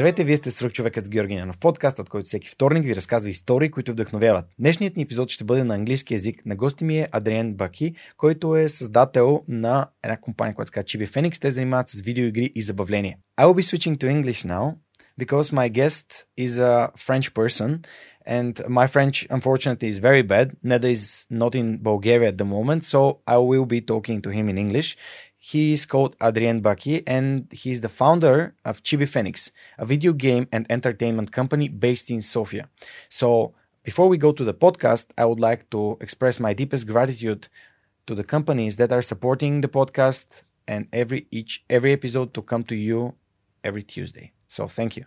Здравейте, вие сте свръх човекът с Георги Ненов, подкастът, който всеки вторник ви разказва истории, които вдъхновяват. Днешният ни епизод ще бъде на английски язик. На гости ми е Адриен Баки, който е създател на една компания, която се казва Chibi Phoenix. Те занимават с видеоигри и забавление. I will be switching to English now because my guest is a French person and my French unfortunately is very bad. Neda is not in Bulgaria at the moment, so I will be talking to him in English. He is called Adrien Bacchi and he's the founder of Chibi Phoenix, a video game and entertainment company based in Sofia. So, before we go to the podcast, I would like to express my deepest gratitude to the companies that are supporting the podcast and every each every episode to come to you every Tuesday. So, thank you.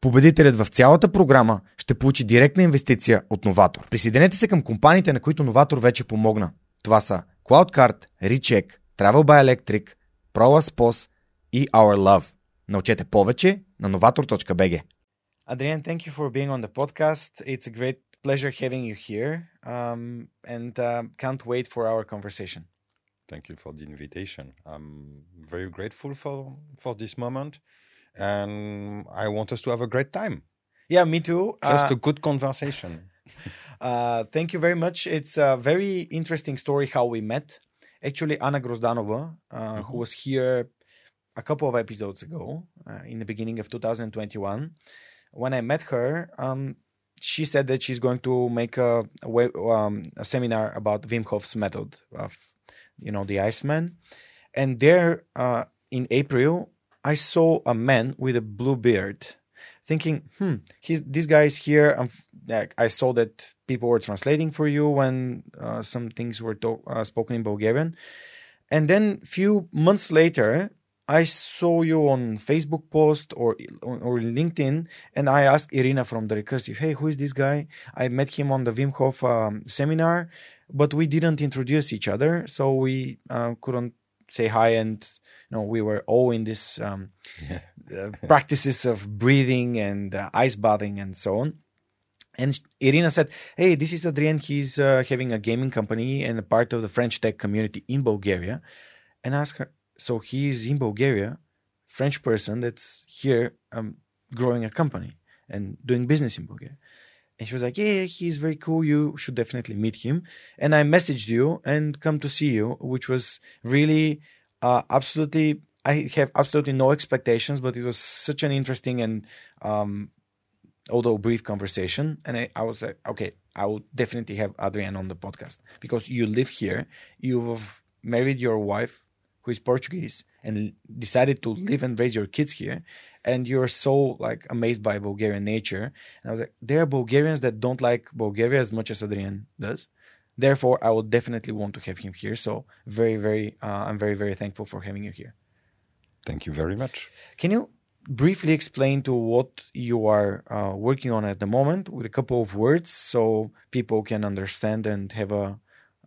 Победителят в цялата програма ще получи директна инвестиция от Новатор. Присъединете се към компаниите, на които Новатор вече помогна. Това са CloudCard, Recheck, Travel by Electric, ProLaspos и Our Love. Научете повече на novator.bg. Adrian, thank you for being on the podcast. It's a great pleasure having you here um, and uh, can't wait for our conversation. Thank you for the invitation. I'm very grateful for, for this moment. And I want us to have a great time. Yeah, me too. Just uh, a good conversation. uh, thank you very much. It's a very interesting story how we met. Actually, Anna Grozdanova, uh, mm-hmm. who was here a couple of episodes ago, uh, in the beginning of 2021, when I met her, um, she said that she's going to make a, a, um, a seminar about Wim Hof's method of, you know, the Iceman. And there, uh, in April, I saw a man with a blue beard, thinking, hmm, he's, this guy is here. I'm, I saw that people were translating for you when uh, some things were to- uh, spoken in Bulgarian. And then few months later, I saw you on Facebook post or or LinkedIn, and I asked Irina from the Recursive, "Hey, who is this guy?" I met him on the Wim Hof um, seminar, but we didn't introduce each other, so we uh, couldn't say hi and you know we were all in this um, yeah. uh, practices of breathing and uh, ice bathing and so on and Irina said, "Hey, this is Adrien. He's uh, having a gaming company and a part of the French tech community in Bulgaria." And I asked her, "So he's in Bulgaria, French person that's here um, growing a company and doing business in Bulgaria." And she was like, yeah, he's very cool. You should definitely meet him. And I messaged you and come to see you, which was really uh, absolutely, I have absolutely no expectations, but it was such an interesting and um, although brief conversation. And I, I was like, okay, I will definitely have Adrian on the podcast because you live here. You've married your wife who is Portuguese and decided to live and raise your kids here and you're so like amazed by Bulgarian nature. And I was like, there are Bulgarians that don't like Bulgaria as much as Adrian does. Therefore, I would definitely want to have him here. So very, very, uh, I'm very, very thankful for having you here. Thank you very much. Can you briefly explain to what you are uh, working on at the moment with a couple of words so people can understand and have a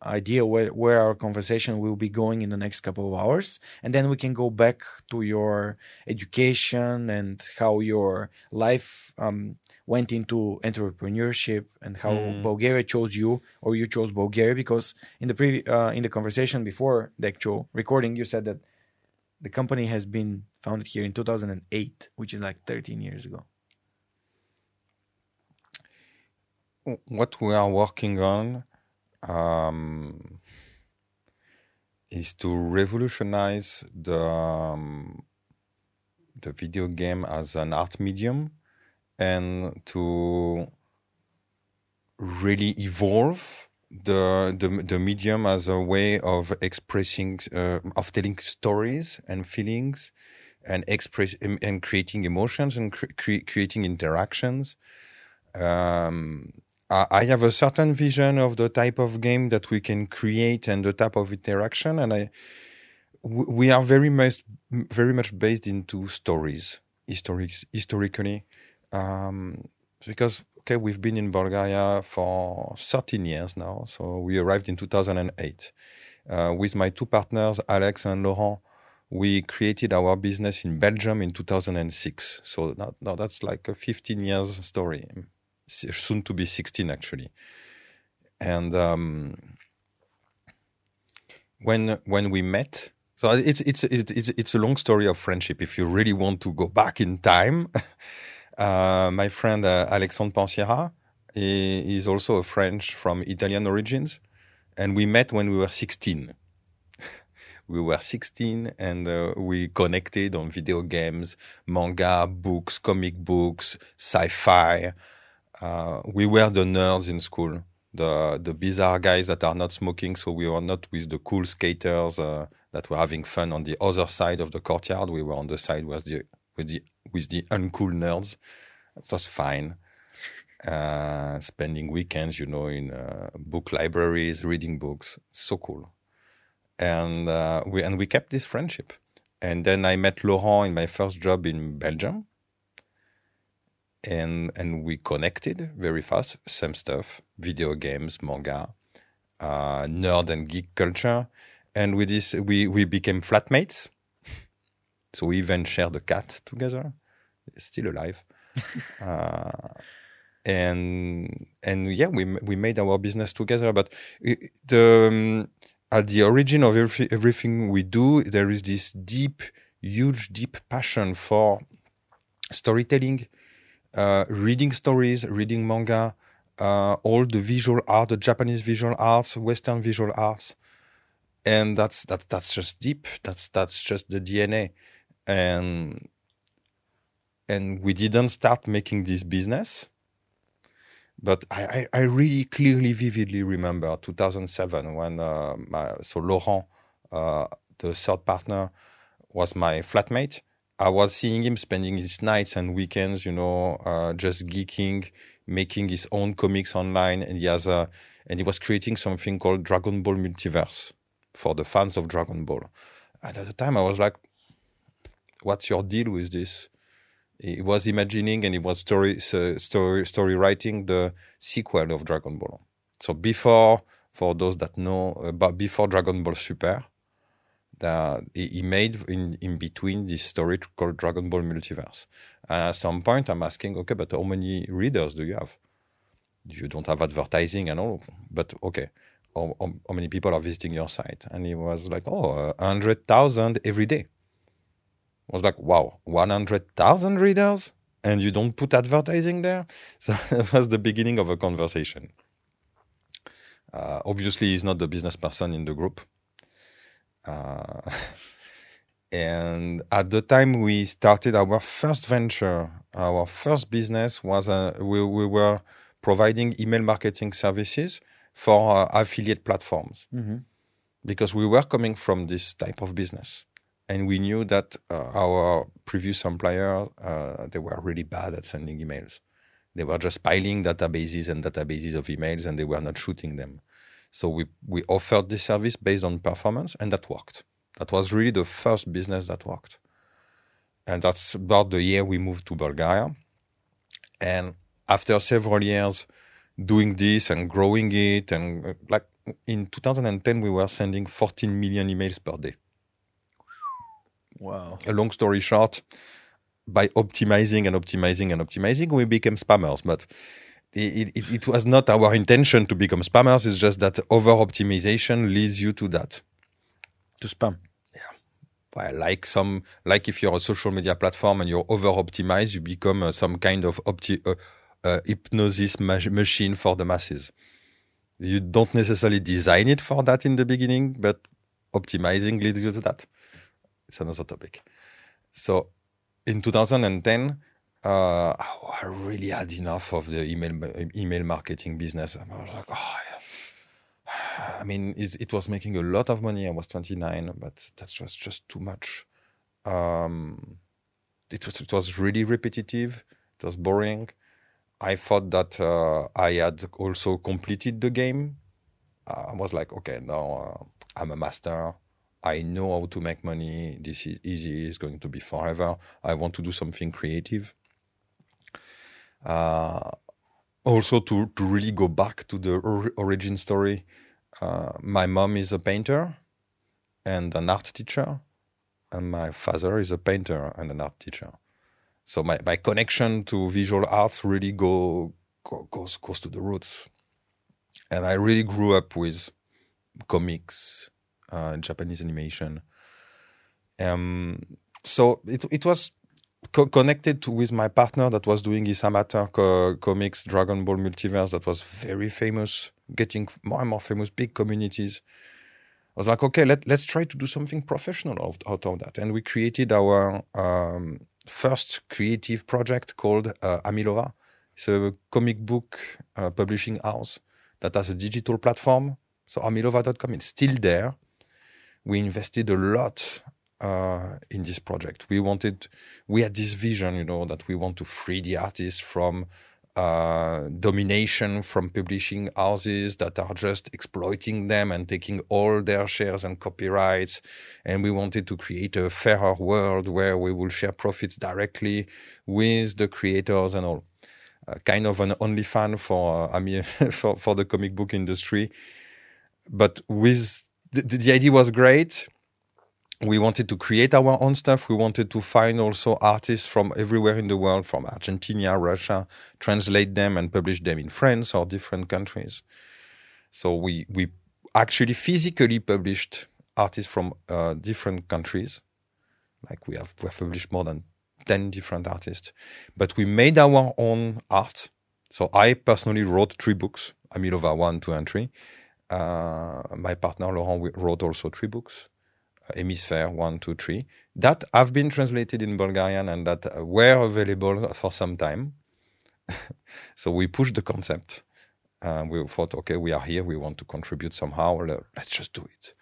idea where, where our conversation will be going in the next couple of hours and then we can go back to your education and how your life um, went into entrepreneurship and how mm. bulgaria chose you or you chose bulgaria because in the pre- uh, in the conversation before the actual recording you said that the company has been founded here in 2008 which is like 13 years ago what we are working on um, is to revolutionize the um, the video game as an art medium and to really evolve the the, the medium as a way of expressing uh, of telling stories and feelings and express and creating emotions and cre- creating interactions. Um, I have a certain vision of the type of game that we can create and the type of interaction, and I we are very much very much based into stories, historic, historically, um, because okay, we've been in Bulgaria for 13 years now. So we arrived in 2008 uh, with my two partners, Alex and Laurent. We created our business in Belgium in 2006. So now that's like a 15 years story soon to be 16 actually. And um, when when we met, so it's it's it's it's a long story of friendship. If you really want to go back in time, uh, my friend uh, Alexandre Pensiera is also a French from Italian origins, and we met when we were 16 we were 16 and uh, we connected on video games, manga, books, comic books, sci-fi, uh, we were the nerds in school, the the bizarre guys that are not smoking. So we were not with the cool skaters uh, that were having fun on the other side of the courtyard. We were on the side with the with the with the uncool nerds. It was fine. Uh, spending weekends, you know, in uh, book libraries, reading books. So cool. And uh, we and we kept this friendship. And then I met Laurent in my first job in Belgium and and we connected very fast. Same stuff: video games, manga, uh, nerd and geek culture, and with this we we became flatmates. so we even shared a cat together, still alive. uh, and and yeah, we we made our business together. But the um, at the origin of every, everything we do, there is this deep, huge, deep passion for storytelling uh, reading stories, reading manga, uh, all the visual art, the Japanese visual arts, Western visual arts, and that's that that's just deep. That's that's just the DNA, and and we didn't start making this business. But I, I, I really clearly, vividly remember 2007 when uh, my, so Laurent, uh, the third partner, was my flatmate I was seeing him spending his nights and weekends, you know, uh, just geeking, making his own comics online, and he has a, and he was creating something called Dragon Ball Multiverse for the fans of Dragon Ball. And at the time, I was like, "What's your deal with this?" He was imagining and he was story story story writing the sequel of Dragon Ball. So before, for those that know, about before Dragon Ball Super, that he made in, in between this story called Dragon Ball Multiverse. And at some point, I'm asking, okay, but how many readers do you have? You don't have advertising and all, but okay, how, how, many people are visiting your site? And he was like, oh, uh, 100,000 every day. I was like, wow, 100,000 readers? And you don't put advertising there? So that was the beginning of a conversation. Uh, obviously, he's not the business person in the group uh, and at the time we started our first venture, our first business was uh, we, we were providing email marketing services for uh, affiliate platforms. Mm-hmm. because we were coming from this type of business. And we knew that uh, our previous employer uh, they were really bad at sending emails. They were just piling databases and databases of emails and they were not shooting them so we, we offered this service based on performance, and that worked. That was really the first business that worked. And that's about the year we moved to Bulgaria. And after several years doing this and growing it, and uh, like in 2010, we were sending 14 million emails per day. Wow. A long story short, by optimizing and optimizing and optimizing, we became spammers. But it, it, it, was not our intention to become spammers. It's just that over optimization leads you to that. To spam. Yeah. Well, like some, like if you're a social media platform and you're over optimized, you become uh, some kind of opti- uh, uh, hypnosis ma- machine for the masses. You don't necessarily design it for that in the beginning, but optimizing leads you to that. It's another topic. So in 2010, uh, I really had enough of the email email marketing business. I was like, oh, I mean, it, it, was making a lot of money. I was 29, but that was just too much. Um, it was it was really repetitive. It was boring. I thought that uh, I had also completed the game. Uh, I was like, okay, now uh, I'm a master. I know how to make money. This is easy. It's going to be forever. I want to do something creative. Uh, also, to, to really go back to the or- origin story, uh, my mom is a painter and an art teacher, and my father is a painter and an art teacher. So my, my connection to visual arts really go, go goes goes to the roots, and I really grew up with comics, uh, Japanese animation. Um, so it it was co- connected to, with my partner that was doing his amateur co- comics, Dragon Ball Multiverse, that was very famous, getting more and more famous, big communities. I was like, okay, let, let's try to do something professional out, out of that. And we created our um, first creative project called uh, Amilova. It's a comic book uh, publishing house that has a digital platform. So amilova.com is still there. We invested a lot uh, in this project. We wanted, we had this vision, you know, that we want to free the artists from uh, domination from publishing houses that are just exploiting them and taking all their shares and copyrights. And we wanted to create a fairer world where we will share profits directly with the creators and all. Uh, kind of an only fan for, uh, I mean, for, for the comic book industry. But with the, the idea was great we wanted to create our own stuff. We wanted to find also artists from everywhere in the world, from Argentina, Russia, translate them and publish them in France or different countries. So we we actually physically published artists from uh, different countries. Like we have we have published more than ten different artists, but we made our own art. So I personally wrote three books: Amilova one, two, and three. Uh, my partner Laurent wrote also three books hemisphere one, two, three that have been translated in Bulgarian and that were available for some time. so we pushed the concept. Uh, we thought, okay, we are here. We want to contribute somehow. Let's just do it.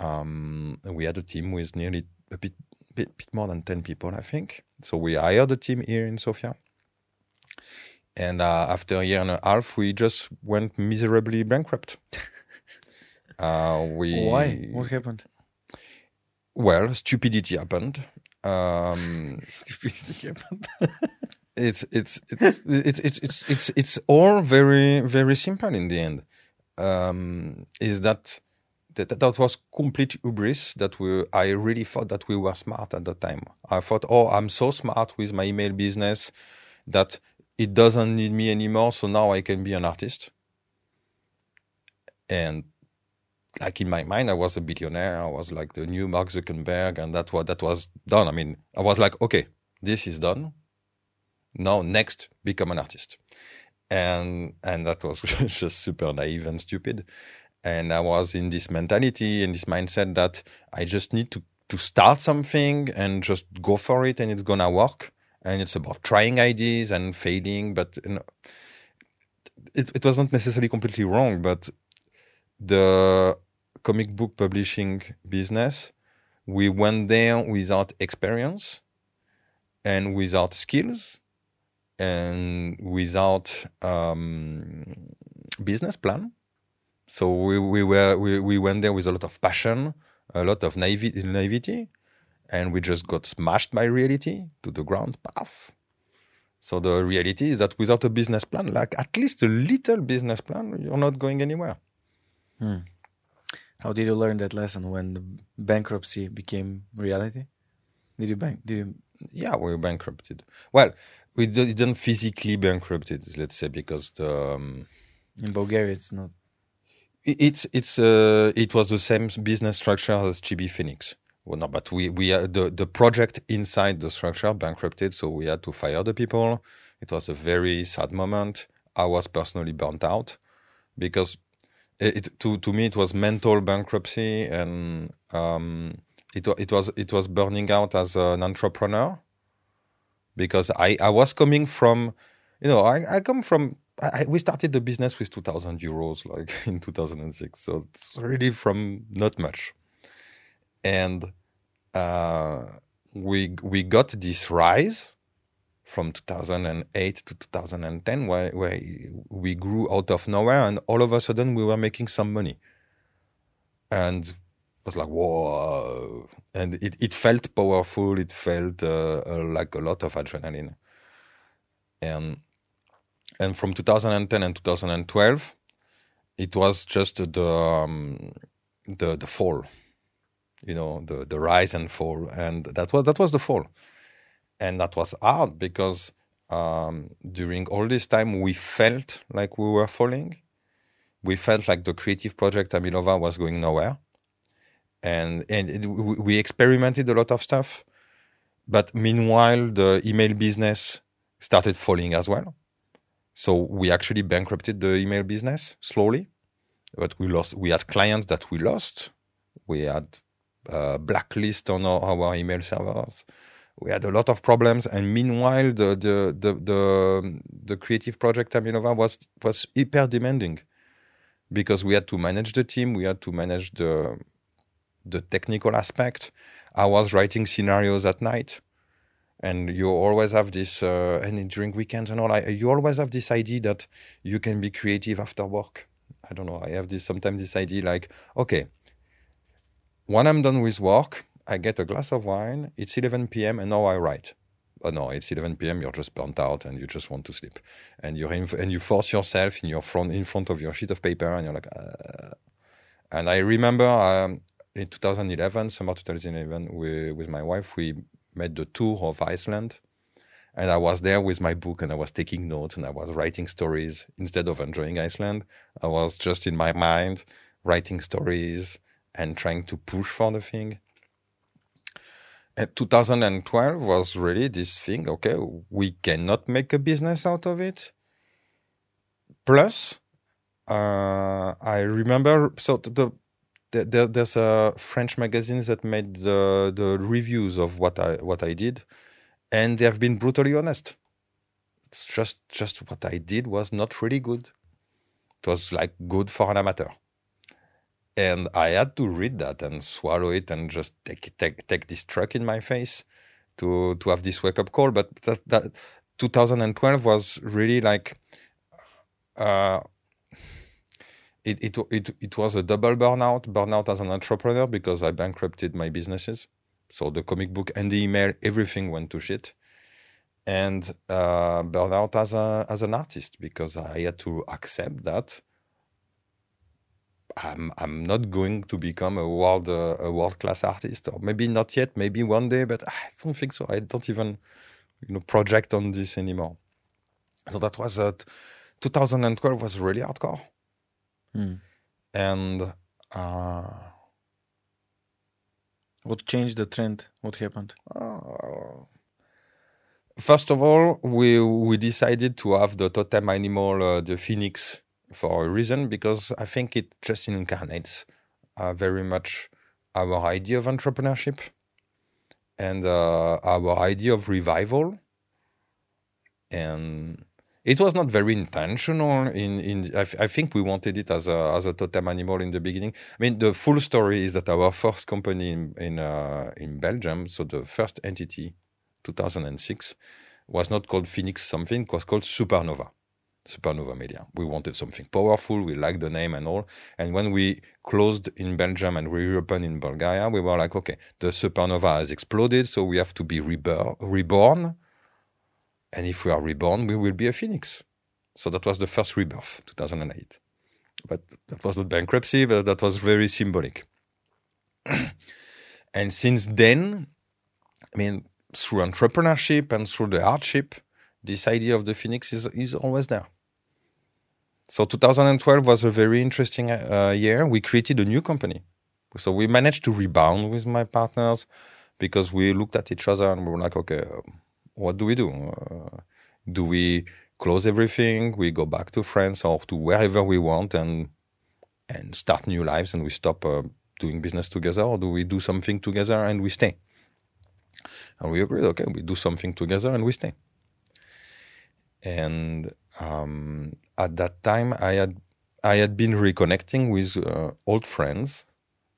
Um, we had a team with nearly a bit, bit, bit more than 10 people, I think. So we hired a team here in Sofia. And uh, after a year and a half, we just went miserably bankrupt. uh, we Why? What happened? Well, stupidity happened. Um, stupidity happened. it's, it's, it's, it's, it's, it's, it's, it's all very, very simple in the end. Um, is that, that that was complete hubris that we I really thought that we were smart at the time. I thought, oh, I'm so smart with my email business that it doesn't need me anymore, so now I can be an artist. And like in my mind, I was a billionaire. I was like the new Mark Zuckerberg, and that what that was done. I mean, I was like, okay, this is done. Now, next, become an artist, and and that was just super naive and stupid. And I was in this mentality and this mindset that I just need to to start something and just go for it, and it's gonna work. And it's about trying ideas and failing, but you know, it it wasn't necessarily completely wrong, but the comic book publishing business, we went there without experience and without skills and without um, business plan. So we, we were we, we went there with a lot of passion, a lot of naive, naivety, and we just got smashed by reality to the ground path. So the reality is that without a business plan, like at least a little business plan, you're not going anywhere. Hmm. How did you learn that lesson when the bankruptcy became reality? Did you bank? Did you? Yeah, we were bankrupted. Well, we didn't physically bankrupted, let's say, because the um, in Bulgaria it's not. It's it's uh, it was the same business structure as Chibi Phoenix. Well, no, but we we uh, the the project inside the structure bankrupted, so we had to fire the people. It was a very sad moment. I was personally burnt out because it, to to me it was mental bankruptcy and um, it it was it was burning out as an entrepreneur because I I was coming from you know I I come from I- we started the business with 2000 euros like in 2006 so it's really from not much. And uh, we we got this rise from 2008 to 2010 where, where we grew out of nowhere and all of a sudden we were making some money. And it was like whoa. And it, it felt powerful. It felt uh, uh, like a lot of adrenaline. And and from 2010 and 2012 it was just the um, the the fall you know the the rise and fall. And that was that was the fall and that was hard because um, during all this time we felt like we were falling. We felt like the creative project amilova was going nowhere. And and it, we experimented a lot of stuff. But meanwhile the email business started falling as well. So we actually bankrupted the email business slowly. But we lost we had clients that we lost. We had uh, blacklist on our, our email servers we had a lot of problems and meanwhile the the the the, the creative project Amilova was was hyper demanding because we had to manage the team we had to manage the the technical aspect. I was writing scenarios at night and you always have this uh, and during weekends and all I, you always have this idea that you can be creative after work. I don't know i have this sometimes this idea like okay when i'm done with work i get a glass of wine it's 11 p.m and now i write. Oh no it's 11 p.m you're just burnt out and you just want to sleep. And in, and you force yourself in your front in front of your sheet of paper and you're like uh. and i remember um, in 2011 summer 2011 we, with my wife we made the tour of iceland. And i was there with my book and i was taking notes and i was writing stories instead of enjoying iceland. I was just in my mind writing stories and trying to push for the thing 2012 was really this thing okay we cannot make a business out of it. Plus uh, i remember so the, the, the there's a french magazine that made the the reviews of what i what i did and they have been brutally honest. It's just just what i did was not really good. It was like good for an amateur and I had to read that and swallow it and just take take take this truck in my face to to have this wake up call. But that that 2012 was really like uh, it, it it it was a double burnout burnout as an entrepreneur because I bankrupted my businesses. So the comic book and the email, everything went to shit. And uh, burnout as a as an artist because I had to accept that I'm I'm not going to become a world uh, a world class artist, or maybe not yet, maybe one day, but I don't think so. I don't even you know project on this anymore. So that was uh, 2012 was really hardcore, Hmm. and uh, What changed the trend? What happened? uh, first of all, we we decided to have the totem animal, uh, the phoenix, for a reason because I think it just incarnates uh, very much our idea of entrepreneurship and uh, our idea of revival. And it was not very intentional. In in I, I think we wanted it as a as a totem animal in the beginning. I mean, the full story is that our first company in in uh, in Belgium, so the first entity, 2006, was not called Phoenix something. It was called Supernova. Supernova Media. We wanted something powerful. We liked the name and all. And when we closed in Belgium and we reopened in Bulgaria, we were like, okay, the supernova has exploded, so we have to be reborn. And if we are reborn, we will be a phoenix. So that was the first rebirth, 2008. But that was not bankruptcy, but that was very symbolic. and since then, I mean, through entrepreneurship and through the hardship, this idea of the phoenix is, is always there. So 2012 was a very interesting uh, year. We created a new company. So we managed to rebound with my partners because we looked at each other and we were like, okay, what do we do? Uh, do we close everything, we go back to France or to wherever we want and and start new lives and we stop uh, doing business together or do we do something together and we stay? And we agreed, okay, we do something together and we stay. And um, at that time, I had I had been reconnecting with uh, old friends,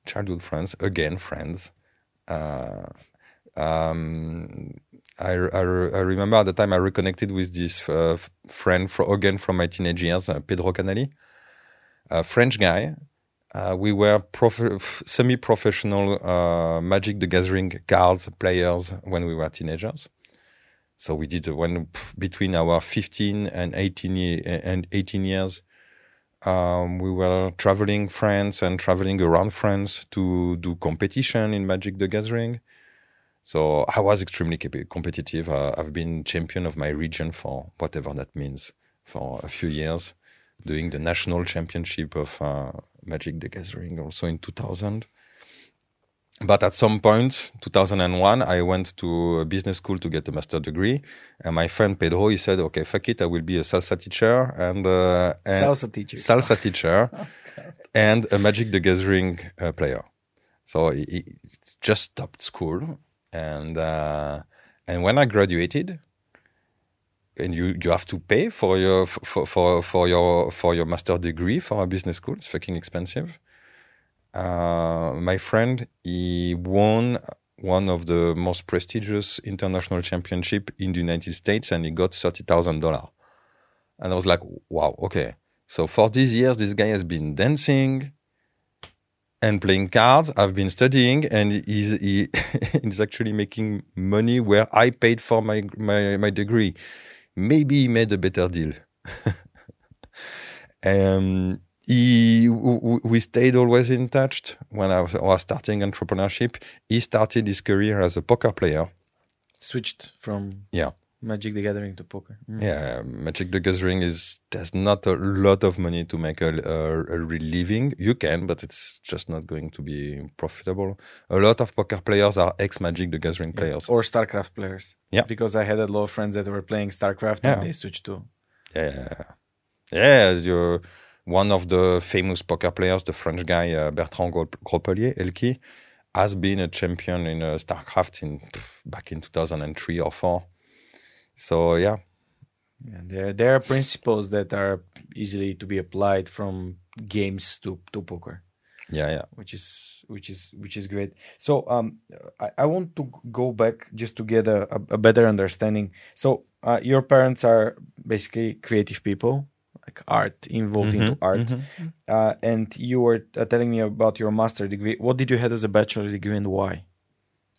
childhood friends, again friends. Uh, um, I, I, I, remember at the time I reconnected with this uh, friend for, again from my teenage years, uh, Pedro Canali, a French guy. Uh, we were prof- semi-professional uh, Magic the Gathering cards players when we were teenagers. So we did when between our 15 and 18 and 18 years, um, we were traveling France and traveling around France to do competition in Magic the Gathering. So I was extremely competitive. Uh, I've been champion of my region for whatever that means for a few years, doing the national championship of uh, Magic the Gathering also in 2000. But at some point, 2001, I went to a business school to get a master degree. And my friend Pedro, he said, okay, fuck it. I will be a salsa teacher and, uh, and salsa teacher, salsa teacher oh, and a Magic the Gathering uh, player. So he, he, just stopped school. And, uh, and when I graduated, and you, you have to pay for your, for, for, for your, for your master degree for a business school. It's fucking expensive uh, my friend he won one of the most prestigious international championship in the United States, and he got thirty thousand dollar. And I was like, wow, okay. So for these years, this guy has been dancing and playing cards. I've been studying, and he's he, he's actually making money where I paid for my my my degree. Maybe he made a better deal. um, he we stayed always in touch when I was, I was, starting entrepreneurship. He started his career as a poker player. Switched from yeah Magic the Gathering to poker. Mm. Yeah, Magic the Gathering is there's not a lot of money to make a, a, a real living. You can, but it's just not going to be profitable. A lot of poker players are ex Magic the Gathering players or StarCraft players. Yeah, because I had a lot of friends that were playing StarCraft yeah. and they switched to. Yeah, yeah, you one of the famous poker players, the French guy uh, Bertrand Grospellier, ElkY, has been a champion in uh, StarCraft in back in 2003 or four. So yeah. yeah, there there are principles that are easily to be applied from games to to poker. Yeah, yeah. Which is which is which is great. So um, I, I want to go back just to get a, a better understanding. So uh, your parents are basically creative people like art involved mm-hmm, into art. Mm-hmm. uh, and you were uh, telling me about your master degree. What did you have as a bachelor degree and why?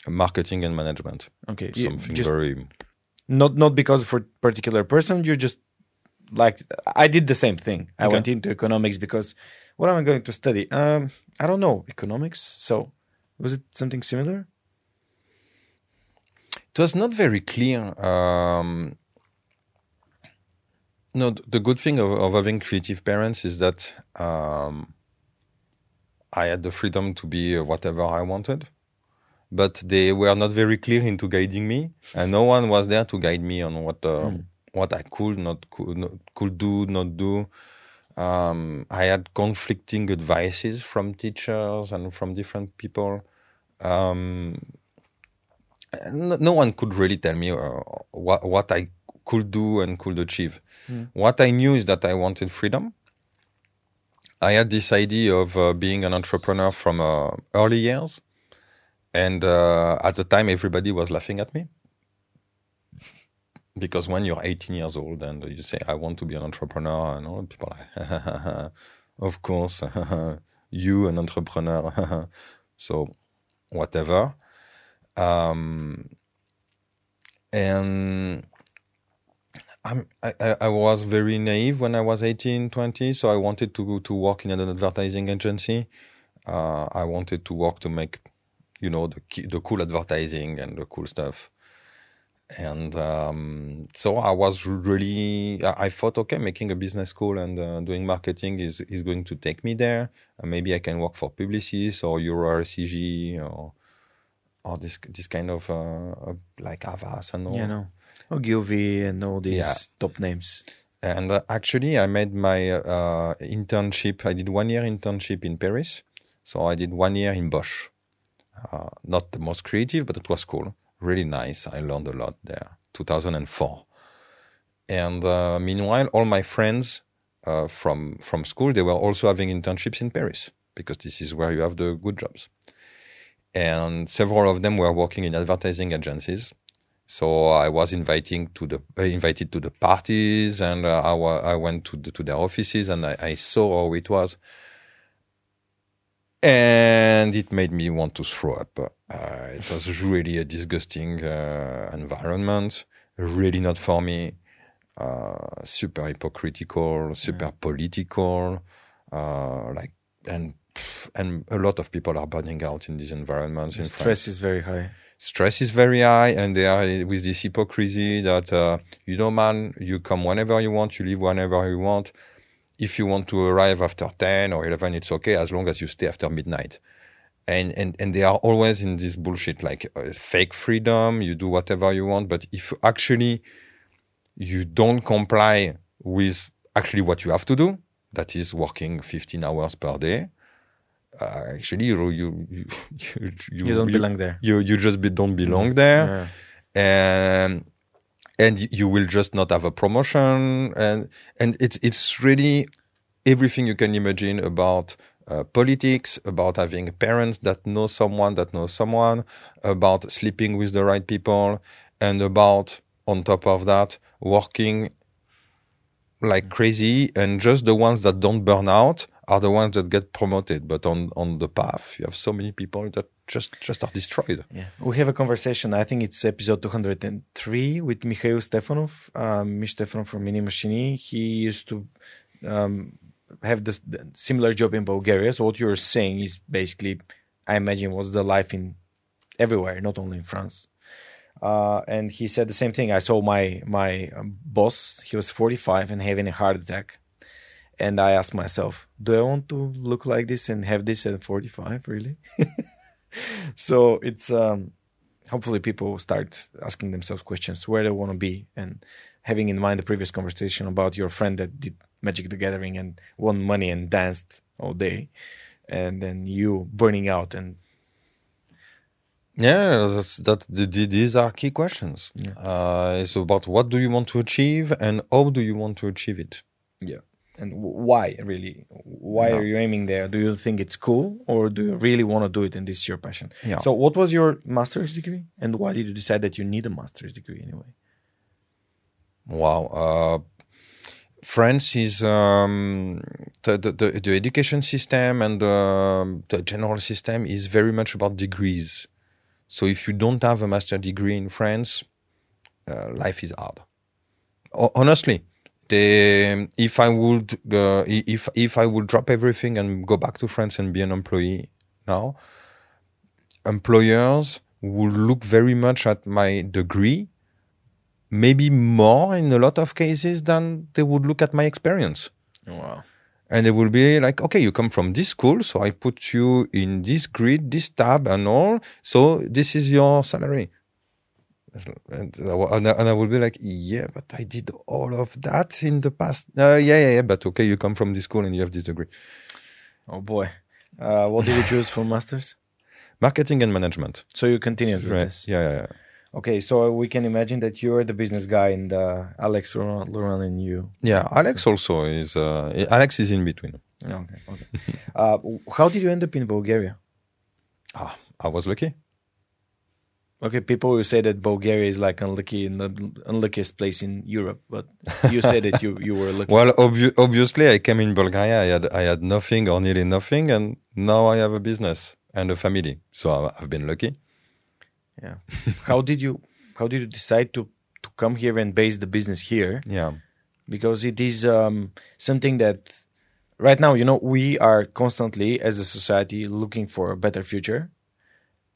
Marketing and management. Okay something just, very not not because for particular person you just like i did the same thing. I okay. went into economics because what am i going to study? Um i don't know economics. So was it something similar? It was not very clear um, no, the good thing of, of having creative parents is that um, I had the freedom to be whatever I wanted, but they were not very clear into guiding me, and no one was there to guide me on what uh, mm. what I could not could not, could do not do. Um, I had conflicting advices from teachers and from different people. Um, no, no, one could really tell me uh, what what I could do and could achieve. Mm. What I knew is that I wanted freedom. I had this idea of uh, being an entrepreneur from uh, early years, and uh, at the time, everybody was laughing at me because when you're 18 years old and you say, "I want to be an entrepreneur," and all people are like, "Of course, you an entrepreneur." so, whatever. Um, and I'm, I, I was very naive when I was 18, 20, so I wanted to go to work in an advertising agency. Uh, I wanted to work to make, you know, the the cool advertising and the cool stuff. And um, so I was really, I thought, okay, making a business school and uh, doing marketing is, is going to take me there. And maybe I can work for Publicis or Euro RSCG or or this this kind of uh, like Havas and all. Yeah, no Ogilvy and all these Yeah. top names. And uh, actually, I made my uh, internship. I did one year internship in Paris. So I did one year in Bosch. Uh, not the most creative, but it was cool. Really nice. I learned a lot there. 2004. And uh, meanwhile, all my friends uh, from from school they were also having internships in Paris because this is where you have the good jobs. And several of them were working in advertising agencies. So I was inviting to the uh, invited to the parties, and uh, I, I went to the, to their offices, and I, I saw how it was, and it made me want to throw up. Uh, it was really a disgusting uh, environment, really not for me. Uh, super hypocritical, super political, uh, like and and a lot of people are burning out in these environments. in France Stress is very high. Stress is very high and they are with this hypocrisy that uh, you know man you come whenever you want you leave whenever you want. If you want to arrive after 10 or 11 it's okay as long as you stay after midnight. And and and they are always in this bullshit like uh, fake freedom you do whatever you want but if actually you don't comply with actually what you have to do that is working 15 hours per day actually you you you, you, You don't belong there. you you just be, don't belong there Yeah. and and you will just not have a promotion and and it's it's really everything you can imagine about uh, politics about having parents that know someone that knows someone about sleeping with the right people and about on top of that working like crazy and just the ones that don't burn out are the ones that get promoted but on on the path you have so many people that just just are destroyed Yeah, we have a conversation. I think it's episode 203 with Mikhail Stefanov, um, Mich Stefanov from Mini Machini. He used to um, have this similar job in Bulgaria. So what you're saying is basically, I imagine, was the life in everywhere, not only in France. Uh, and he said the same thing. I saw my my um, boss. He was 45 and having a heart attack. And I asked myself, do I want to look like this and have this at 45? Really? so it's um, hopefully people start asking themselves questions where they want to be and having in mind the previous conversation about your friend that did Magic the Gathering and won money and danced all day, and then you burning out and Yeah, that's, that the, the, these are key questions. Yeah. Uh, it's about what do you want to achieve and how do you want to achieve it. And why really why Yeah. are you aiming there do you think it's cool or do you really want to do it and this is your passion Yeah. so what was your master's degree and why did you decide that you need a master's degree anyway Wow. Uh, France is um, the, the, the education system and the, the general system is very much about degrees. So if you don't have a master degree in France, uh, life is hard. Ho- honestly, the, if I would uh, if if I would drop everything and go back to France and be an employee now, employers would look very much at my degree maybe more in a lot of cases than they would look at my experience. wow And they will be like, okay, you come from this school, so I put you in this grid, this tab, and all. So this is your salary. And, and, I, and I will be like, yeah, but I did all of that in the past. Uh, yeah, yeah, yeah, but okay, you come from this school and you have this degree. oh boy uh, what did you choose for masters Marketing and management. so you continued with Right. this Yeah, yeah, yeah. okay so we can imagine that you're the business guy and uh, alex Laurent and you Yeah, Alex also is, uh, Alex is in between. okay okay uh, how did you end up in bulgaria Ah, I was lucky. Okay, people will say that Bulgaria is like unlucky in the unluckiest place in Europe, but you said that you, you were lucky. Well, obvi- obviously, I came in Bulgaria. I had I had nothing or nearly nothing, and now I have a business and a family. So I- I've been lucky. yeah. how did you how did you decide to to come here and base the business here? Yeah, Because it is um, something that right now, you know, we are constantly as a society looking for a better future,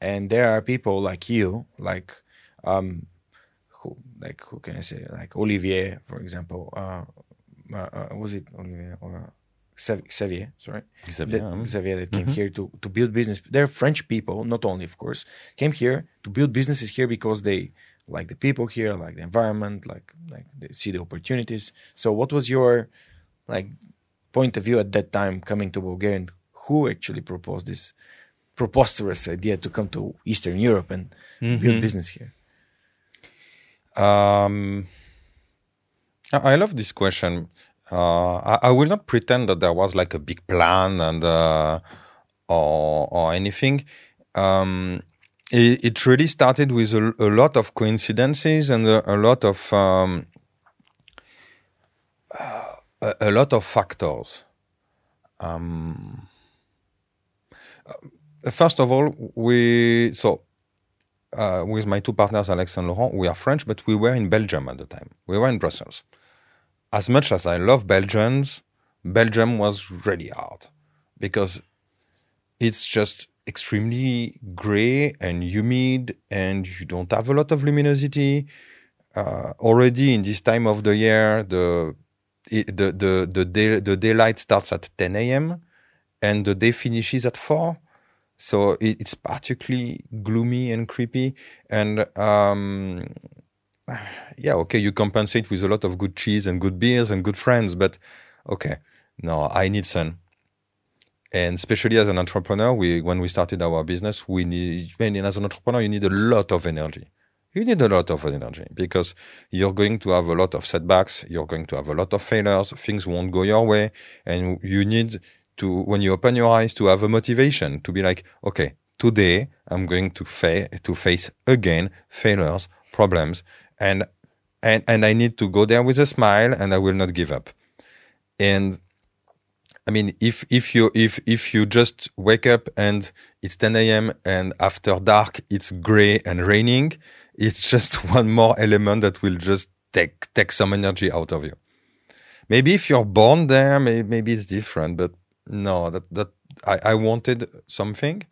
and there are people like you, like um, who like who can I say, like Olivier, for example. Uh, uh, uh, was it Olivier or Xav- Xavier? Sorry. Xavier. that, um, Xavier that came Mhm. here to, to build business. They're French people, not only, of course, came here to build businesses here because they like the people here, like the environment, like like they see the opportunities. So, what was your like point of view at that time coming to Bulgaria? And who actually proposed this preposterous idea to come to Eastern Europe and mm-hmm. build business here? Um, I love this question. Uh, I, I, will not pretend that there was like a big plan and uh, or or anything. Um, it, it, really started with a, a, lot of coincidences and a, a lot of um, a, a, lot of factors. Um, first of all, we so uh, with my two partners, Alex and Laurent, we are French, but we were in Belgium at the time. We were in Brussels. As much as I love Belgians, Belgium was really hard because it's just extremely gray and humid, and you don't have a lot of luminosity. Uh, already in this time of the year, the the the the day, the daylight starts at 10 a.m. and the day finishes at four so it, it's particularly gloomy and creepy. And um, yeah, okay, you compensate with a lot of good cheese and good beers and good friends, but okay, no, I need sun. And especially as an entrepreneur, we when we started our business, we need when as an entrepreneur you need a lot of energy. You need a lot of energy because you're going to have a lot of setbacks, you're going to have a lot of failures, things won't go your way, and you need to when you open your eyes to have a motivation to be like, okay, today I'm going to fa- to face again failures, problems, and and and I need to go there with a smile, and I will not give up. And I mean, if if you if if you just wake up and it's 10 a.m. and after dark it's gray and raining, it's just one more element that will just take take some energy out of you. Maybe if you're born there, maybe, maybe it's different, but no, that that I, I wanted something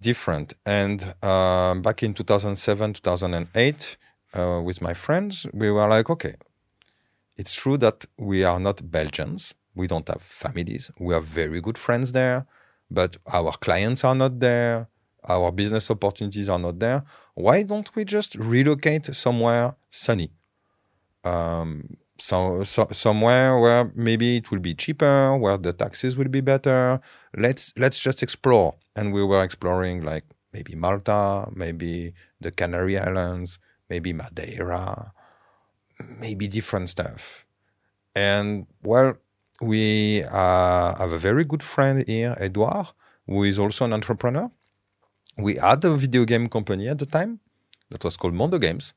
different. And uh, back in 2007, 2008, uh, with my friends, we were like, okay, it's true that we are not Belgians. We don't have families. We have very good friends there, but our clients are not there. Our business opportunities are not there. Why don't we just relocate somewhere sunny? Um, so, so, somewhere where maybe it will be cheaper, where the taxes will be better. Let's let's just explore. And we were exploring like maybe Malta, maybe the Canary Islands, maybe Madeira, maybe different stuff. And well, we uh, have a very good friend here, Edouard, who is also an entrepreneur. We had a video game company at the time that was called Mondo Games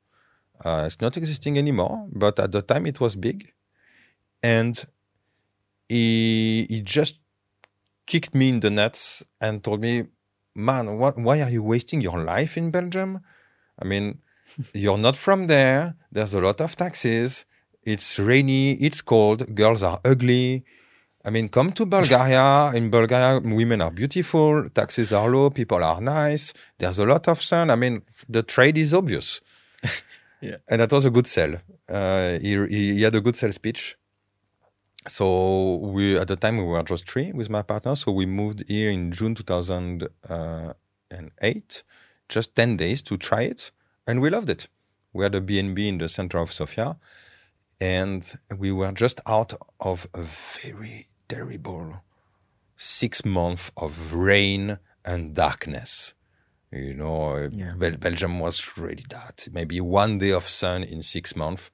uh, it's not existing anymore, but at the time it was big, and he he just kicked me in the nuts and told me, "Man, what, why are you wasting your life in Belgium? I mean, you're not from there. There's a lot of taxes. It's rainy. It's cold. Girls are ugly." I mean, come to Bulgaria. In Bulgaria, women are beautiful, taxes are low, people are nice, there's a lot of sun. I mean, the trade is obvious. Yeah. And that was a good sell. Uh, he, he had a good sales speech. So we at the time we were just three with my partner. So we moved here in June 2008, just 10 days to try it. And we loved it. We had a B&B in the center of Sofia. And we were just out of a very terrible six months of rain and darkness. You know, yeah. Bel- Belgium was really that. Maybe one day of sun in six months.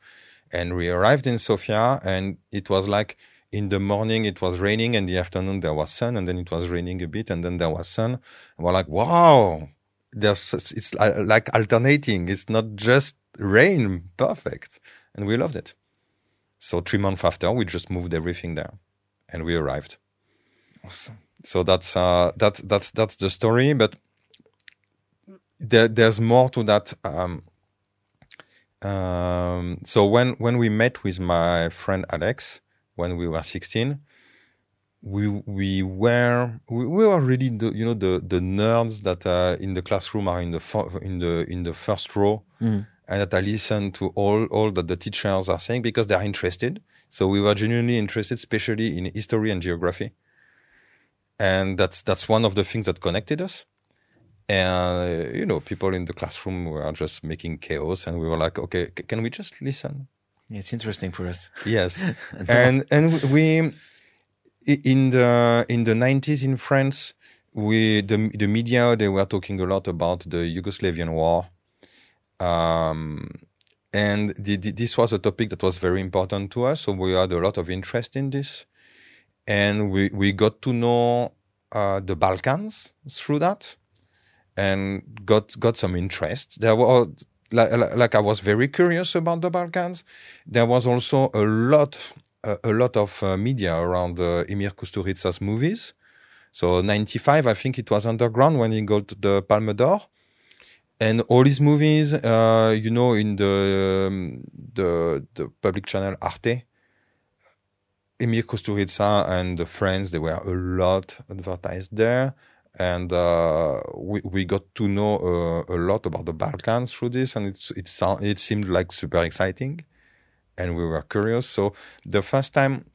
And we arrived in Sofia, and it was like in the morning it was raining, and the afternoon there was sun, and then it was raining a bit, and then there was sun. And we're like, wow, there's it's like alternating. It's not just rain, perfect, and we loved it. So three months after, we just moved everything there, and we arrived. Awesome. So that's uh, that that's that's the story, but there, there's more to that. Um, um, so when when we met with my friend Alex when we were 16, we we were we, we were really the, you know the the nerds that uh, in the classroom are in the in the in the first row mm. and that I listen to all all that the teachers are saying because they are interested. So we were genuinely interested, especially in history and geography, and that's that's one of the things that connected us and you know, people in the classroom were just making chaos, and we were like, okay, can we just listen? It's interesting for us. Yes, and and we in the in the nineties in France, we the the media they were talking a lot about the Yugoslavian war, um, and the, the, this was a topic that was very important to us. So we had a lot of interest in this, and we we got to know uh, the Balkans through that, and got got some interest. There were like, like I was very curious about the Balkans. There was also a lot a, a lot of uh, media around uh, Emir Kusturica's movies. So 95, I think it was underground when he got the Palme d'Or. And all his movies, uh, you know, in the, um, the the public channel Arte, Emir Kusturica and the friends, they were a lot advertised there. And uh, we, we got to know uh, a lot about the Balkans through this, and it's, it, sound, it seemed like super exciting and we were curious. So the first time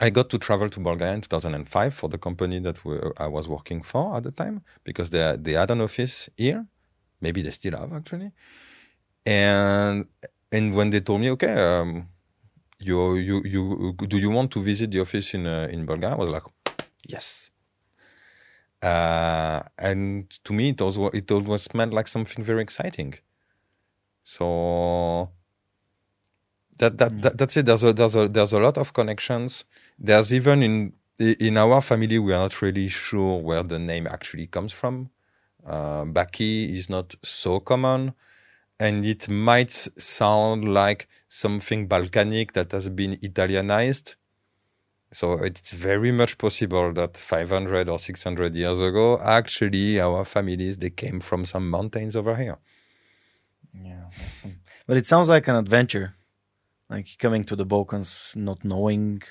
I got to travel to Bulgaria in 2005 for the company that we, I was working for at the time because they they had an office here. Maybe they still have actually. And and when they told me, okay, um, you you you do you want to visit the office in uh, in Bulgaria? I was like, yes. Uh, and to me, it was it always meant like something very exciting. So that, that, that that's it. There's a there's a there's a lot of connections. There's even in in our family we are not really sure where the name actually comes from. Uh, Bacchi is not so common, and it might sound like something Balkanic that has been Italianized. So it's very much possible that 500 or 600 years ago, actually, our families they came from some mountains over here. Yeah, awesome. But it sounds like an adventure like coming to the Balkans, not knowing,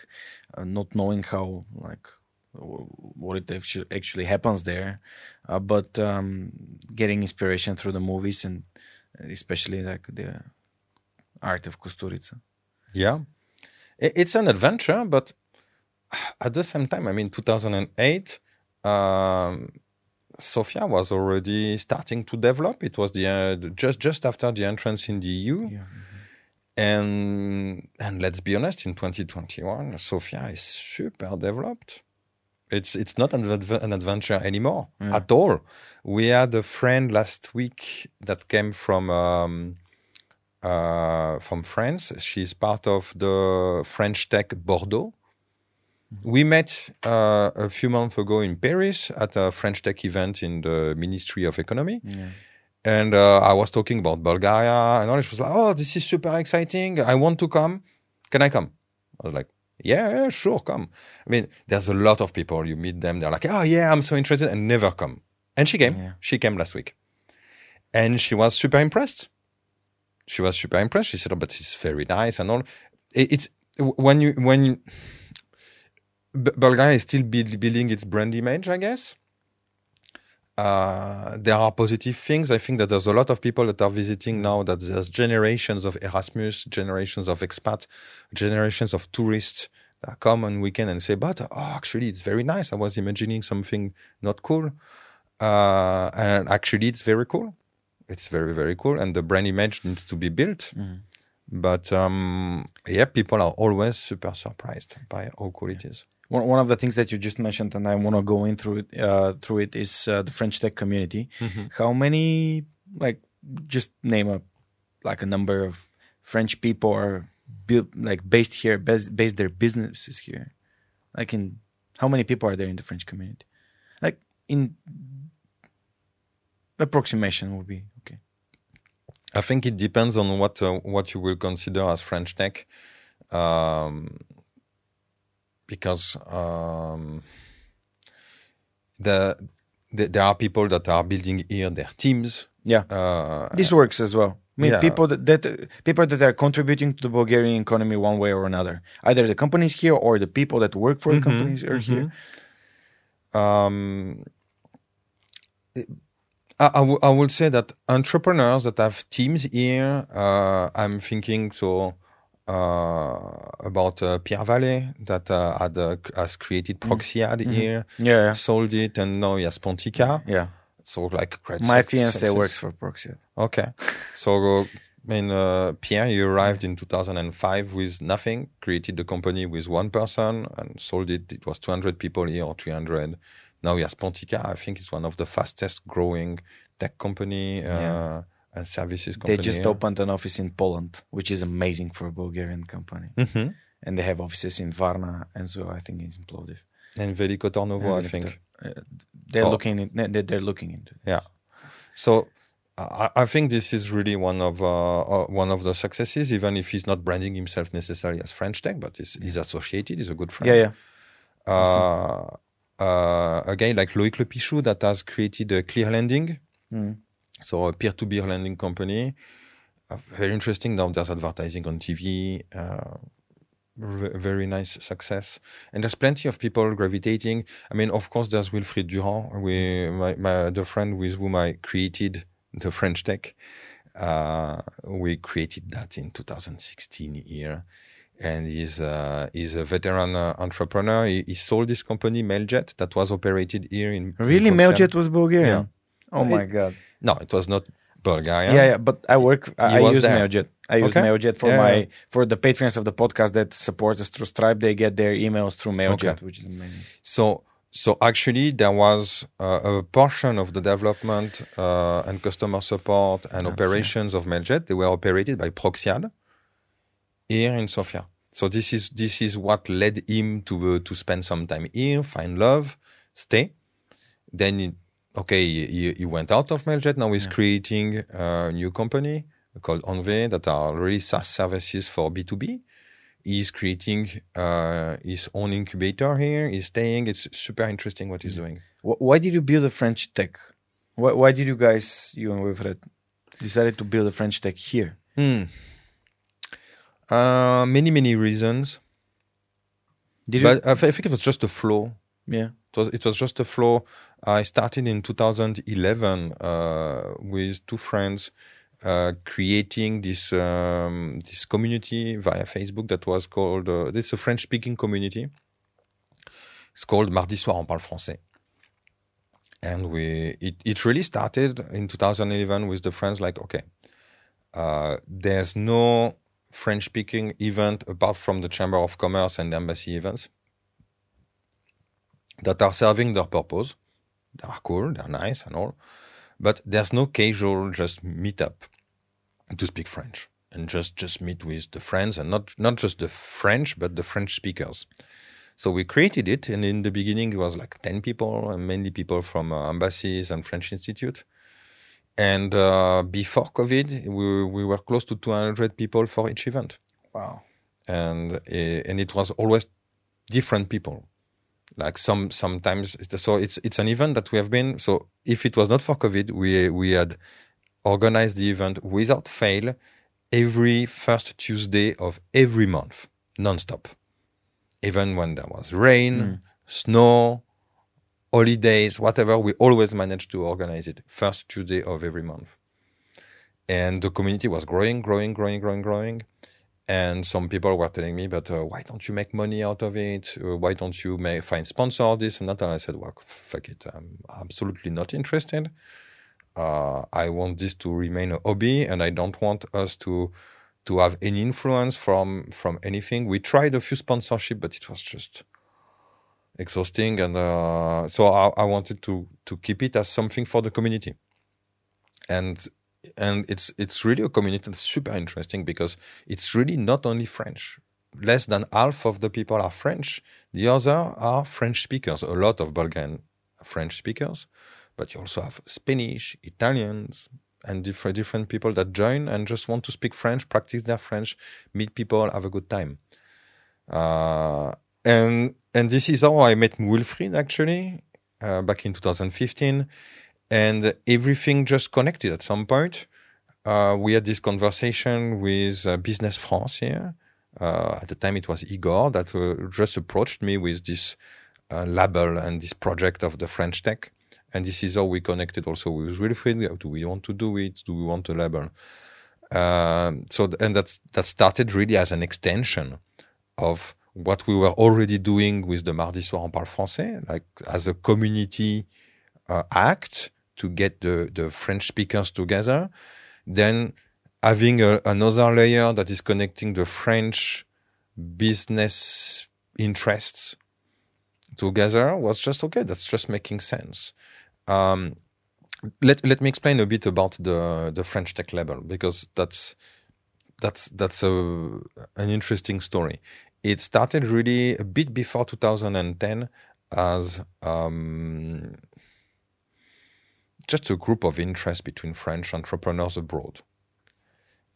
uh, not knowing how like what it actually happens there, uh, but um, getting inspiration through the movies and especially like the art of Kusturica. Yeah, it's an adventure, but at the same time, I mean, 2008. Um, Sofia was already starting to develop. It was the uh, just just after the entrance in the EU. Yeah and and let's be honest, in 2021, Sofia is super developed. It's it's not an, an adventure anymore yeah. at all. We had a friend last week that came from um, uh, from France. She's part of the French Tech Bordeaux. We met uh, a few months ago in Paris at a French Tech event in the Ministry of Economy. Yeah and uh, I was talking about Bulgaria, and all. She was like, "Oh, this is super exciting! I want to come. Can I come?" I was like, "Yeah, yeah, sure, come." I mean, there's a lot of people. You meet them, they're like, "Oh, yeah, I'm so interested," and never come. And she came. Yeah. She came last week, and she was super impressed. She was super impressed. She said, "Oh, but it's very nice and all." It's when you when you, Bulgaria is still building its brand image, I guess uh, there are positive things. I think that there's a lot of people that are visiting now. That there's generations of Erasmus, generations of expat, generations of tourists that come on weekend and say, "But oh, actually, it's very nice. I was imagining something not cool, uh, and actually, it's very cool. It's very very cool, and the brand image needs to be built." Mm. But um, yeah, people are always super surprised by how cool it is one, one of the things that you just mentioned, and I want to go in through it, uh, through it is uh, the French tech community. Mm-hmm. How many, like, just name a like a number of French people are built, like based here, based, based their businesses here. Like, in how many people are there in the French community? Like, in approximation would be okay. I think it depends on what uh, what you will consider as French tech. Um, because um, the, the, there are people that are building here their teams. Yeah, uh, this works as well. I mean, yeah. people that, that, people that are contributing to the Bulgarian economy one way or another, either the companies here or the people that work for mm-hmm, the companies are mm-hmm. here. Um, I, I, w- I would say that entrepreneurs that have teams here, uh, I'm thinking so about uh, Pierre Vallée that uh, had has created. Proxiad mm-hmm. here, yeah, sold it, and now he has Pontica. Yeah, So like. My fiance success. works for Proxy. Okay. So, uh, I mean, uh, Pierre, you arrived in 2005 with nothing, created the company with one person and sold it. It was 200 people here or 300. Now he has Pontica. I think it's one of the fastest growing tech company uh, Yeah. And services They company. just opened an office in Poland, which is amazing for a Bulgarian company. hmm And they have offices in Varna and so I think in Plovdiv. And Veliko Tarnovo, I think. Uh, they're Oh. looking in, they're, looking into it. Yeah. So I, I think this is really one of uh, uh, one of the successes, even if he's not branding himself necessarily as French Tech, but he's, he's associated. He's a good friend. Yeah, yeah. uh, uh, a guy like Loïc Lepichou that has created a Klear Lending. Mm. So a peer-to-peer lending company. Very interesting. Now there's advertising on TV. Uh, very nice success, and there's plenty of people gravitating. I mean, of course, there's Wilfried Durand, we, my, my the friend with whom I created the French Tech. Uh, we created that in 2016 here and he's uh, he's a veteran uh, entrepreneur. He, he sold his company Mailjet that was operated here in Really? in Mailjet was Bulgarian? Oh It- my God. No, it was not Bulgarian. Yeah, yeah, but I work. I, I use there. Mailjet. I use Okay. Mailjet for Yeah, my yeah. for the patrons of the podcast that support us through Stripe. They get their emails through Mailjet, which is amazing. So so actually there was uh, a portion of the development uh, and customer support and Okay. operations of Mailjet. They were operated by Proxiad here in Sofia. So this is this is what led him to uh, to spend some time here, find love, stay. Then he, okay, he, he went out of Mailjet. Now he's Yeah. creating a new company called Enve that are really SaaS services for B2B. He's creating uh, his own incubator here. He's staying. It's super interesting what he's doing. Why did you build a French tech? Why, why did you guys, you and Wilfried, decided to build a French tech here? Hmm. Uh, many many reasons, Did you? but I I think it was just a flow. yeah. It was it was just a flow. I started in 2011 uh, with two friends uh, creating this um, this community via Facebook that was called. Uh, this a French speaking community. It's called Mardi soir on parle français. And we it, it really started in 2011 with the friends like okay, uh, there's no French speaking event apart from the Chamber of Commerce and embassy events that are serving their purpose. They are cool, they're nice and all, but there's no casual just meet up to speak French and just just meet with the friends and not not just the French but the French speakers. So we created it, and in the beginning it was like ten people, and mainly people from uh, embassies and French Institute. And uh, before COVID, we we were close to 200 people for each event Wow. and uh, and it was always different people like some sometimes so it's it's an event that we have been so if it was not for covid we we had organized the event without fail every first tuesday of every month non-stop. Even when there was rain Mm. snow holidays whatever we always managed to organize it first tuesday of every month. And the community was growing growing growing growing growing and some people were telling me, but uh, why don't you make money out of it? Uh, why don't you find sponsor this and that? And I said, well, fuck it. I'm absolutely not interested. Uh, I want this to remain a hobby, and I don't want us to to have any influence from from anything. We tried a few sponsorship, but it was just exhausting, and uh, so I, I wanted to to keep it as something for the community. And and it's it's really a community that's super interesting because it's really not only French. Less than half of the people are French. The other are French speakers. A lot of Bulgarian French speakers, but you also have Spanish, Italians, and different different people that join and just want to speak French, practice their French, meet people, have a good time. Uh, and and this is how I met Wilfried actually uh, back in 2015 and everything just connected at some point. Uh, we had this conversation with uh, Business France here. Uh, at the time, it was Igor that uh, just approached me with this uh, label and this project of the French Tech. And this is how we connected also with Wilfried. Do we want to do it? Do we want a label? Um, so, and that's that started really as an extension of what we were already doing with the Mardi Soir on Parle Français, like as a community uh, act to get the, the French speakers together. Then having a, another layer that is connecting the French business interests together was just okay. That's just making sense. Um, let let me explain a bit about the the French Tech Label because that's that's that's a an interesting story. It started really a bit before 2010 as um, just a group of interest between French entrepreneurs abroad.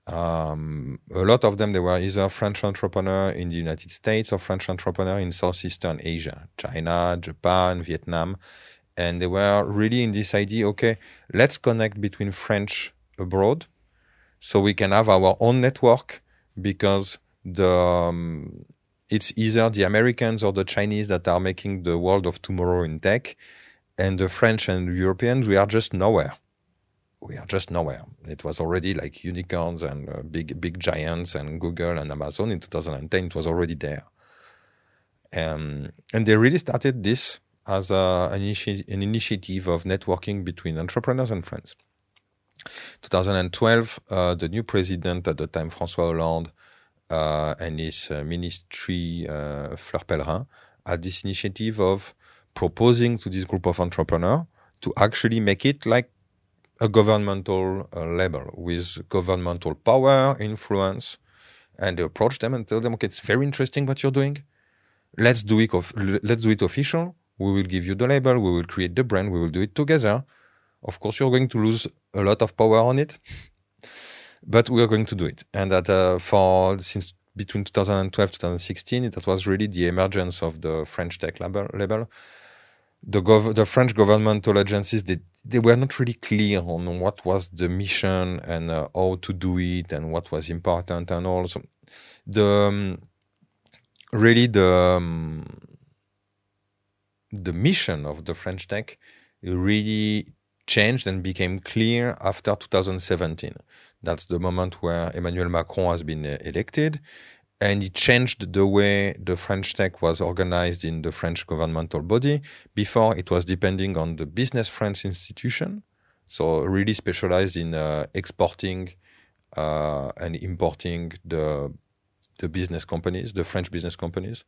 Um, a lot of them they were either French entrepreneur in the United States or French entrepreneur in Southeastern Asia, China, Japan, Vietnam, and they were really in this idea. Okay, let's connect between French abroad, so we can have our own network because the um, it's either the Americans or the Chinese that are making the world of tomorrow in tech, and the French and Europeans we are just nowhere we are just nowhere. It was already like unicorns and uh, big big giants and Google and Amazon in 2010. It was already there, um, and they really started this as a, an, initi- an, initiative of networking between entrepreneurs and friends. 2012, uh, the new president at the time, François Hollande, uh, and his uh, ministry, uh, Fleur Pellerin, had this initiative of proposing to this group of entrepreneurs to actually make it like a governmental uh, level with governmental power, influence, and approach them and tell them, okay, it's very interesting what you're doing. Let's do it. Of, let's do it official. We will give you the label. We will create the brand. We will do it together. Of course, you're going to lose a lot of power on it, but we are going to do it. And that uh, for since between 2012 2016, that was really the emergence of the French tech label. label. The, gov- the French governmental agencies they they were not really clear on what was the mission and uh, how to do it and what was important and also the um, really the um, the mission of the French Tech really changed and became clear after 2017. That's the moment where Emmanuel Macron has been uh, elected, and it changed the way the French tech was organized in the French governmental body. Before, it was depending on the Business France institution, so really specialized in uh, exporting uh, and importing the the business companies, the French business companies,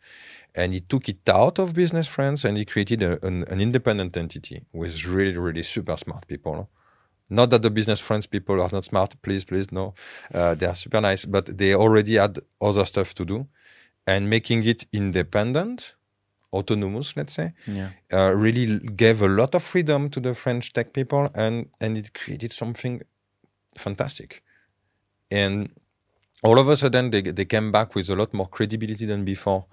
and he took it out of Business France and he created a, an, an independent entity with really, really super smart people not that the business France people are not smart, please, please, no. Uh, they are super nice, but they already had other stuff to do. And making it independent, autonomous, let's say, yeah. uh, really gave a lot of freedom to the French tech people and, and it created something fantastic. And all of a sudden, they, they came back with a lot more credibility than before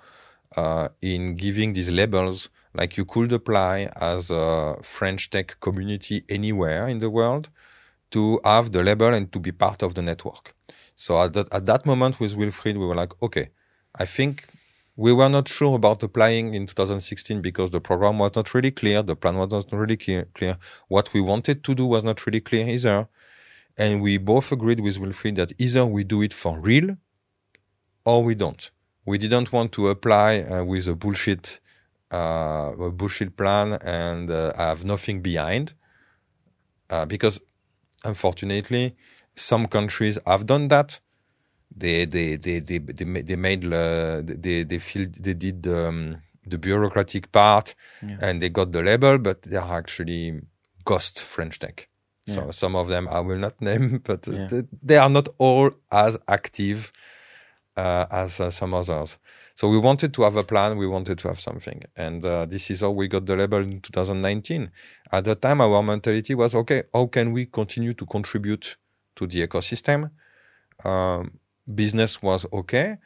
uh, in giving these labels like you could apply as a French tech community anywhere in the world to have the label and to be part of the network. So at that, at that moment with Wilfried, we were like, okay, I think we were not sure about applying in 2016 because the program was not really clear, the plan was not really clear, clear. What we wanted to do was not really clear either. And we both agreed with Wilfried that either we do it for real or we don't. We didn't want to apply uh, with a bullshit uh, a bullshit plan and uh, have nothing behind. Uh, because unfortunately, some countries have done that. They they they they they, they made uh, they they feel they did um, the bureaucratic part yeah. and they got the label, but they are actually ghost French tech. Yeah. So some of them I will not name, but yeah. they, they, are not all as active uh, as uh, some others. So we wanted to have a plan. We wanted to have something, and uh, this is how we got the label in 2019. At the time, our mentality was okay. How can we continue to contribute to the ecosystem? Um, business was okay,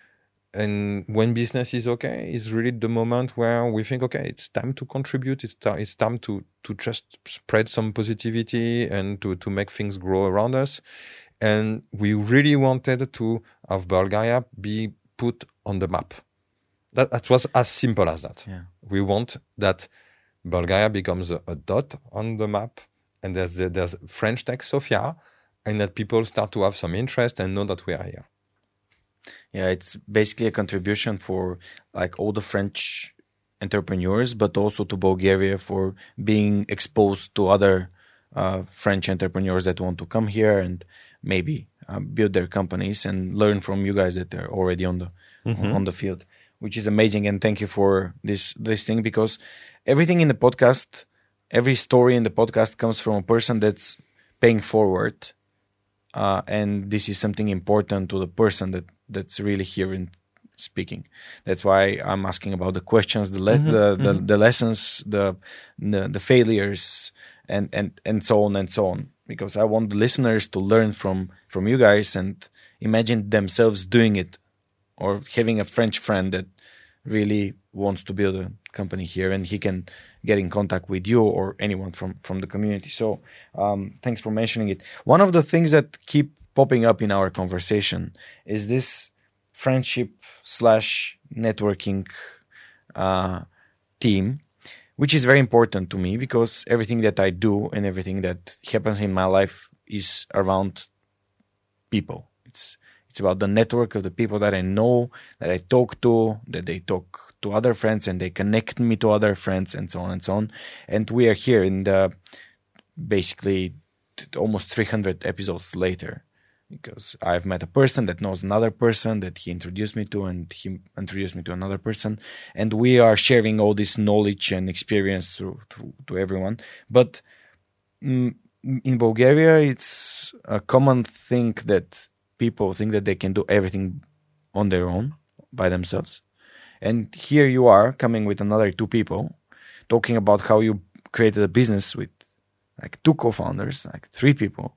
and when business is okay, is really the moment where we think, okay, it's time to contribute. It's, t- it's time to to just spread some positivity and to to make things grow around us. And we really wanted to have Bulgaria be put on the map that, that was as simple as that. Yeah. We want that Bulgaria becomes a, a dot on the map, and there's the, there's French Tech Sofia, and that people start to have some interest and know that we are here. Yeah, it's basically a contribution for like all the French entrepreneurs, but also to Bulgaria for being exposed to other uh, French entrepreneurs that want to come here and maybe uh, build their companies and learn from you guys that are already on the Mhm. on the field, which is amazing. And thank you for this this thing because everything in the podcast, every story in the podcast comes from a person that's paying forward, uh, and this is something important to the person that that's really hearing speaking. That's why I'm asking about the questions, the le- Mhm, the, the mhm. the lessons, the, the the failures, and and and so on and so on. Because I want the listeners to learn from from you guys and imagine themselves doing it, or having a French friend that really wants to build a company here, and he can get in contact with you or anyone from from the community. So um, thanks for mentioning it. One of the things that keep popping up in our conversation is this friendship slash networking uh, team, which is very important to me because everything that I do and everything that happens in my life is around people. It's it's about the network of the people that I know, that I talk to, that they talk to other friends, and they connect me to other friends, and so on and so on. And we are here in the basically almost 300 episodes later because I've met a person that knows another person that he introduced me to, and he introduced me to another person, and we are sharing all this knowledge and experience through, through to everyone. But mm, in Bulgaria, it's a common thing that people think that they can do everything on their own by themselves, and here you are coming with another two people, talking about how you created a business with like two co-founders, like three people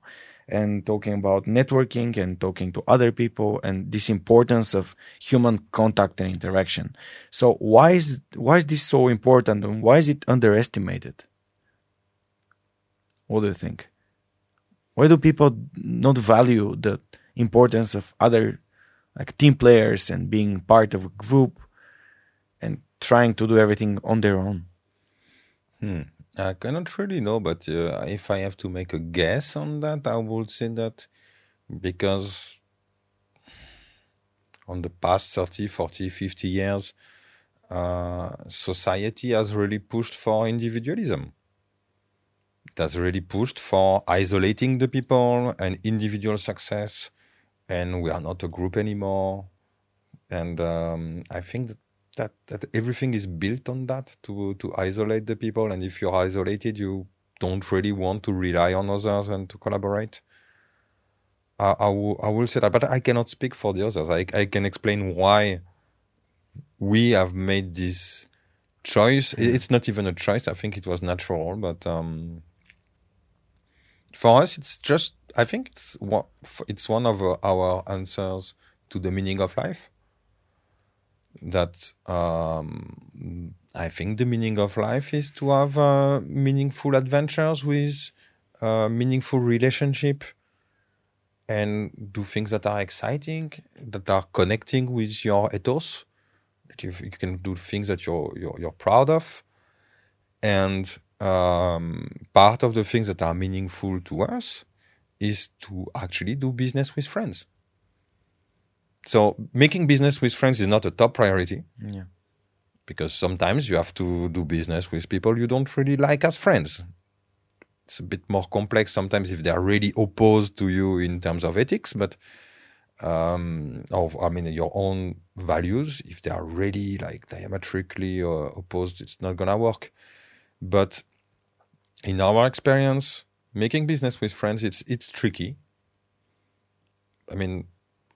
and talking about networking and talking to other people and this importance of human contact and interaction. So why is why is this so important and why is it underestimated? What do you think? Why do people not value the importance of other like team players and being part of a group and trying to do everything on their own? Hmm. I cannot really know, but uh, if I have to make a guess on that, I would say that because on the past 30, 40, 50 years, uh, society has really pushed for individualism. It has really pushed for isolating the people and individual success, and we are not a group anymore. And um, I think that that that everything is built on that to to isolate the people. And if you're isolated you don't really want to rely on others and to collaborate. I, I, will, say that but i cannot speak for the others. I, I can explain why we have made this choice. It- it's not even a choice. I think it was natural but um for us it's just i think it's one it's one of our answers to the meaning of life that um, I think the meaning of life is to have uh, meaningful adventures with uh, meaningful relationship and do things that are exciting, that are connecting with your ethos. That you, you can do things that you're you're, you're proud of, and um, part of the things that are meaningful to us is to actually do business with friends. So making business with friends is not a top priority Yeah. because sometimes you have to do business with people you don't really like as friends. It's a bit more complex sometimes if they are really opposed to you in terms of ethics, but um, of I mean your own values. If they are really like diametrically uh, opposed, it's not gonna work. But in our experience, making business with friends, it's it's tricky. I mean,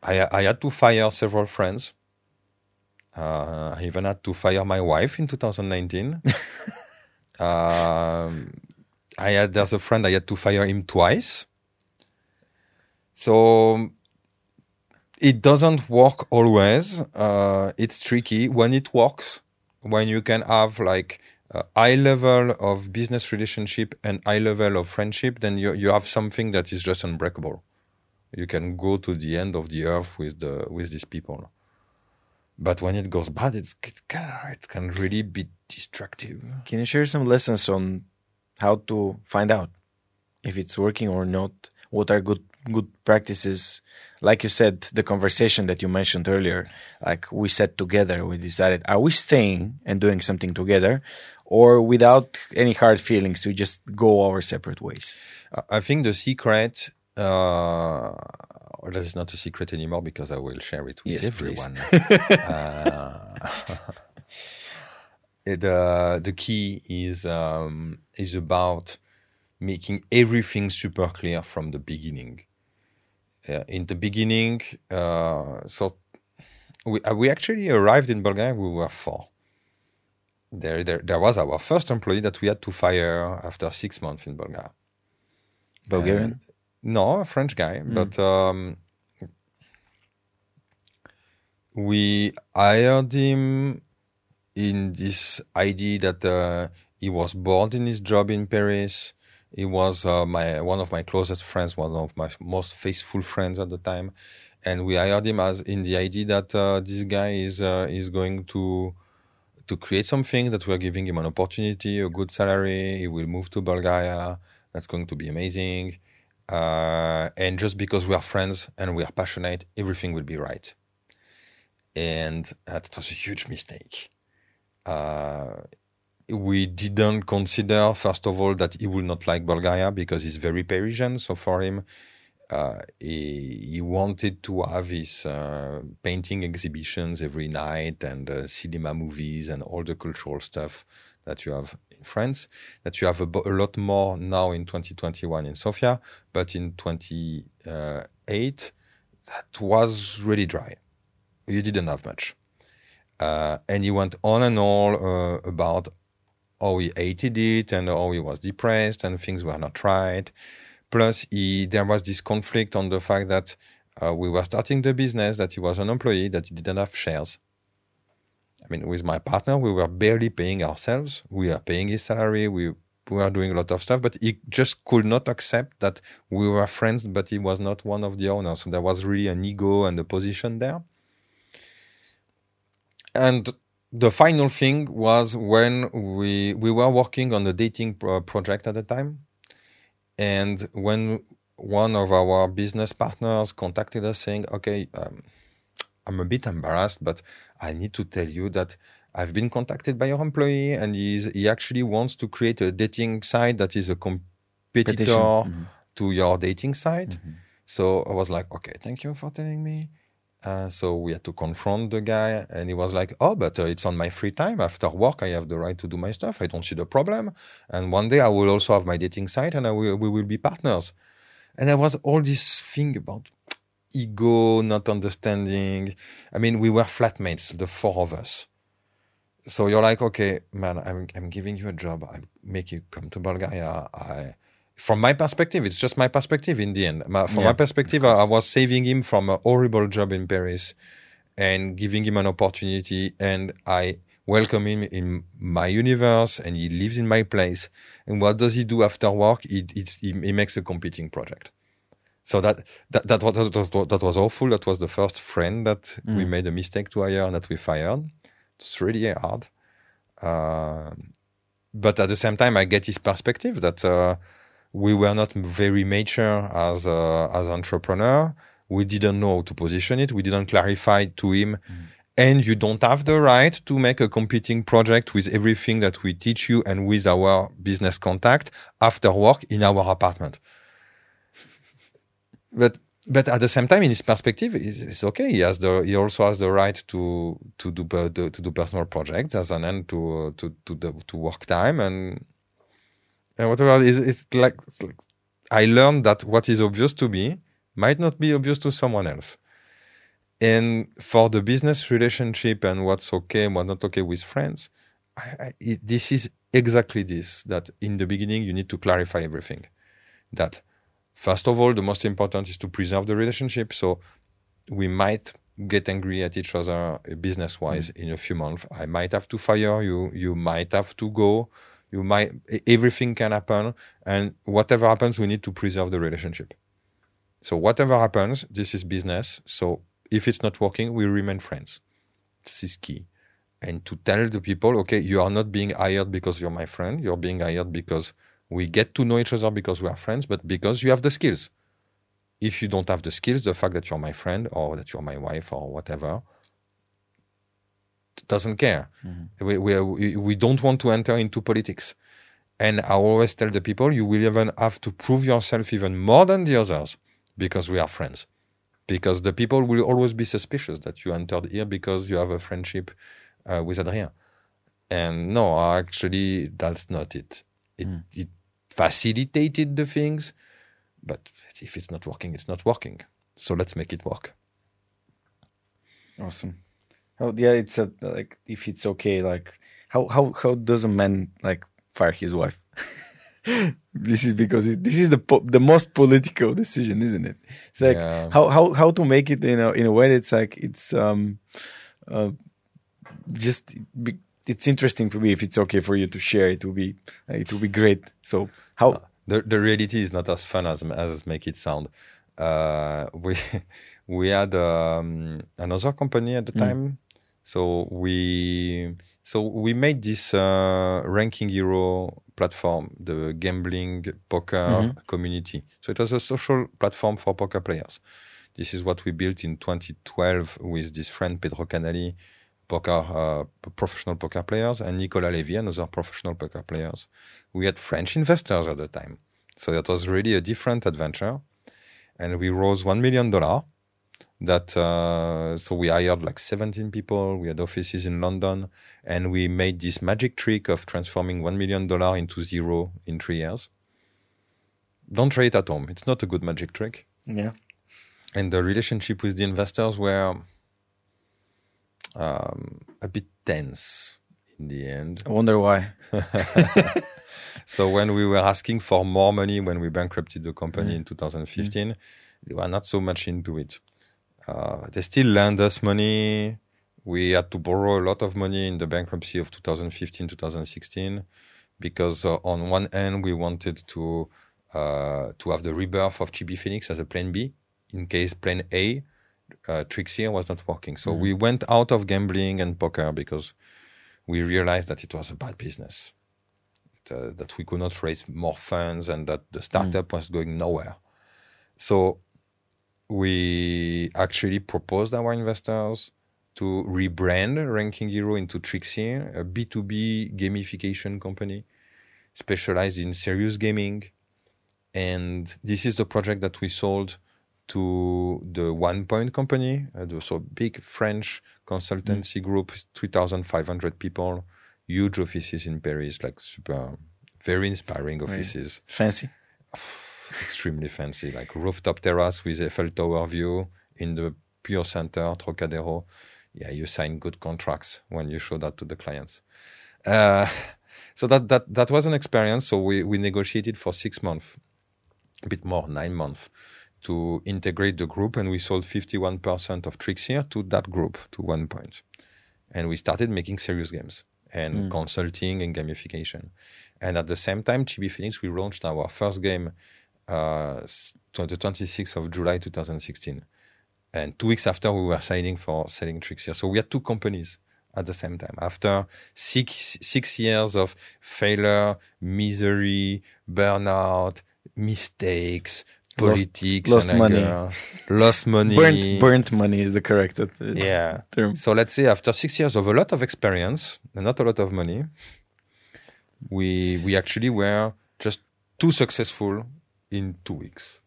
I I had to fire several friends. Uh, I even had to fire my wife in 2019. um, I had there's a friend I had to fire him twice. So it doesn't work always. Uh, it's tricky when it works. When you can have like a high level of business relationship and high level of friendship, then you you have something that is just unbreakable. You can go to the end of the earth with the with these people. But when it goes bad, it's, it can it can really be destructive. Can you share some lessons on how to find out if it's working or not? What are good good practices? Like you said, the conversation that you mentioned earlier, like we sat together, we decided, are we staying and doing something together, or without any hard feelings, we just go our separate ways? I think the secret, uh, that is not a secret anymore because I will share it with Yes, everyone. uh, the the key is um, is about making everything super clear from the beginning. Uh, in the beginning, uh, so we uh, we actually arrived in Bulgaria. We were four. There, there, there was our first employee that we had to fire after six months in Bulgaria. Bulgarian? No, a French guy, but um, we hired him in this idea that uh, he was bored in his job in Paris. He was uh, my one of my closest friends, one of my most faithful friends at the time, and we hired him as in the idea that uh, this guy is uh, is going to to create something that we're giving him an opportunity, a good salary. He will move to Bulgaria. That's going to be amazing. Uh, and just because we are friends and we are passionate, everything will be right. And that was a huge mistake. Uh, we didn't consider, first of all, that he will not like Bulgaria because he's very Parisian. So for him, uh, he, he wanted to have his uh, painting exhibitions every night and uh, cinema movies and all the cultural stuff that you have in France, that you have a, a lot more now in 2021 in Sofia, but in 28, that was really dry. You didn't have much. Uh, and he went on and on uh, about how he hated it and how he was depressed and things were not right. Plus, he, there was this conflict on the fact that uh, we were starting the business, that he was an employee, that he didn't have shares. I mean, with my partner, we were barely paying ourselves. We were paying his salary. We, we were doing a lot of stuff, but he just could not accept that we were friends, but he was not one of the owners. So there was really an ego and a position there. And the final thing was when we we were working on a dating pro- project at the time, and when one of our business partners contacted us saying, "Okay, um, I'm a bit embarrassed, but I need to tell you that I've been contacted by your employee, and he's, he actually wants to create a dating site that is a competitor. Mhm. to your dating site." Mhm. So I was like, "Okay, thank you for telling me." Uh, so we had to confront the guy, and he was like, "Oh, but uh, it's on my free time after work. I have the right to do my stuff. I don't see the problem. And one day I will also have my dating site, and I will, we will be partners." And there was all this thing about ego, not understanding. I mean, we were flatmates, the four of us. So you're like, okay, man, I'm I'm giving you a job. I make you come to Bulgaria. I, from my perspective, it's just my perspective in the end. My, from Yeah, my perspective, I, I was saving him from a horrible job in Paris and giving him an opportunity, and I welcome him in my universe, and he lives in my place. And what does he do after work? He it's, he, he makes a competing project. So that that that was that, that was awful. That was the first friend that we Mm. made a mistake to hire and that we fired. It's really hard. Uh, but at the same time, I get his perspective that uh, we were not very mature as a, as entrepreneur. We didn't know how to position it. We didn't clarify to him. And you don't have the right to make a competing project with everything that we teach you and with our business contact after work in our apartment. But but at the same time, in his perspective, it's, it's okay. He has the he also has the right to to do to, do personal projects as an end to uh, to to the to work time and and whatever. It's, it's like- I learned that what is obvious to me might not be obvious to someone else. And for the business relationship and what's okay and what's not okay with friends, I, I, it, this is exactly this. That in the beginning you need to clarify everything. That first of all, the most important is to preserve the relationship. So we might get angry at each other uh, business wise mm. in a few months. I might have to fire you. You might have to go. You might, everything can happen. And whatever happens, we need to preserve the relationship. So whatever happens, this is business. So if it's not working, we remain friends. This is key. And to tell the people, okay, you are not being hired because you're my friend. You're being hired because we get to know each other because we are friends, but because you have the skills. If you don't have the skills, the fact that you're my friend or that you're my wife or whatever, doesn't care. Mm-hmm. We, we, we don't want to enter into politics. And I always tell the people, you will even have to prove yourself even more than the others because we are friends. Because the people will always be suspicious that you entered here because you have a friendship uh, with Adrien. And no, actually, that's not it. It, Mm. it facilitated the things, but if it's not working, it's not working. So let's make it work. Awesome. Oh yeah, it's a like if it's okay, like how how how does a man like fire his wife? this is because it, this is the po- the most political decision, isn't it? It's like Yeah. how how how to make it in a in a way that's like it's um uh just be, it's interesting for me if it's okay for you to share it will be it will be great. So how the the reality is not as fun as as make it sound. Uh, we we had um, another company at the Mm. time, so we so we made this uh, ranking hero platform, the gambling poker Mhm. community. So it was a social platform for poker players. This is what we built in 2012 with this friend Pedro Canali, poker uh, professional poker players, and Nicolas Levy, another professional poker players. We had French investors at the time, so that was really a different adventure. And we rose one million dollar. That uh, so we hired like 17 people. We had offices in London, and we made this magic trick of transforming one million dollar into zero in three years. Don't try it at home. It's not a good magic trick yeah and the relationship with the investors were um, a bit tense in the end. I wonder why. So when we were asking for more money when we bankrupted the company in 2015, they were not so much into it. Uh, they still lend us money. We had to borrow a lot of money in the bankruptcy of 2015, 2016, because uh, on one end we wanted to uh, to have the rebirth of Chibi Phoenix as a plan B in case plan A, uh, Trixier, was not working. So we went out of gambling and poker because we realized that it was a bad business, uh, that we could not raise more funds and that the startup was going nowhere. So we actually proposed our investors to rebrand Ranking Hero into Trixier, a B2B gamification company specialized in serious gaming. And this is the project that we sold to the One Point company, uh, the- so big French consultancy group, 3,500 people, huge offices in Paris, like super, very inspiring offices Fancy. extremely fancy, like rooftop terrace with Eiffel Tower view in the pure center, Trocadero. Yeah, you sign good contracts when you show that to the clients. Uh, so that that that was an experience. So we we negotiated for six months, a bit more, nine months, to integrate the group, and we sold 51% of Trixier to that group, to one point, and we started making serious games and consulting and gamification. And at the same time, Chibi Phoenix, we launched our first game uh, the 26th of July 2016. And two weeks after, we were signing for selling Trixier. So we had two companies at the same time. After six, six years of failure, misery, burnout, mistakes, politics, lost and money. lost money. Burnt burnt money is the correct uh, Yeah. term. So let's say after six years of a lot of experience and not a lot of money, we we actually were just too successful in two weeks.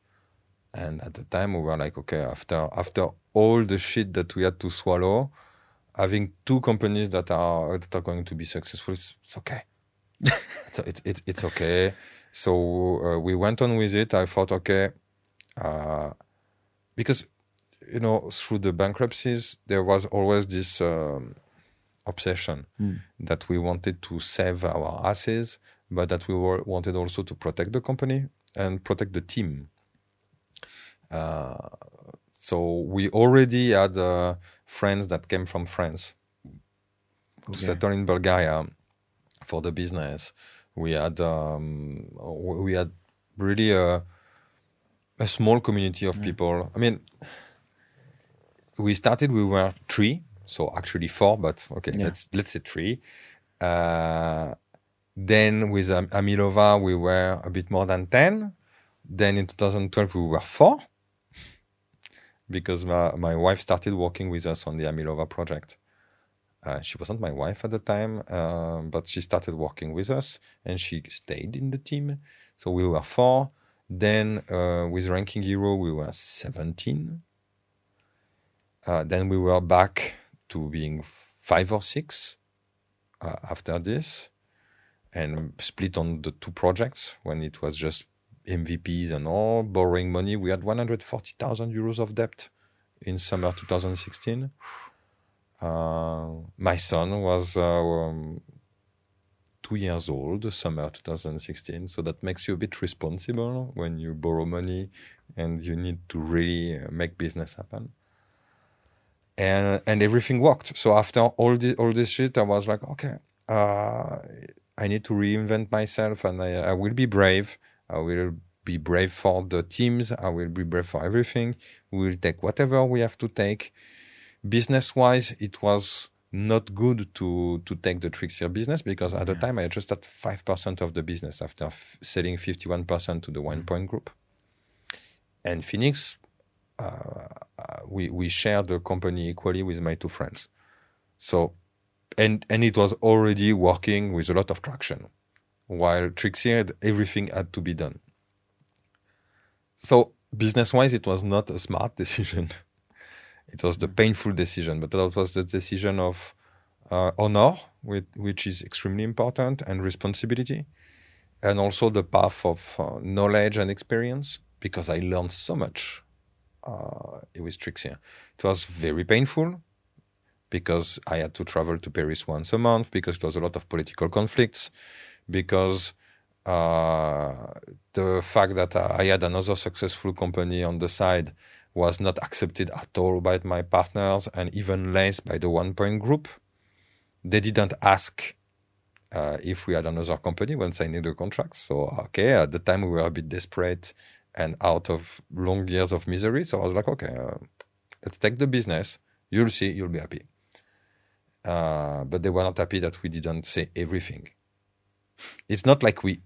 And at the time we were like, okay, after after all the shit that we had to swallow, having two companies that are that are going to be successful, it's, it's okay. it's, it's it's it's okay. So uh, we went on with it. I thought, okay, uh, because you know through the bankruptcies there was always this um, obsession that we wanted to save our assets, but that we were, wanted also to protect the company and protect the team. Uh, so we already had uh, friends that came from France to settle in Bulgaria for the business. We had um, we had really a a small community of people. I mean, we started. We were three, so actually four, but okay, Yeah. let's let's say three. Uh, then with Am- Amilova, we were a bit more than ten. Then in 2012, we were four because my, my wife started working with us on the Amilova project. Uh, she wasn't my wife at the time, uh, but she started working with us and she stayed in the team. So we were four. Then uh, with Ranking Hero, we were 17. Uh, then we were back to being five or six uh, after this and split on the two projects when it was just MVPs and all, borrowing money. We had 140,000 euros of debt in summer 2016. Uh, my son was uh, um, two years old, summer 2016. So that makes you a bit responsible when you borrow money and you need to really uh, make business happen. And and everything worked. So after all this all this shit, I was like, okay, uh, I need to reinvent myself, and I, I will be brave. I will be brave for the teams. I will be brave for everything. We will take whatever we have to take. Business wise, it was not good to to take the Trixier business because at the time I just had five percent of the business after f- selling fifty one percent to the One Point Group. And Phoenix, uh, uh, we we shared the company equally with my two friends. So, and and it was already working with a lot of traction, while Trixier everything had to be done. So business wise, it was not a smart decision. It was the painful decision, but that was the decision of uh, honor, with, which is extremely important, and responsibility, and also the path of uh, knowledge and experience, because I learned so much uh, with Trixier. It was very painful because I had to travel to Paris once a month, because there was a lot of political conflicts, because uh, the fact that I had another successful company on the side was not accepted at all by my partners and even less by the One Point Group. They didn't ask uh, if we had another company when signing the contract. So, okay, at the time we were a bit desperate and out of long years of misery. So I was like, okay, uh, let's take the business. You'll see, you'll be happy. Uh, but they were not happy that we didn't say everything. It's not like we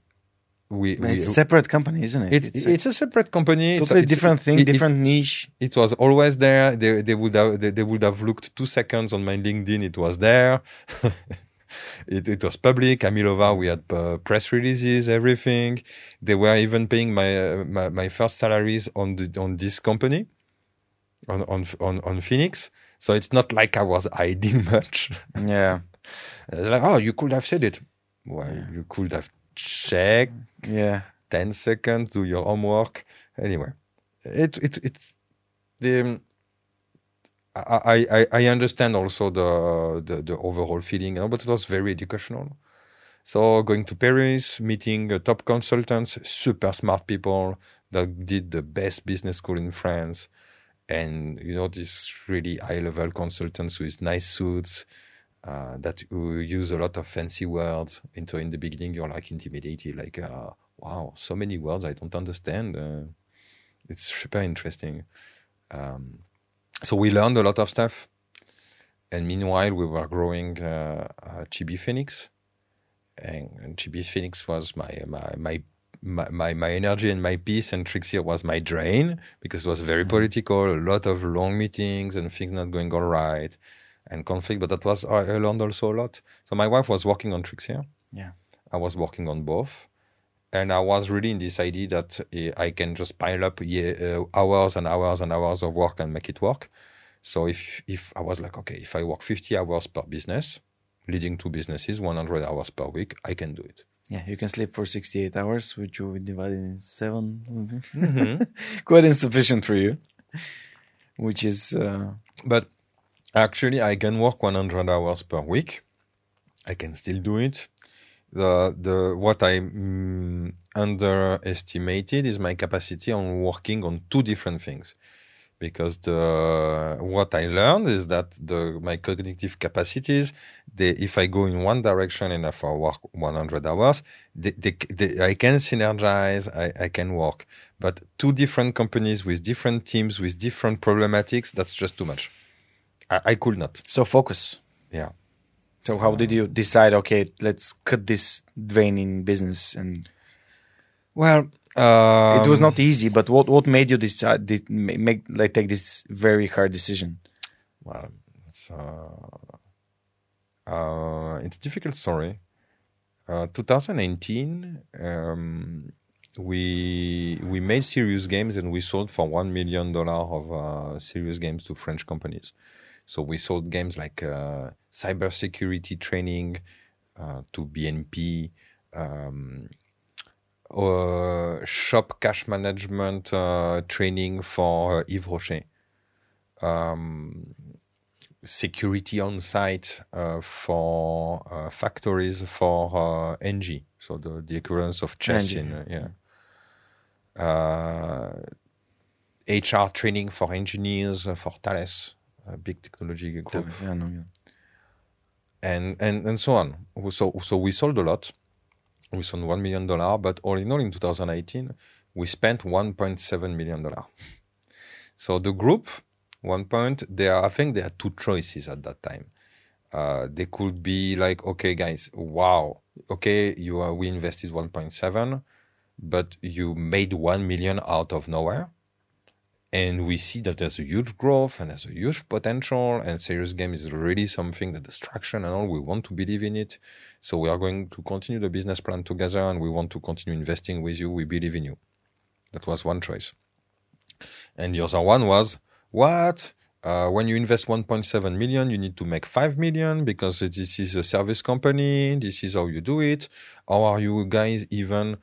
we, we it's a separate company, isn't it? it's, it's, a separate company. totally it's- different thing, it- it- different niche. it was always there. They they would have they, they would have looked two seconds on my LinkedIn. It was there. it it was public. Amilova, we had uh, press releases, everything. They were even paying my uh, my, my first salaries on the on this company, on on on on Phoenix. So it's not like I was hiding much. Yeah, like, oh, you could have said it. Well, you could have checked yeah. 10 seconds, do your homework. Anyway, it it it's the I I I understand also the the, the overall feeling, you know, but it was very educational. So going to Paris, meeting uh, top consultants, super smart people that did the best business school in France, and you know these really high level consultants with nice suits. Uh, that you use a lot of fancy words. Into in the beginning, you're like intimidated, like, uh, wow, so many words I don't understand. Uh, it's super interesting. Um, so we learned a lot of stuff, and meanwhile we were growing uh, uh, Chibi Phoenix, and, and Chibi Phoenix was my my my. My, my my energy and my peace and Trixier was my drain because it was very political, a lot of long meetings and things not going all right and conflict. But that was I I learned also a lot. So my wife was working on Trixier. Yeah. I was working on both and I was really in this idea that uh, I can just pile up yeah, uh, hours and hours and hours of work and make it work. So if if I was like, okay, if I work 50 hours per business, leading two businesses, 100 hours per week, I can do it. Yeah, you can sleep for 68 hours, which you would divide in 7 Mhm. Quite insufficient for you. Which is, uh, But actually, I can work 100 hours per week. I can still do it. The the what I mm, underestimated is my capacity on working on two different things, because the what I learned is that the my cognitive capacities, they, if I go in one direction and if I work 100 hours, they, they, I can synergize, I, I can work. But two different companies with different teams with different problematics, that's just too much. I, I could not. so focus. Yeah. So how did you decide, okay, let's cut this draining business? And Well, um, it was not easy, but what, what made you decide, did, make, like, take this very hard decision? Well, it's, uh, uh, it's a difficult story. Uh, 2018, um, we we made serious games and we sold for one million dollar of uh, serious games to French companies. So we sold games like uh, cybersecurity training uh, to BNP, um, shop cash management uh, training for uh, Yves Rocher. Um, security on site uh, for uh, factories for uh, Engie, so the, the equivalence of CEZ Engie. in uh, yeah. HR training for engineers uh, for Thales, big technology group, Yeah, no, yeah. and and and so on. So so we sold a lot. We sold one million dollar, but all in all, in 2018, we spent 1.7 million dollar. So the group, one point, they are, I think they had two choices at that time. Uh, they could be like, okay, guys, wow, okay, you are, we invested 1.7, but you made 1 million out of nowhere. And we see that there's a huge growth and there's a huge potential, and serious game is really something that distraction and all. We want to believe in it, so we are going to continue the business plan together, and we want to continue investing with you. We believe in you. That was one choice. And the other one was what? Uh, when you invest 1.7 million, you need to make 5 million because this is a service company. This is how you do it. Or are you guys even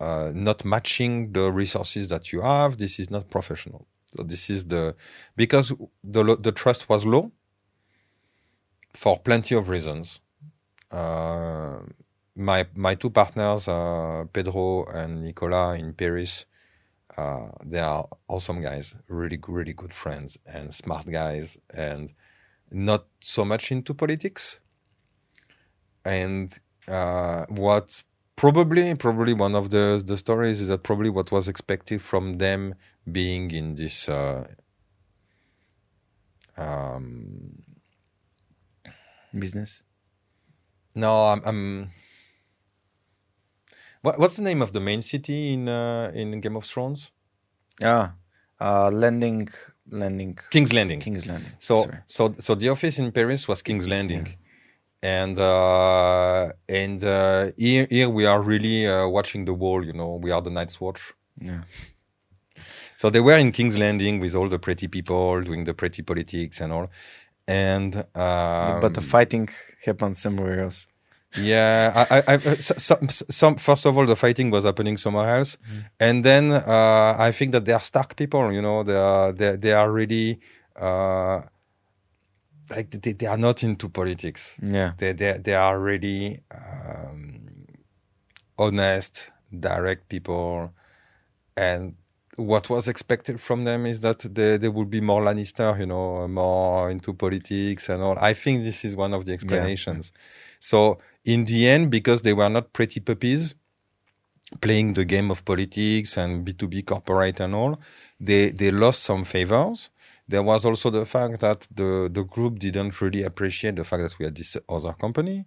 uh, not matching the resources that you have? This is not professional. So this is the because the the trust was low for plenty of reasons. Uh, my my two partners, uh, Pedro and Nicola in Paris, uh, they are awesome guys, really really good friends and smart guys, and not so much into politics. And uh, what probably probably one of the the stories is that probably what was expected from them being in this uh, um, Business. no I'm, I'm what, what's the name of the main city in uh, in Game of Thrones Ah, uh, landing, landing, King's Landing King's Landing. So Sorry. so so the office in Paris was King's Landing, and uh, and uh, here here we are really uh, watching the wall. You know, we are the Night's Watch. yeah, So they were in King's Landing with all the pretty people doing the pretty politics and all, and um, but the fighting happened somewhere else. yeah, I, I, I, some, some, first of all, the fighting was happening somewhere else, Mm-hmm. and then uh, I think that they are Stark people. You know, they are they, they are really uh, like they, they are not into politics. Yeah, They they they are really um, honest, direct people, and what was expected from them is that they they would be more Lannister, you know, more into politics and all. I think this is one of the explanations. So in the end, because they were not pretty puppies playing the game of politics and B2B corporate and all, they they lost some favors. There was also the fact that the the group didn't really appreciate the fact that we had this other company.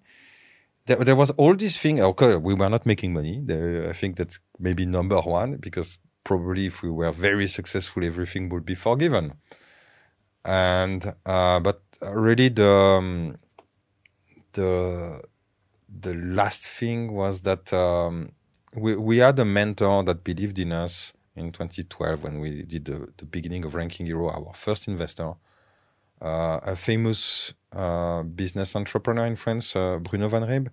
There, there was all this thing. Okay, we were not making money. The, I think that's maybe number one because probably if we were very successful, everything would be forgiven. And uh, but really the um, the the last thing was that um, we we had a mentor that believed in us in 2012 when we did the, the beginning of Ranking Hero, our first investor, uh, a famous uh, business entrepreneur in France, uh, Bruno Vanryb.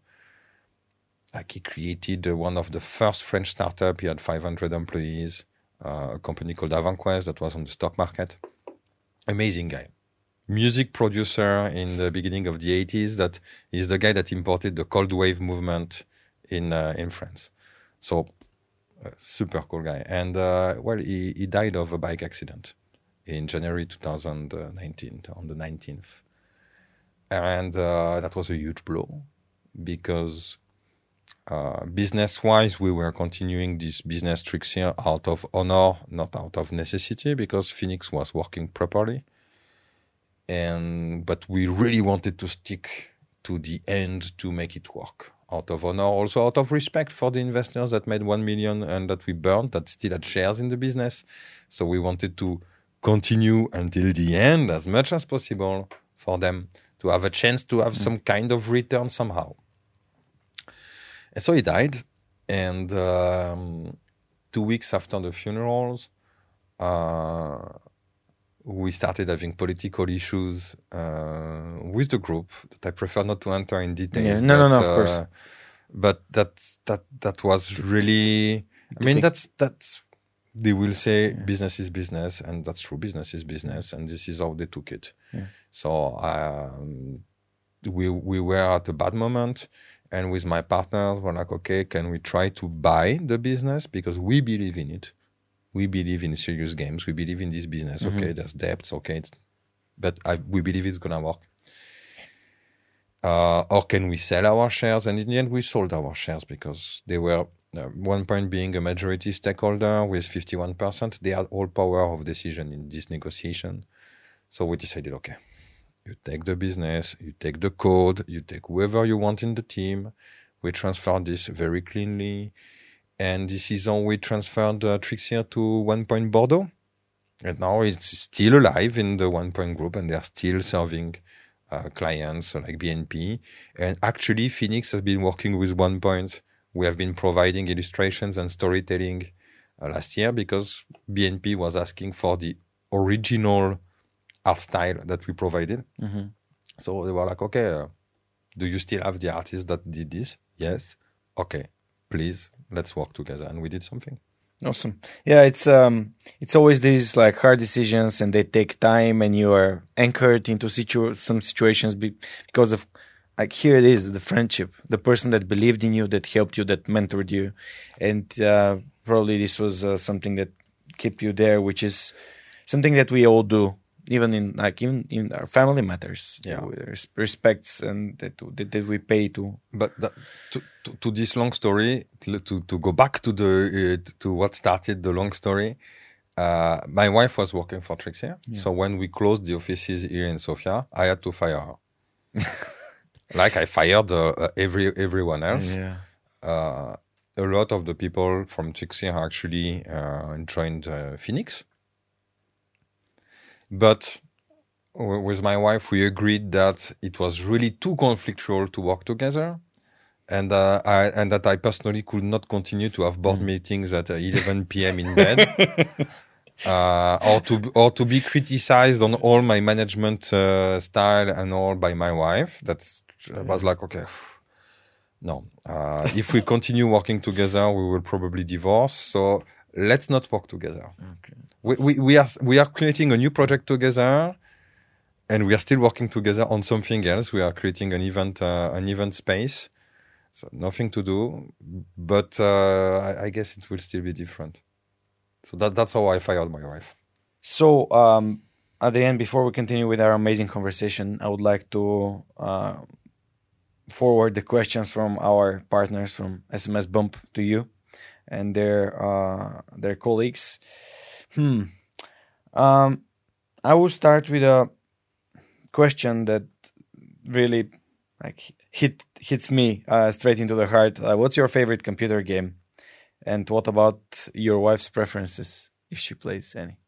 Like he created uh, one of the first French startup. He had 500 employees, uh, a company called Avanquest that was on the stock market. Amazing guy music producer in the beginning of the 80s that is the guy that imported the cold wave movement in uh, in France. So super cool guy. And uh, well, he, he died of a bike accident in January 2019 on the 19th. And uh, that was a huge blow because uh, business wise, we were continuing this business Trixier out of honor, not out of necessity, because Phoenix was working properly and but we really wanted to stick to the end to make it work out of honor also out of respect for the investors that made 1 million and that we burned that still had shares in the business so we wanted to continue until the end as much as possible for them to have a chance to have some kind of return somehow. And so he died, and um, two weeks after the funerals, uh, we started having political issues uh, with the group that I prefer not to enter in details. Yeah, no, no, no, of uh, course. But that that that was really. I mean, that's that's. They will say business is business, and that's true. Business is business, and this is how they took it. Yeah. So um, we we were at a bad moment, and with my partners, we're like, okay, can we try to buy the business because we believe in it we believe in serious games. We believe in this business. Okay, there's debts. Okay, it's, but I, we believe it's gonna work. Uh, or can we sell our shares? And in the end, we sold our shares because they were uh, one point being a majority stakeholder with 51%. They had all power of decision in this negotiation. So we decided, okay, you take the business, you take the code, you take whoever you want in the team. We transfer this very cleanly and this is how we transferred uh, Trixier to One Point Bordeaux. And now it's still alive in the One Point group, and they are still serving uh, clients like BNP. And actually, Phoenix has been working with One Point. We have been providing illustrations and storytelling uh, last year because BNP was asking for the original art style that we provided. Mhm. So they were like, okay, uh, do you still have the artist that did this? Yes. Okay, please, let's work together. And we did something. Awesome. Yeah, it's um, it's always these like hard decisions, and they take time, and you are anchored into situ- some situations be- because of like here it is the friendship, the person that believed in you, that helped you, that mentored you, and uh, probably this was uh, something that kept you there, which is something that we all do, even in like even in our family matters. Yeah. respects and that, that that we pay to. But that, to, to to this long story, to to, go back to the uh, to what started the long story. Uh, my wife was working for Trixie, so when we closed the offices here in Sofia, I had to fire her. like I fired uh, uh, every everyone else. Yeah. uh, a lot of the people from Trixie actually uh, joined uh, Phoenix. But with my wife, we agreed that it was really too conflictual to work together. And uh, I, and that I personally could not continue to have board meetings at uh, 11 p.m. in bed, uh, or to or to be criticized on all my management uh, style and all by my wife. That was like, okay, no. Uh, if we continue working together, we will probably divorce. So let's not work together. Okay. We, we, we are we are creating a new project together, and we are still working together on something else. We are creating an event uh, an event space. So nothing to do, but uh, I, I guess it will still be different. So that that's how I fired my wife. So, um, at the end, before we continue with our amazing conversation, I would like to uh, forward the questions from our partners from SMSBump to you and their uh, their colleagues. Hmm. Um, I will start with a question that really like hit hits me uh, straight into the heart. Uh, what's your favorite computer game? And what about your wife's preferences if she plays any?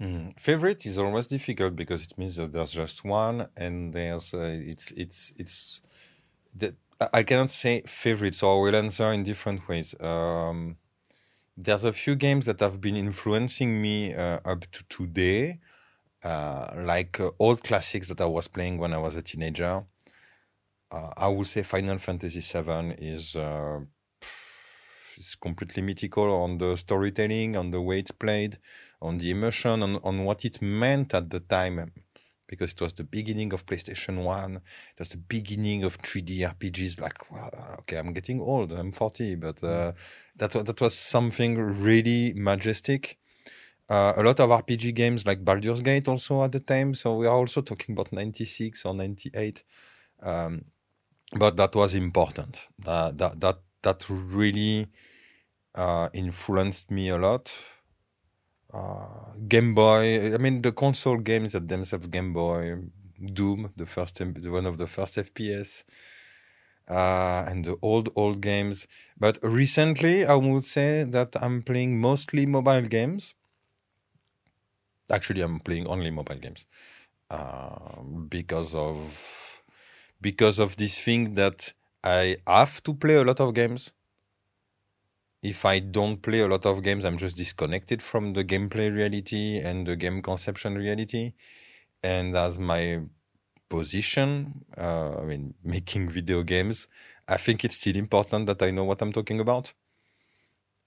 Mm. Favorite is always difficult because it means that there's just one, and there's uh, it's it's it's. The, I- cannot say favorites, so I will answer in different ways. Um, there's a few games that have been influencing me uh, up to today, uh, like uh, old classics that I was playing when I was a teenager. Uh, I would say Final Fantasy VII is uh, is completely mythical on the storytelling, on the way it's played, on the emotion, on, on what it meant at the time. Because it was the beginning of PlayStation 1. It was the beginning of 3D RPGs. Like, wow, okay, I'm getting old. I'm 40. But uh, that, that was something really majestic. Uh, a lot of RPG games like Baldur's Gate also at the time. So we are also talking about 96 or 98. Um, but that was important. That, that, that, that really uh, influenced me a lot. Uh, Game Boy, I mean the console games that themselves Game Boy, Doom, the first one of the first FPS, uh, and the old old games. But recently, I would say that I'm playing mostly mobile games. actually I'm playing only mobile games uh, because of because of this thing that I have to play a lot of games. If I don't play a lot of games, I'm just disconnected from the gameplay reality and the game conception reality. And as my position, uh, I mean, making video games, I think it's still important that I know what I'm talking about.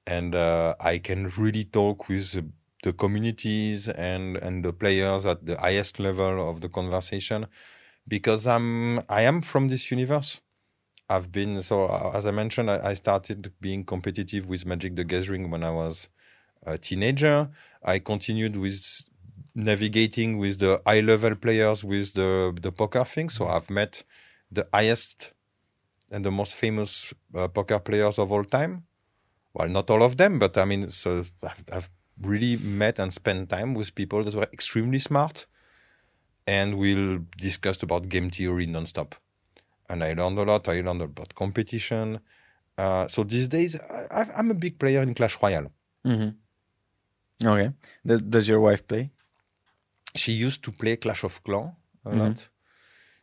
And uh, I can really talk with the, communities and, and the players at the highest level of the conversation because I'm I am from this universe. I've been so as I mentioned, I, I started being competitive with Magic the Gathering when I was a teenager. I continued with navigating with the high level players with the the poker thing. So I've met the highest and the most famous uh, poker players of all time. Well, not all of them, but I mean, so I've, I've really met and spent time with people that were extremely smart and we'll discuss about game theory nonstop. And I learned a lot. I learned about competition. Uh, so these days, I, am a big player in Clash Royale. Mm-hmm. Okay. Does, does, your wife play? She used to play Clash of Clans a mm-hmm. lot,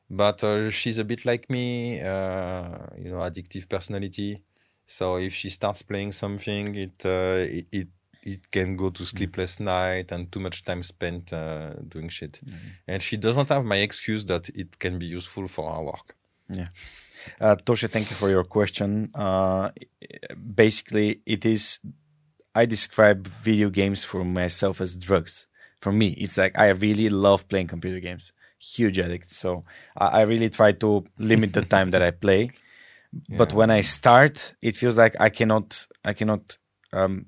but uh, she's a bit like me. Uh, you know, addictive personality. So if she starts playing something, it uh, it, it it can go to sleepless mm. night and too much time spent uh, doing shit. Mm-hmm. And she doesn't have my excuse that it can be useful for our work. Yeah. Uh, Tosha, thank you for your question. Uh, basically, it is, I describe video games for myself as drugs. For me, it's like I really love playing computer games. Huge addict. So I, I really try to limit the time that I play. Yeah. But when I start, it feels like I cannot, I cannot, um,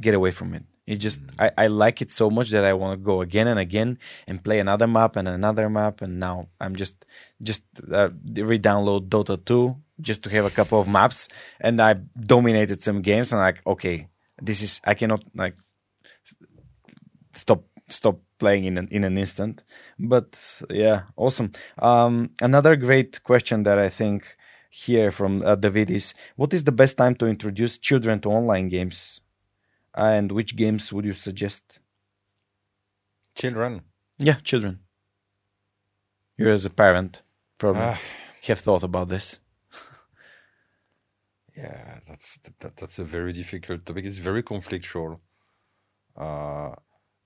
get away from it. It just mm. I, I like it so much that I want to go again and again and play another map and another map. And now I'm just just uh, re-download Dota 2 just to have a couple of maps. And I dominated some games and like okay, this is I cannot like stop stop playing in an in an instant. But yeah, awesome. Um, another great question that I think here from uh, David is: What is the best time to introduce children to online games? And which games would you suggest? Children. Yeah, children. You as a parent probably uh, have thought about this. yeah, that's that, that's a very difficult topic. It's very conflictual. Uh,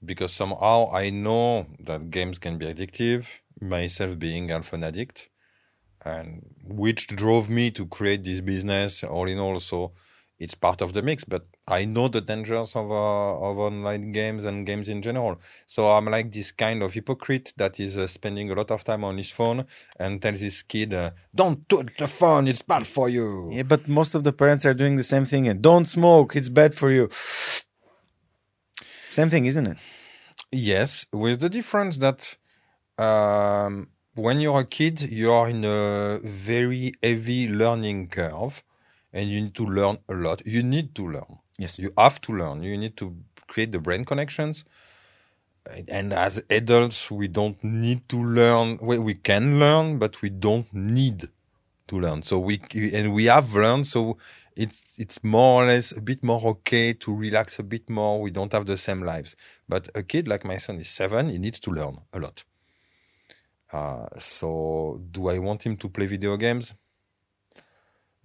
because somehow I know that games can be addictive, myself being an addict, and which drove me to create this business all in all. So it's part of the mix. But I know the dangers of uh, of online games and games in general. So I'm like this kind of hypocrite that is uh, spending a lot of time on his phone and tells his kid, uh, "Don't touch the phone; it's bad for you." Yeah, but most of the parents are doing the same thing. And don't smoke; it's bad for you. Same thing, isn't it? Yes, with the difference that. Um, when you're a kid, you are in a very heavy learning curve and you need to learn a lot. You need to learn. Yes. You have to learn. You need to create the brain connections. And as adults, we don't need to learn. We, we can learn, but we don't need to learn. So we and we have learned. So it's it's more or less a bit more okay to relax a bit more. We don't have the same lives. But a kid like my son is seven. He needs to learn a lot. Uh, so do I want him to play video games?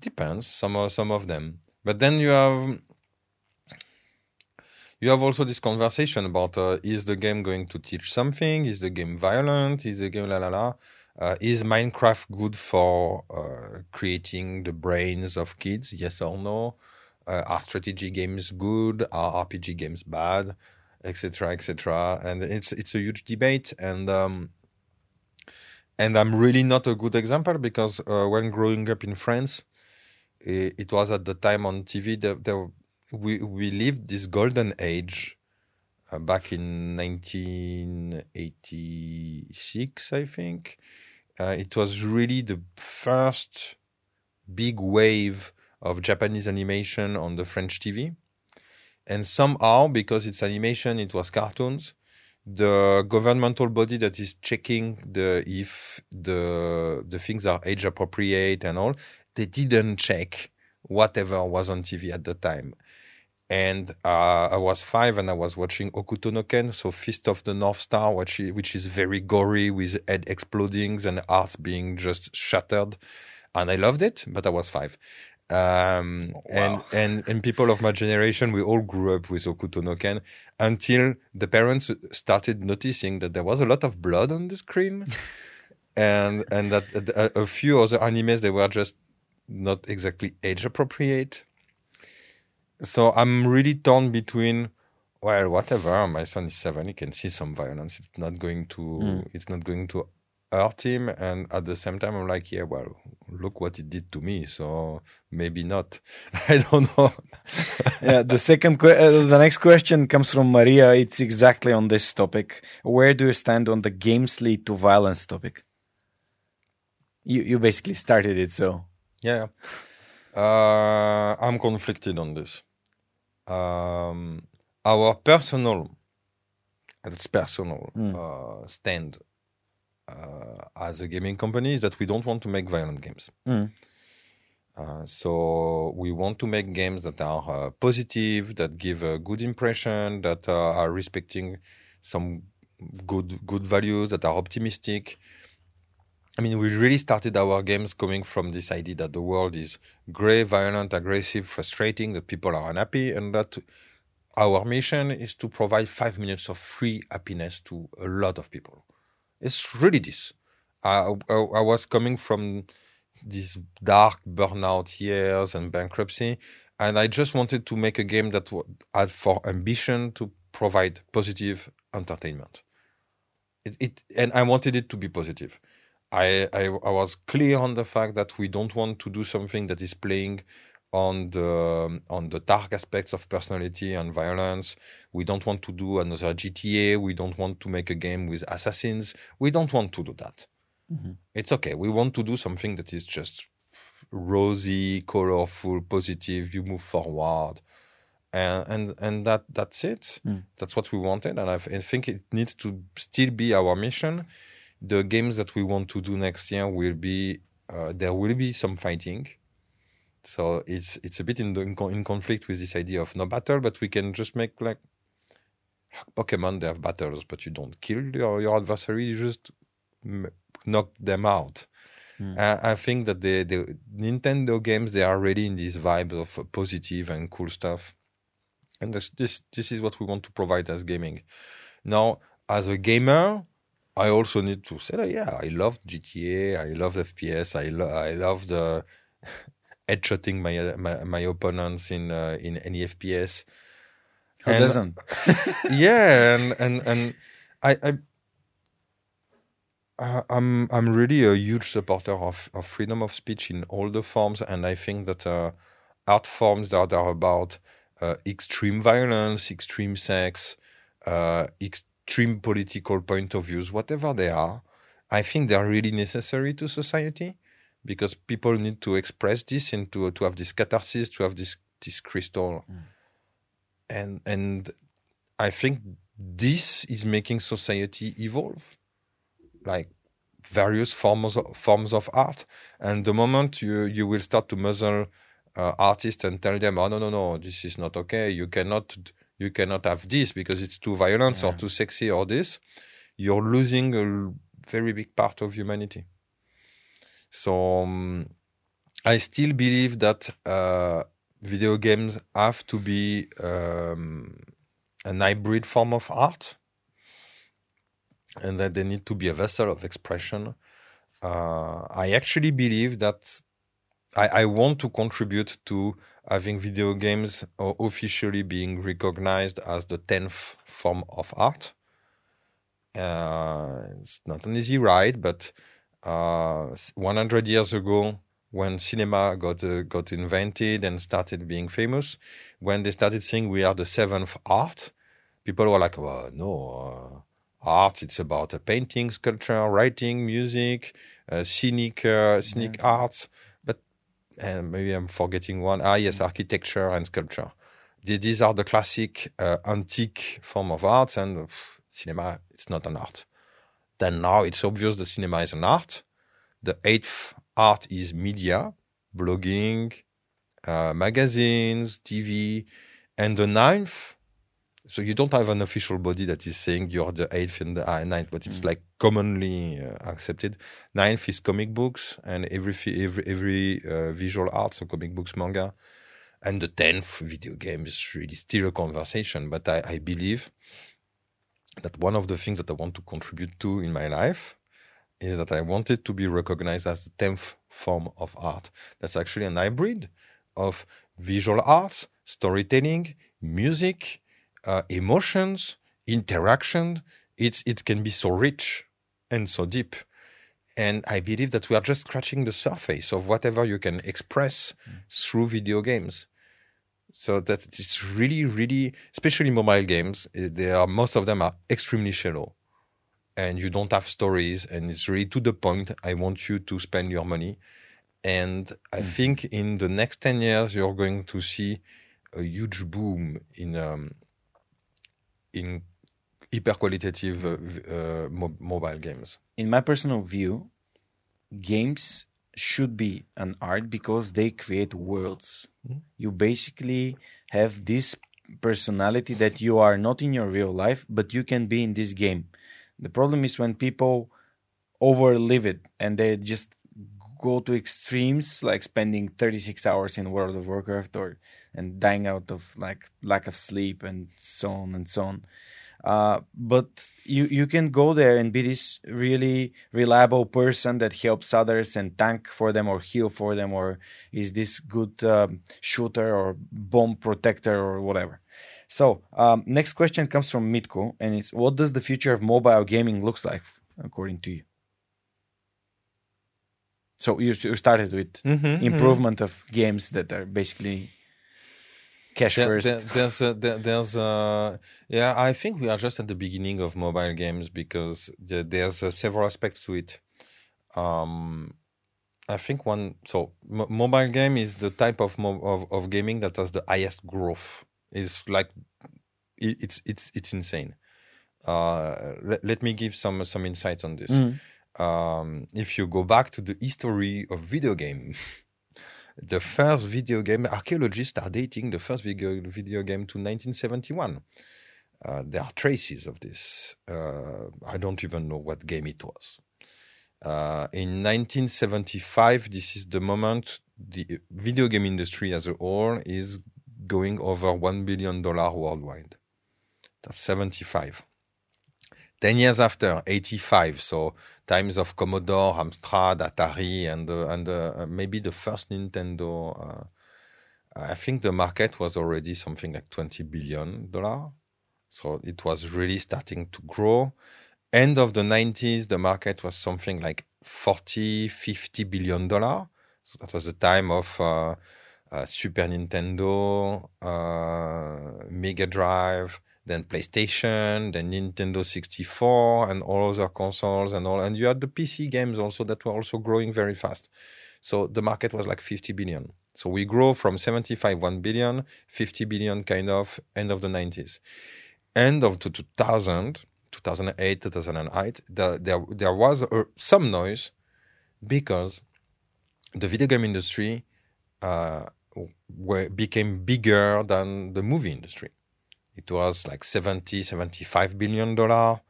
Depends. Some of some of them, but then you have you have also this conversation about uh, is the game going to teach something? Is the game violent? Is the game la la la? Uh, is Minecraft good for uh, creating the brains of kids? Yes or no? Uh, are strategy games good? Are RPG games bad? Etc. Etc. And it's it's a huge debate, and um, and I'm really not a good example because uh, when growing up in France, it, it was at the time on TV that there, we we lived this golden age uh, back in 1986, I think. Uh, it was really the first big wave of Japanese animation on the French TV. And somehow, because it's animation, it was cartoons. The governmental body that is checking the if the the things are age appropriate and all, they didn't check whatever was on TV at the time. and uh, I was five and I was watching Hokuto no Ken, so Fist of the North Star, which is, which is very gory with head exploding and hearts being just shattered, and I loved it. But I was five, um, Wow. and and and people of my generation, we all grew up with Hokuto no Ken until the parents started noticing that there was a lot of blood on the screen, and and that a, a few other animes they were just not exactly age appropriate. So I'm really torn between well, whatever. My son is seven; he can see some violence. It's not going to. Mm. It's not going to hurt him. And at the same time, I'm like, yeah, well, look what it did to me. So maybe not. I don't know. yeah, the second, que- uh, the next question comes from Maria. It's exactly on this topic. Where do you stand on the games lead to violence topic? You you basically started it, so Yeah. Uh, I'm conflicted on this. Um, our personal, it's personal Mm. uh, stand uh, as a gaming company is that we don't want to make violent games. Mm. Uh, so we want to make games that are uh, positive, that give a good impression, that uh, are respecting some good good values, that are optimistic. I mean, we really started our games coming from this idea that the world is gray, violent, aggressive, frustrating, that people are unhappy, and that our mission is to provide five minutes of free happiness to a lot of people. It's really this. I, I, I was coming from these dark burnout years and bankruptcy, and I just wanted to make a game that had for ambition to provide positive entertainment. It, it and I wanted it to be positive. I, I I was clear on the fact that we don't want to do something that is playing on the on the dark aspects of personality and violence. We don't want to do another GTA. We don't want to make a game with assassins. We don't want to do that. Mhm. It's okay. We want to do something that is just rosy, colorful, positive. You move forward, and and and that that's it. Mm. That's what we wanted, and I, I think it needs to still be our mission. The games that we want to do next year will be uh, there will be some fighting. So it's it's a bit in, the, in in conflict with this idea of no battle, but we can just make like Pokemon. They have battles, but you don't kill your, your adversary. You just m- knock them out. Mm. Uh, I think that the the Nintendo games they are already in this vibe of positive and cool stuff, and this this this is what we want to provide as gaming. Now, as a gamer, I also need to say that yeah, I love GTA, I love FPS, I lo- I love the headshotting my my, my opponents in uh, in any FPS. who And- doesn't? yeah, and and and I, I I- I'm I'm really a huge supporter of, of freedom of speech in all the forms, and I think that uh, art forms that are about uh, extreme violence, extreme sex, uh, extreme political point of views, whatever they are, I think they are really necessary to society because people need to express this and to to have this catharsis, to have this this crystal, Mm. and and I think this is making society evolve, like various forms of, forms of art. And the moment you you will start to muzzle uh, artists and tell them, oh no no no, this is not okay. You cannot you cannot have this because it's too violent or too sexy or this. You're losing a very big part of humanity. So um, I still believe that uh, video games have to be um, an hybrid form of art and that they need to be a vessel of expression. Uh, I actually believe that I, I want to contribute to having video games officially being recognized as the 10th form of art. Uh, it's not an easy ride, but uh, 100 years ago, when cinema got uh, got invented and started being famous, when they started saying we are the seventh art, people were like, "Well, no, uh, art it's about uh, painting, sculpture, writing, music, uh, scenic uh, scenic Yes. arts." And maybe I'm forgetting one. Ah, yes, architecture and sculpture. These are the classic uh, antique form of art, and pff, cinema it's not an art. Then now it's obvious the cinema is an art. The eighth art is media, blogging, uh, magazines, TV, and the ninth so you don't have an official body that is saying you're the eighth and the uh, ninth, but it's mm. like commonly uh, accepted. Ninth is comic books and every every every uh, visual art, so comic books, manga, and the tenth video game is really still a conversation. But I, I believe that one of the things that I want to contribute to in my life is that I wanted to be recognized as the tenth form of art. That's actually an hybrid of visual arts, storytelling, music uh, emotions, interaction. It's it can be so rich and so deep. And I believe that we are just scratching the surface of whatever you can express mm. through video games. So that it's really, really, especially mobile games. Eh, they are most of them are extremely shallow, and you don't have stories, and it's really to the point. I want you to spend your money, and I mm. think in the next ten years you're going to see a huge boom in um, in hyper qualitative uh, uh, mo- mobile games. In my personal view, games should be an art because they create worlds. Mm-hmm. You basically have this personality that you are not in your real life, but you can be in this game. The problem is when people overlive it and they just go to extremes like spending 36 hours in World of Warcraft or and dying out of like lack of sleep and so on and so on. Uh, but you you can go there and be this really reliable person that helps others and tank for them or heal for them or is this good um, shooter or bomb protector or whatever. So um, next question comes from Mitko and it's what does the future of mobile gaming looks like according to you? So you, you started with mm-hmm, mm-hmm. improvement mm-hmm. of games that are basically cash there, first. There, there's a, there, there's a, yeah, I think we are just at the beginning of mobile games because there's uh, several aspects to it. Um, I think one so m- mobile game is the type of, mo- of of gaming that has the highest growth. Is like it, it's it's it's insane. Uh, let, let me give some some insights on this. Mm. Um, if you go back to the history of video game, the first video game, archaeologists are dating the first video, video game to 1971. Uh, there are traces of this. Uh, I don't even know what game it was. Uh, in 1975, this is the moment the video game industry as a whole is going over $1 billion worldwide. That's 75. 10 years after, 85. So times of Commodore, Amstrad, Atari, and uh, and uh, maybe the first Nintendo. Uh, I think the market was already something like 20 billion dollar. So it was really starting to grow. End of the 90s, the market was something like 40, 50 billion dollar. So that was the time of uh, uh, Super Nintendo, uh, Mega Drive, then PlayStation, then Nintendo 64, and all other consoles and all. And you had the PC games also that were also growing very fast. So the market was like 50 billion. So we grow from 75, 1 billion, 50 billion kind of end of the 90s. End of the 2000, 2008, 2008, the, there, there was some noise because the video game industry uh, were, became bigger than the movie industry it was like 70, 75 billion dollar.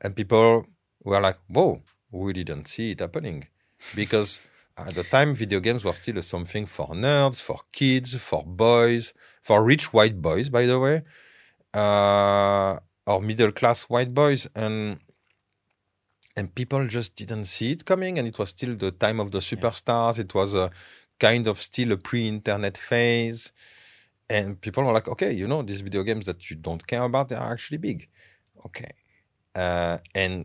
And people were like, whoa, we didn't see it happening. Because at the time, video games were still something for nerds, for kids, for boys, for rich white boys, by the way, uh, or middle class white boys. And and people just didn't see it coming and it was still the time of the superstars it was a kind of still a pre-internet phase and people are like, okay, you know, these video games that you don't care about, they are actually big. Okay. Uh, and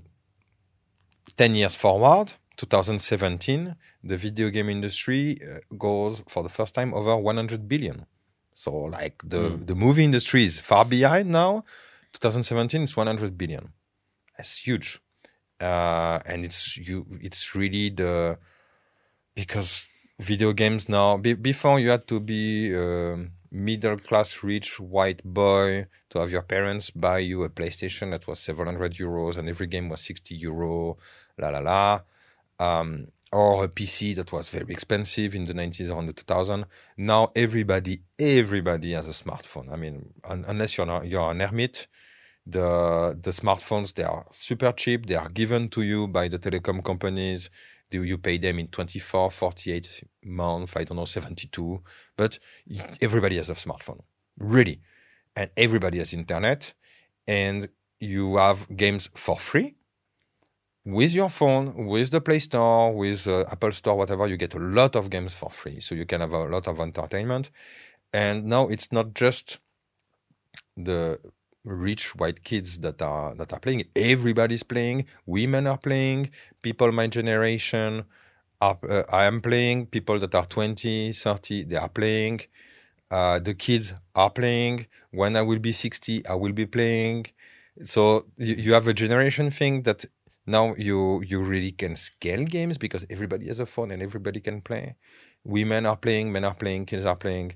10 years forward, 2017, the video game industry uh, goes for the first time over 100 billion. So, like the, mm. the movie industry is far behind now. 2017 is 100 billion. That's huge. Uh, and it's you. It's really the because video games now. Be, before you had to be um, middle class rich white boy to have your parents buy you a PlayStation that was several hundred euros and every game was 60 euro, la la la. Um, or a PC that was very expensive in the 90s or in the 2000s. Now everybody, everybody has a smartphone. I mean, un- unless you're not, you're an hermit, the the smartphones they are super cheap. They are given to you by the telecom companies. Do you pay them in 24, 48 months? I don't know, 72. But everybody has a smartphone, really, and everybody has internet, and you have games for free with your phone, with the Play Store, with uh, Apple Store, whatever, you get a lot of games for free. So you can have a lot of entertainment. And now it's not just the rich white kids that are that are playing. Everybody's playing. Women are playing. People my generation are. Uh, I am playing. People that are 20, 30, they are playing. Uh, the kids are playing. When I will be 60, I will be playing. So you, you have a generation thing that now you you really can scale games because everybody has a phone and everybody can play. Women are playing, men are playing, kids are playing,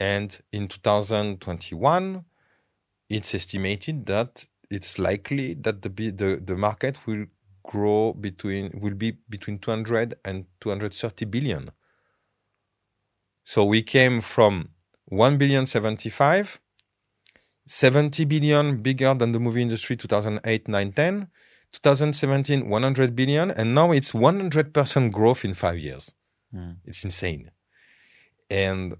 and in 2021, it's estimated that it's likely that the the the market will grow between will be between 200 and 230 billion. So we came from 1 billion 75 70 billion bigger than the movie industry 2008 9 10 2017 100 billion and now it's 100% growth in 5 years mm. it's insane and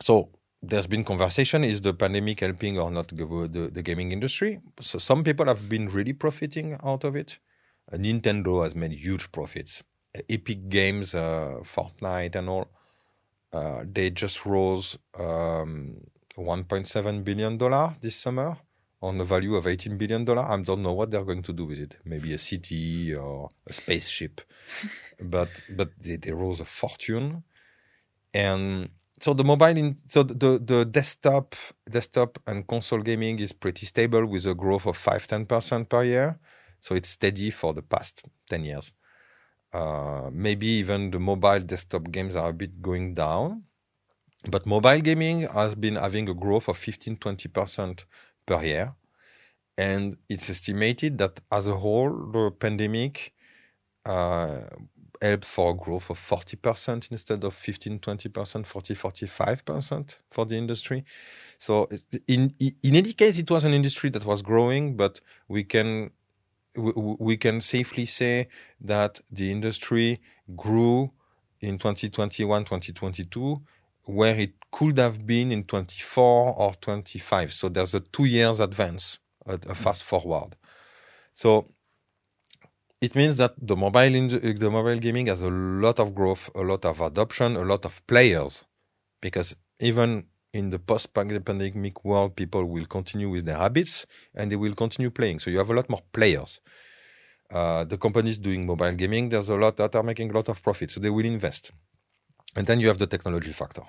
so there's been conversation is the pandemic helping or not the, the gaming industry? So some people have been really profiting out of it. Uh, nintendo has made huge profits. Uh, epic games uh, fortnite and all uh, they just rose um, 1.7 billion dollar this summer on a value of 18 billion dollar. I don't know what they're going to do with it. Maybe a city or a spaceship, but but they, they rose a fortune, and so the mobile in so the the desktop desktop and console gaming is pretty stable with a growth of 5 10 percent per year. So it's steady for the past 10 years. Uh, maybe even the mobile desktop games are a bit going down. But mobile gaming has been having a growth of 15 20% per year. And it's estimated that as a whole, the pandemic uh, helped for growth of 40% instead of 15, 20%, 40, 45% for the industry. So in, in any case, it was an industry that was growing, but we can we can safely say that the industry grew in 2021 2022 where it could have been in 24 or 25. So there's a two years advance, a, a fast forward. So it means that the mobile the mobile gaming has a lot of growth, a lot of adoption, a lot of players, because even in the post-pandemic world, people will continue with their habits and they will continue playing. So you have a lot more players. Uh, the companies doing mobile gaming, there's a lot that are making a lot of profit, so they will invest. And then you have the technology factor.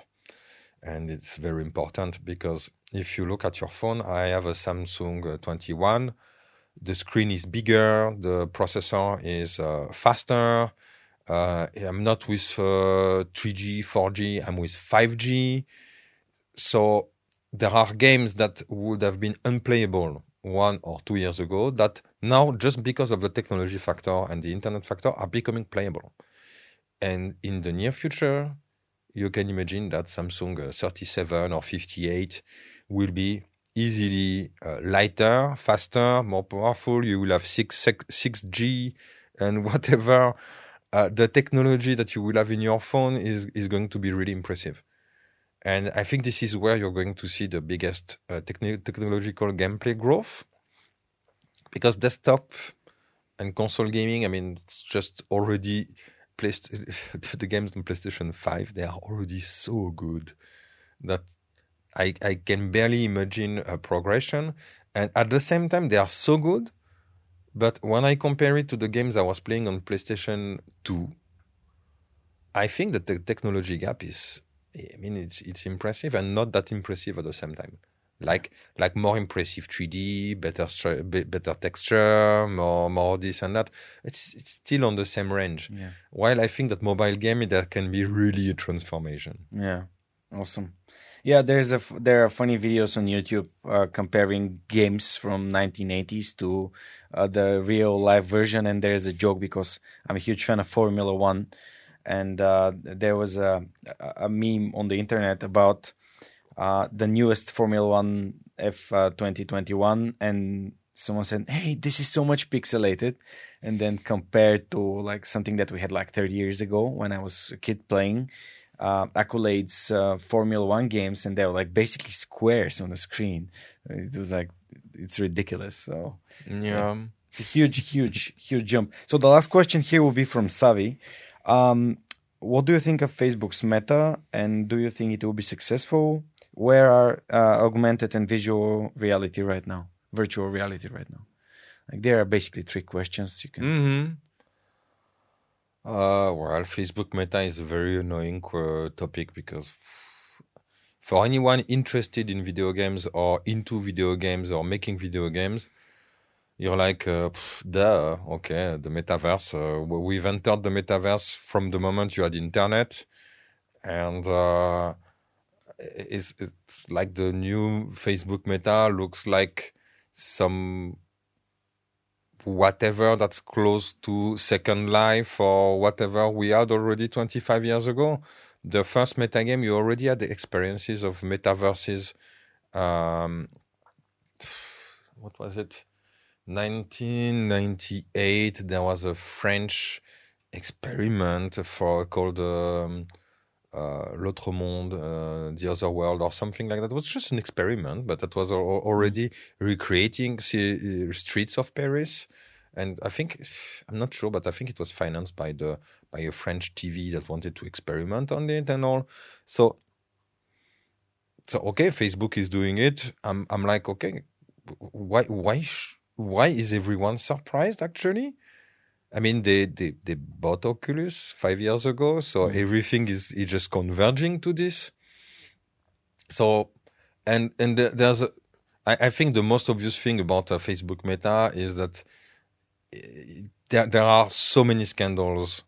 And it's very important because if you look at your phone, I have a Samsung uh, 21. The screen is bigger, the processor is uh, faster. Uh, I'm not with 3G, uh, 4G, I'm with 5G. So there are games that would have been unplayable one or two years ago that now, just because of the technology factor and the internet factor, are becoming playable. And in the near future, you can imagine that Samsung uh, 37 or 58 will be easily uh, lighter, faster, more powerful. You will have 6, 6G and whatever. Uh, the technology that you will have in your phone is, is going to be really impressive. And I think this is where you're going to see the biggest uh, techn- technological gameplay growth. Because desktop and console gaming, I mean, it's just already placed the games on PlayStation 5, they are already so good that I, I can barely imagine a progression. And at the same time, they are so good. But when I compare it to the games I was playing on PlayStation 2, I think that the technology gap is, I mean, it's, it's impressive and not that impressive at the same time like like more impressive 3D, better better texture, more more this and that. It's it's still on the same range. Yeah. While I think that mobile game there can be really a transformation. Yeah, awesome. Yeah, there's a there are funny videos on YouTube uh, comparing games from 1980s to uh, the real life version, and there's a joke because I'm a huge fan of Formula One, and uh, there was a a meme on the internet about uh, the newest Formula One F uh, 2021, and someone said, "Hey, this is so much pixelated," and then compared to like something that we had like 30 years ago when I was a kid playing uh, accolades uh, Formula One games, and they were like basically squares on the screen. It was like it's ridiculous. So Yeah. it's a huge, huge, huge jump. So the last question here will be from Savi. Um, what do you think of Facebook's Meta, and do you think it will be successful? Where are uh, augmented and visual reality right now? Virtual reality right now. Like there are basically three questions you can. hmm Uh, well, Facebook Meta is a very annoying uh, topic because for anyone interested in video games or into video games or making video games, you're like, uh, pff, duh, okay, the metaverse. Uh, we've entered the metaverse from the moment you had internet, and uh, it's it's like the new Facebook Meta looks like some whatever that's close to Second Life or whatever we had already 25 years ago. The first metagame, you already had the experiences of metaverses. Um, what was it? 1998. There was a French experiment for called um, uh, L'autre monde, uh, the other world, or something like that. It was just an experiment, but that was already recreating the streets of Paris. And I think I'm not sure, but I think it was financed by the by a French TV that wanted to experiment on it and all. So, so okay, Facebook is doing it. I'm I'm like, okay, why why why is everyone surprised actually? I mean, they, they, they bought Oculus five years ago, so everything is, is just converging to this. So, and and the- there's, a, I, I think the most obvious thing about uh, Facebook Meta is that uh, there there are so many scandals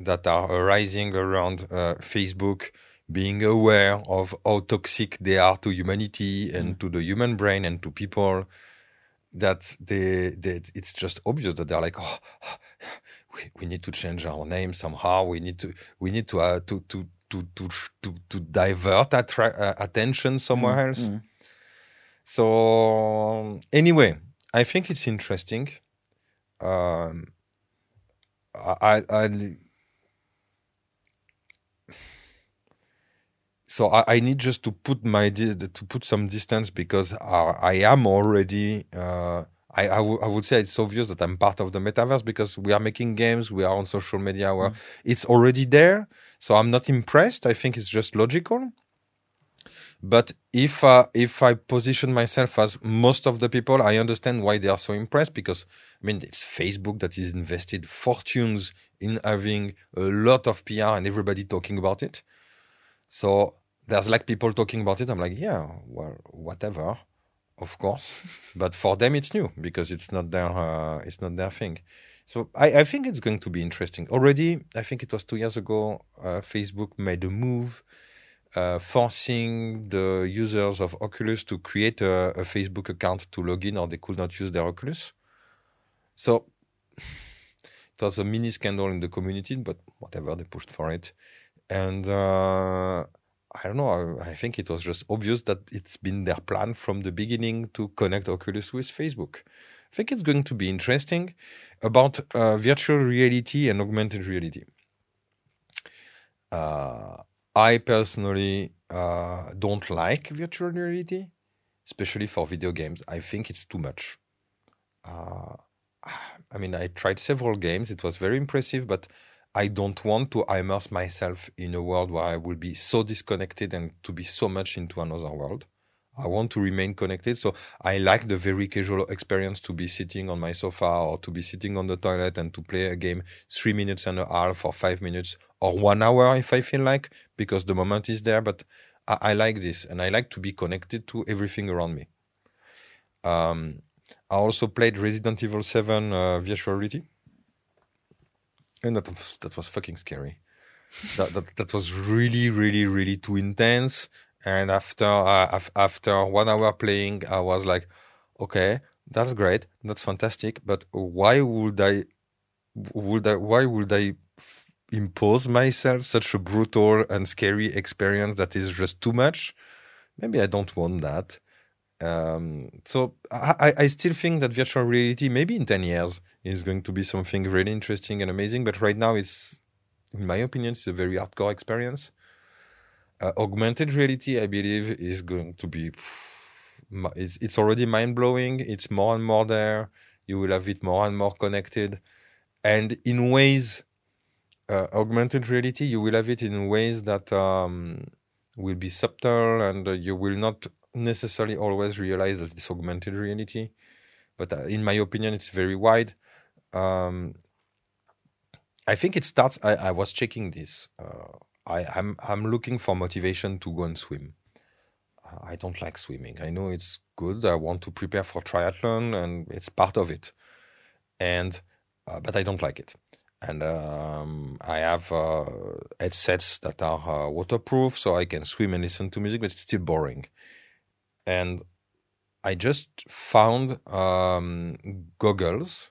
that are arising around uh, Facebook being aware of how toxic they are to humanity and to the human brain and to people that they, they it's just obvious that they're like oh we, we need to change our name somehow. We need to we need to uh, to, to to to to to divert attra- uh, attention somewhere else. Mm. so anyway i think it's interesting. Um i i, I so I, I need just to put my to put some distance because I, I am already uh, I, I, w- I would say it's obvious that I'm part of the metaverse because we are making games, we are on social media, where it's already there. So I'm not impressed. I think it's just logical. But if uh, if I position myself as most of the people, I understand why they are so impressed because I mean it's Facebook that is invested fortunes in having a lot of PR and everybody talking about it. So there's like people talking about it. I'm like, yeah, well, whatever, of course. but for them, it's new because it's not their uh, it's not their thing. So I, I think it's going to be interesting. Already, I think it was two years ago, uh, Facebook made a move uh, forcing the users of Oculus to create a, a Facebook account to log in, or they could not use their Oculus. So it was a mini scandal in the community, but whatever, they pushed for it. And uh, I don't know, I, think it was just obvious that it's been their plan from the beginning to connect Oculus with Facebook. I think it's going to be interesting about uh, virtual reality and augmented reality. Uh, I personally uh, don't like virtual reality, especially for video games. I think it's too much. Uh, I mean, I tried several games. It was very impressive, but I don't want to immerse myself in a world where I will be so disconnected and to be so much into another world. I want to remain connected. So I like the very casual experience to be sitting on my sofa or to be sitting on the toilet and to play a game three minutes and a half or five minutes or one hour if I feel like, because the moment is there. But I, I like this and I like to be connected to everything around me. Um, I also played Resident Evil 7 uh, virtual reality. And that was, that was fucking scary. that, that that was really, really, really too intense. And after uh, after one hour playing, I was like, okay, that's great, that's fantastic, but why would I would I why would I impose myself such a brutal and scary experience that is just too much? Maybe I don't want that. Um, so I, I still think that virtual reality, maybe in 10 years, is going to be something really interesting and amazing. But right now, it's, in my opinion, it's a very hardcore experience. Uh, augmented reality, I believe, is going to be. It's, it's already mind blowing. It's more and more there. You will have it more and more connected. And in ways, uh, augmented reality, you will have it in ways that um, will be subtle and uh, you will not necessarily always realize that it's augmented reality. But uh, in my opinion, it's very wide. Um, I think it starts. I, I was checking this. Uh, I, I'm I'm looking for motivation to go and swim. Uh, I don't like swimming. I know it's good. I want to prepare for triathlon, and it's part of it. And uh, but I don't like it. And um, I have uh, headsets that are uh, waterproof, so I can swim and listen to music, but it's still boring and I just found um, goggles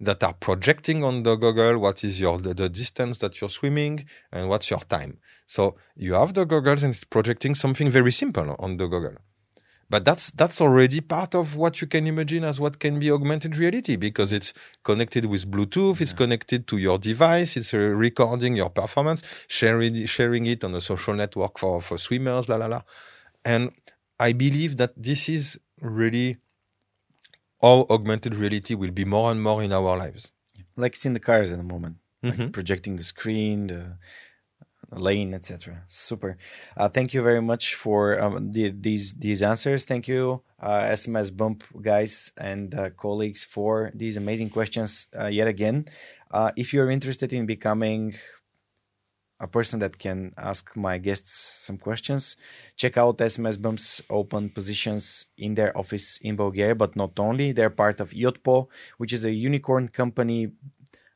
that are projecting on the goggle what is your the, distance that you're swimming and what's your time. So you have the goggles and it's projecting something very simple on the goggle. But that's that's already part of what you can imagine as what can be augmented reality because it's connected with Bluetooth, yeah. it's connected to your device, it's uh, recording your performance, sharing sharing it on a social network for for swimmers, la la la, and I believe that this is really how augmented reality will be more and more in our lives. Like it's in the cars at the moment, mm-hmm. like projecting the screen, the lane, etc. Super. Uh, thank you very much for um, the, these these answers. Thank you, uh, SMSBump guys and uh, colleagues, for these amazing questions uh, yet again. Uh, if you're interested in becoming a person that can ask my guests some questions. Check out SMSBump's open positions in their office in Bulgaria, but not only. They're part of Yotpo, which is a unicorn company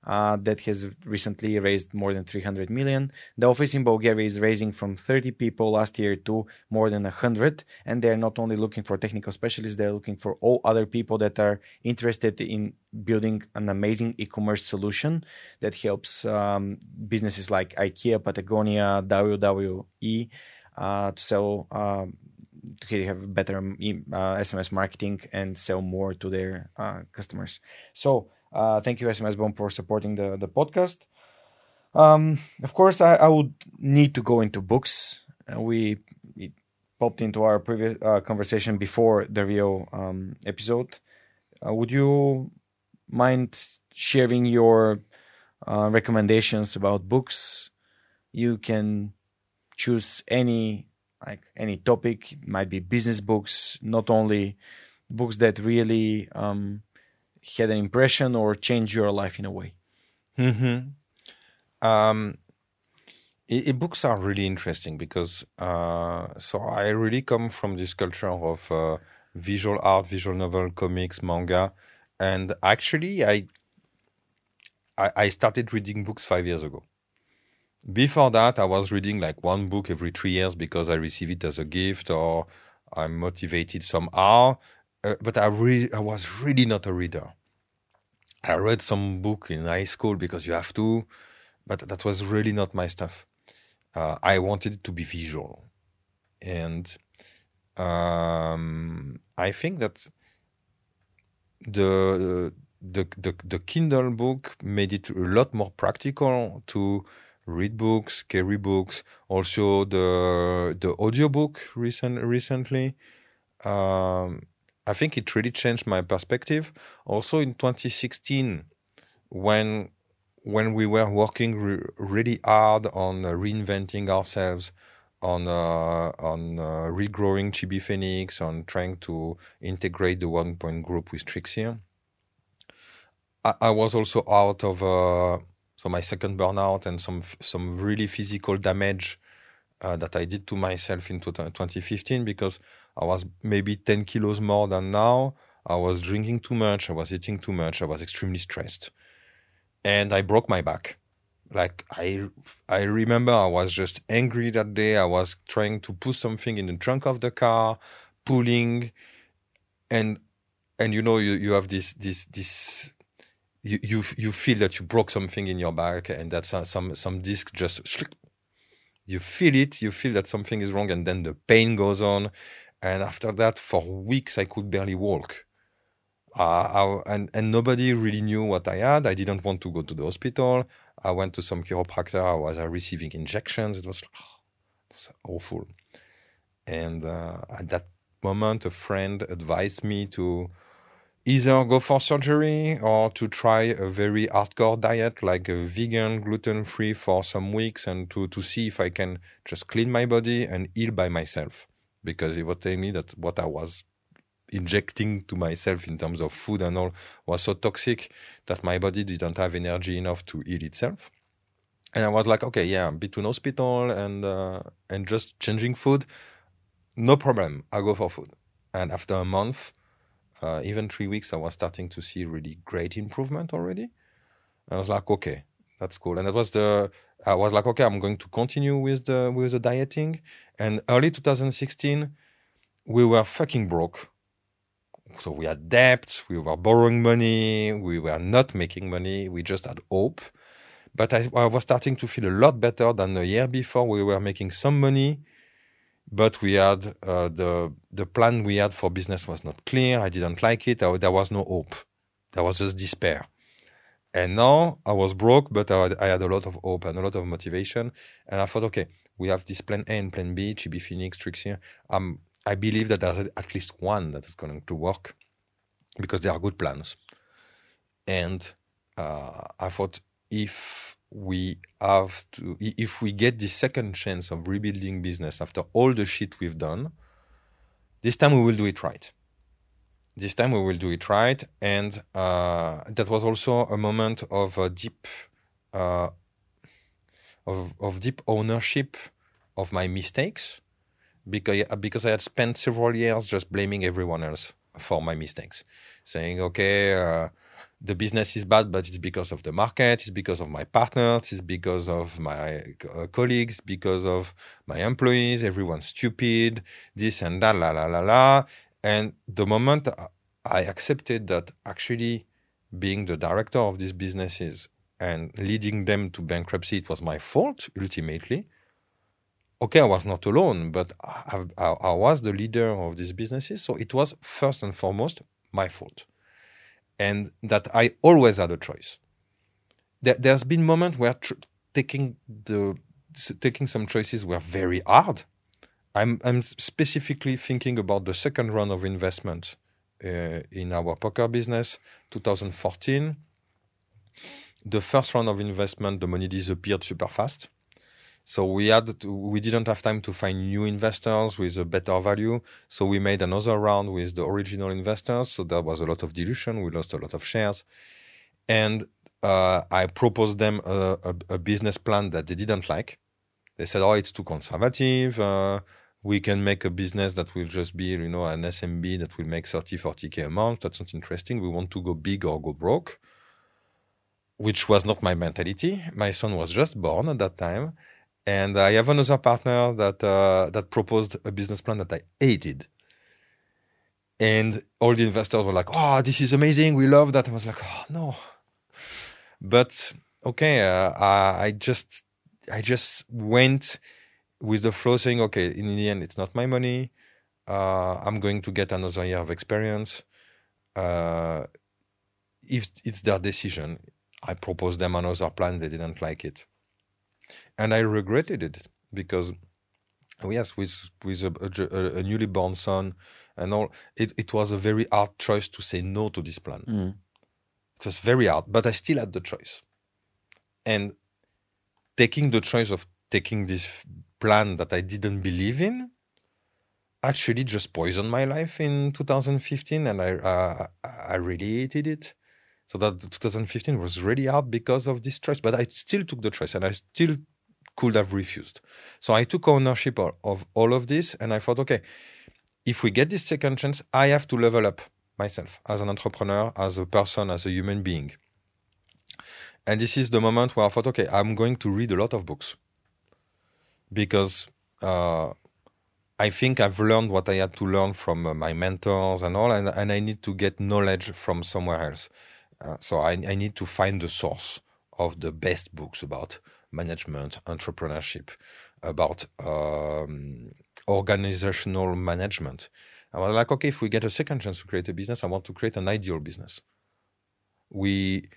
uh, that has recently raised more than 300 million. The office in Bulgaria is raising from 30 people last year to more than 100, and they're not only looking for technical specialists, they're looking for all other people that are interested in building an amazing e-commerce solution that helps um, businesses like IKEA, Patagonia, WWE uh, to sell. Um, to have better uh, SMS marketing and sell more to their uh, customers. So uh, thank you, SMSBump, for supporting the, the podcast. Um, of course, I, I, would need to go into books. Uh, we popped into our previous uh, conversation before the real um, episode. Uh, would you mind sharing your uh, recommendations about books? You can choose any like any topic. It might be business books, not only books that really um, had an impression or changed your life in a way? Mm-hmm. Um, e- books are really interesting because uh, so I really come from this culture of uh, visual art, visual novel, comics, manga, and actually I, I I started reading books five years ago. Before that, I was reading like one book every three years because I receive it as a gift or I'm motivated somehow. Uh, but I I was really not a reader. I read some book in high school because you have to, but that was really not my stuff. Uh, I wanted to be visual, and um, I think that the, the the the Kindle book made it a lot more practical to read books, carry books. Also, the the audiobook recent recently. Um, I think it really changed my perspective. Also in 2016, when when we were working re- really hard on uh, reinventing ourselves, on uh, on uh, regrowing ChibiPhoenix, on trying to integrate the One Point Group with Trixier. I, I was also out of uh, so my second burnout and some some really physical damage uh, that I did to myself in 2015 because I was maybe 10 kilos more than now. I was drinking too much. I was eating too much. I was extremely stressed. And I broke my back like I I remember I was just angry that day. I was trying to put something in the trunk of the car, pulling, and and you know you, you have this this this you, you you feel that you broke something in your back and that some some disc just you feel it you feel that something is wrong and then the pain goes on and after that for weeks I could barely walk uh, I, and and nobody really knew what I had I didn't want to go to the hospital I went to some chiropractor. I was uh, receiving injections. It was oh, awful. And uh, at that moment, a friend advised me to either go for surgery or to try a very hardcore diet, like a vegan, gluten free, for some weeks, and to, to see if I can just clean my body and heal by myself. Because he was telling me that what I was injecting to myself in terms of food and all was so toxic that my body didn't have energy enough to heal itself. And I was like, okay, yeah, between hospital and uh, and just changing food, no problem. I go for food. And after a month, uh, even three weeks, I was starting to see really great improvement already. And I was like, okay, that's cool. And that was the I was like, okay, I'm going to continue with the with the dieting. And early 2016, we were fucking broke so we had debts, we were borrowing money, we were not making money, we just had hope. But I, I, was starting to feel a lot better than the year before. We were making some money, but we had uh, the the plan we had for business was not clear. I didn't like it. I, there was no hope. There was just despair. And now I was broke, but I had, I had, a lot of hope and a lot of motivation. And I thought, okay, we have this plan A and plan B, Chibi Phoenix, Trixier. I'm I believe that there's at least one that is going to work because they are good plans. And uh, I thought if we have to, if we get the second chance of rebuilding business after all the shit we've done, this time we will do it right. This time we will do it right. And uh, that was also a moment of a deep, uh, of, of deep ownership of my mistakes because because I had spent several years just blaming everyone else for my mistakes, saying, okay, uh, the business is bad, but it's because of the market, it's because of my partners, it's because of my uh, colleagues, because of my employees, everyone's stupid, this and that, la la la la. And the moment I accepted that actually being the director of these businesses and leading them to bankruptcy, it was my fault ultimately okay, I was not alone, but I, I, I, was the leader of these businesses. So it was first and foremost my fault. And that I always had a choice. There, has been moments where tr- taking the taking some choices were very hard. I'm, I'm specifically thinking about the second round of investment uh, in our poker business, 2014. The first round of investment, the money disappeared super fast so we had to, we didn't have time to find new investors with a better value. So we made another round with the original investors. So there was a lot of dilution. We lost a lot of shares, and uh, I proposed them a, a, a, business plan that they didn't like. They said, "Oh, it's too conservative. Uh, we can make a business that will just be, you know, an SMB that will make 30, 40k a month. That's not interesting. We want to go big or go broke." Which was not my mentality. My son was just born at that time and I have another partner that uh, that proposed a business plan that I hated. And all the investors were like, "Oh, this is amazing! We love that." I was like, "Oh no," but okay, uh, I just I just went with the flow, saying, "Okay, in the end, it's not my money. Uh, I'm going to get another year of experience. Uh, if it's their decision, I proposed them another plan. They didn't like it and I regretted it because oh, yes, with with a, a, a, newly born son and all, it, it was a very hard choice to say no to this plan. Mm. It was very hard, but I still had the choice. And taking the choice of taking this plan that I didn't believe in actually just poisoned my life in 2015, and I uh, I really hated it. So that 2015 was really hard because of this choice, but I still took the choice, and I still could have refused. So I took ownership of, of all of this, and I thought, okay, if we get this second chance, I have to level up myself as an entrepreneur, as a person, as a human being. And this is the moment where I thought, okay, I'm going to read a lot of books because uh, I think I've learned what I had to learn from uh, my mentors and all, and, and I need to get knowledge from somewhere else. Uh, so I, I need to find the source of the best books about management, entrepreneurship, about um, organizational management. I was like, okay, if we get a second chance to create a business, I want to create an ideal business. We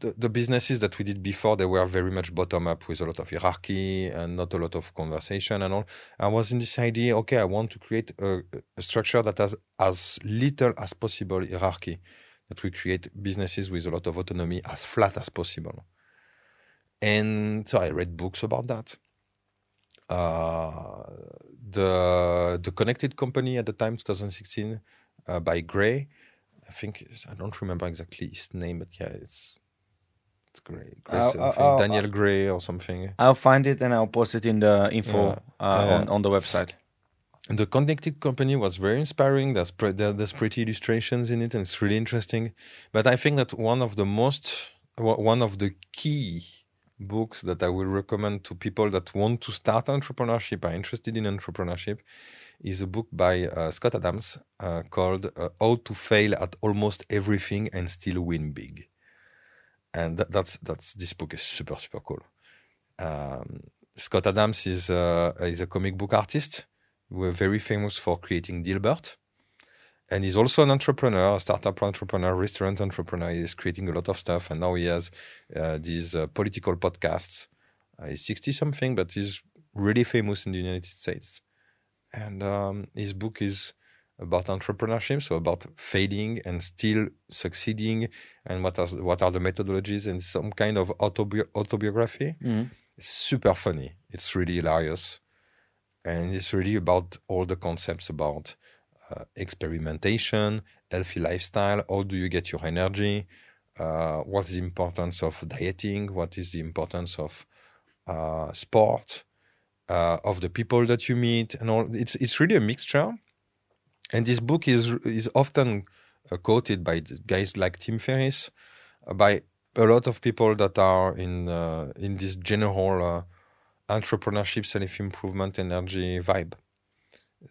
the, businesses that we did before they were very much bottom up with a lot of hierarchy and not a lot of conversation and all. I was in this idea okay i want to create a, a structure that has as little as possible hierarchy that we create businesses with a lot of autonomy as flat as possible. And so i read books about that. Uh, the the connected company at the time 2016 uh, by gray i think i don't remember exactly his name but yeah it's it's great. Gray I'll- I'll- Daniel Gray or something. I'll find it and I'll post it in the info Yeah. uh, Yeah. on on the website. The connected company was very inspiring. There's pre- there's pretty illustrations in it, and it's really interesting. But I think that one of the most one of the key books that I will recommend to people that want to start entrepreneurship, are interested in entrepreneurship, is a book by uh, Scott Adams uh, called uh, "How to Fail at Almost Everything and Still Win Big." And that, that's that's this book is super super cool. Um, Scott Adams is uh, is a comic book artist. We're very famous for creating Dilbert. And he's also an entrepreneur, a startup entrepreneur, restaurant entrepreneur. He's creating a lot of stuff. And now he has uh, these uh, political podcasts. Uh, he's 60 something, but he's really famous in the United States. And um, his book is about entrepreneurship, so about failing and still succeeding, and what are, what are the methodologies, and some kind of autobi- autobiography. Mhm. It's super funny. It's really hilarious. And it's really about all the concepts about uh, experimentation, healthy lifestyle. How do you get your energy? Uh, what's the importance of dieting? What is the importance of uh, sport? Uh, of the people that you meet, and all. It's it's really a mixture. And this book is is often uh, quoted by guys like Tim Ferriss, uh, by a lot of people that are in uh, in this general uh, entrepreneurship, self improvement, energy vibe.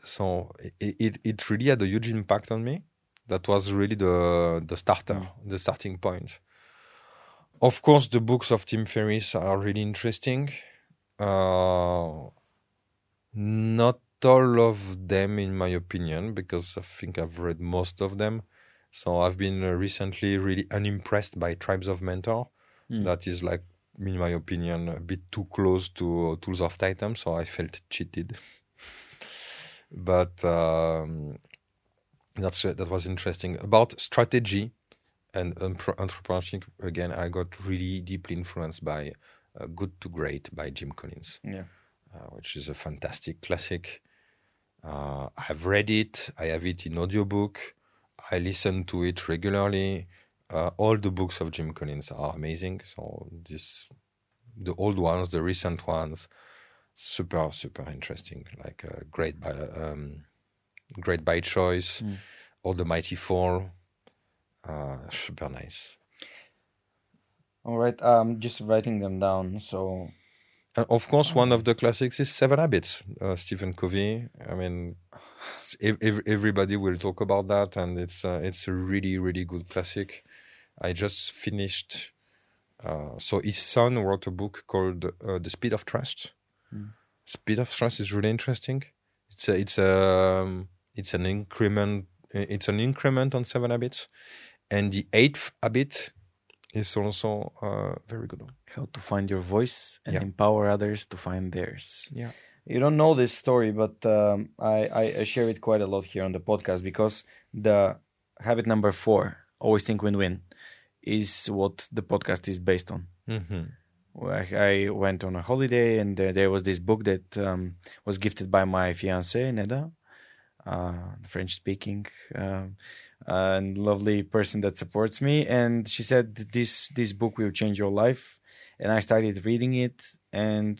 So it, it it really had a huge impact on me. That was really the the starter, the starting point. Of course, the books of Tim Ferriss are really interesting. Uh, not all of them, in my opinion, because I think I've read most of them. So I've been uh, recently really unimpressed by Tribes of Mentor. Mm. That is like, in my opinion, a bit too close to Tools of Titan. So I felt cheated. but um, that's that was interesting about strategy and entre- entrepreneurship. Again, I got really deeply influenced by uh, Good to Great by Jim Collins Yeah. uh, which is a fantastic classic. Uh, I've read it. I have it in audiobook. I listen to it regularly. Uh, all the books of Jim Collins are amazing. So this, the old ones, the recent ones, super super interesting. Like uh, great by um, great by choice. Mm. How the Mighty Fall, Uh, super nice. All right. I'm just writing them down. So Uh, of course, one of the classics is Seven Habits, uh, Stephen Covey. I mean, ev- ev- everybody will talk about that, and it's uh, it's a really really good classic. I just finished. Uh, so his son wrote a book called uh, The Speed of Trust. Mm. Speed of Trust is really interesting. It's a, it's a, um, it's an increment. It's an increment on Seven Habits, and the eighth habit is also uh, very good. one. how to find your voice and Yeah. empower others to find theirs. Yeah. You don't know this story, but um, I, I, share it quite a lot here on the podcast because the habit number four, always think win win, is what the podcast is based on. hmm I went on a holiday and there, was this book that um, was gifted by my fiance Neda, uh, French speaking and lovely person that supports me. And she said this this book will change your life. And I started reading it. And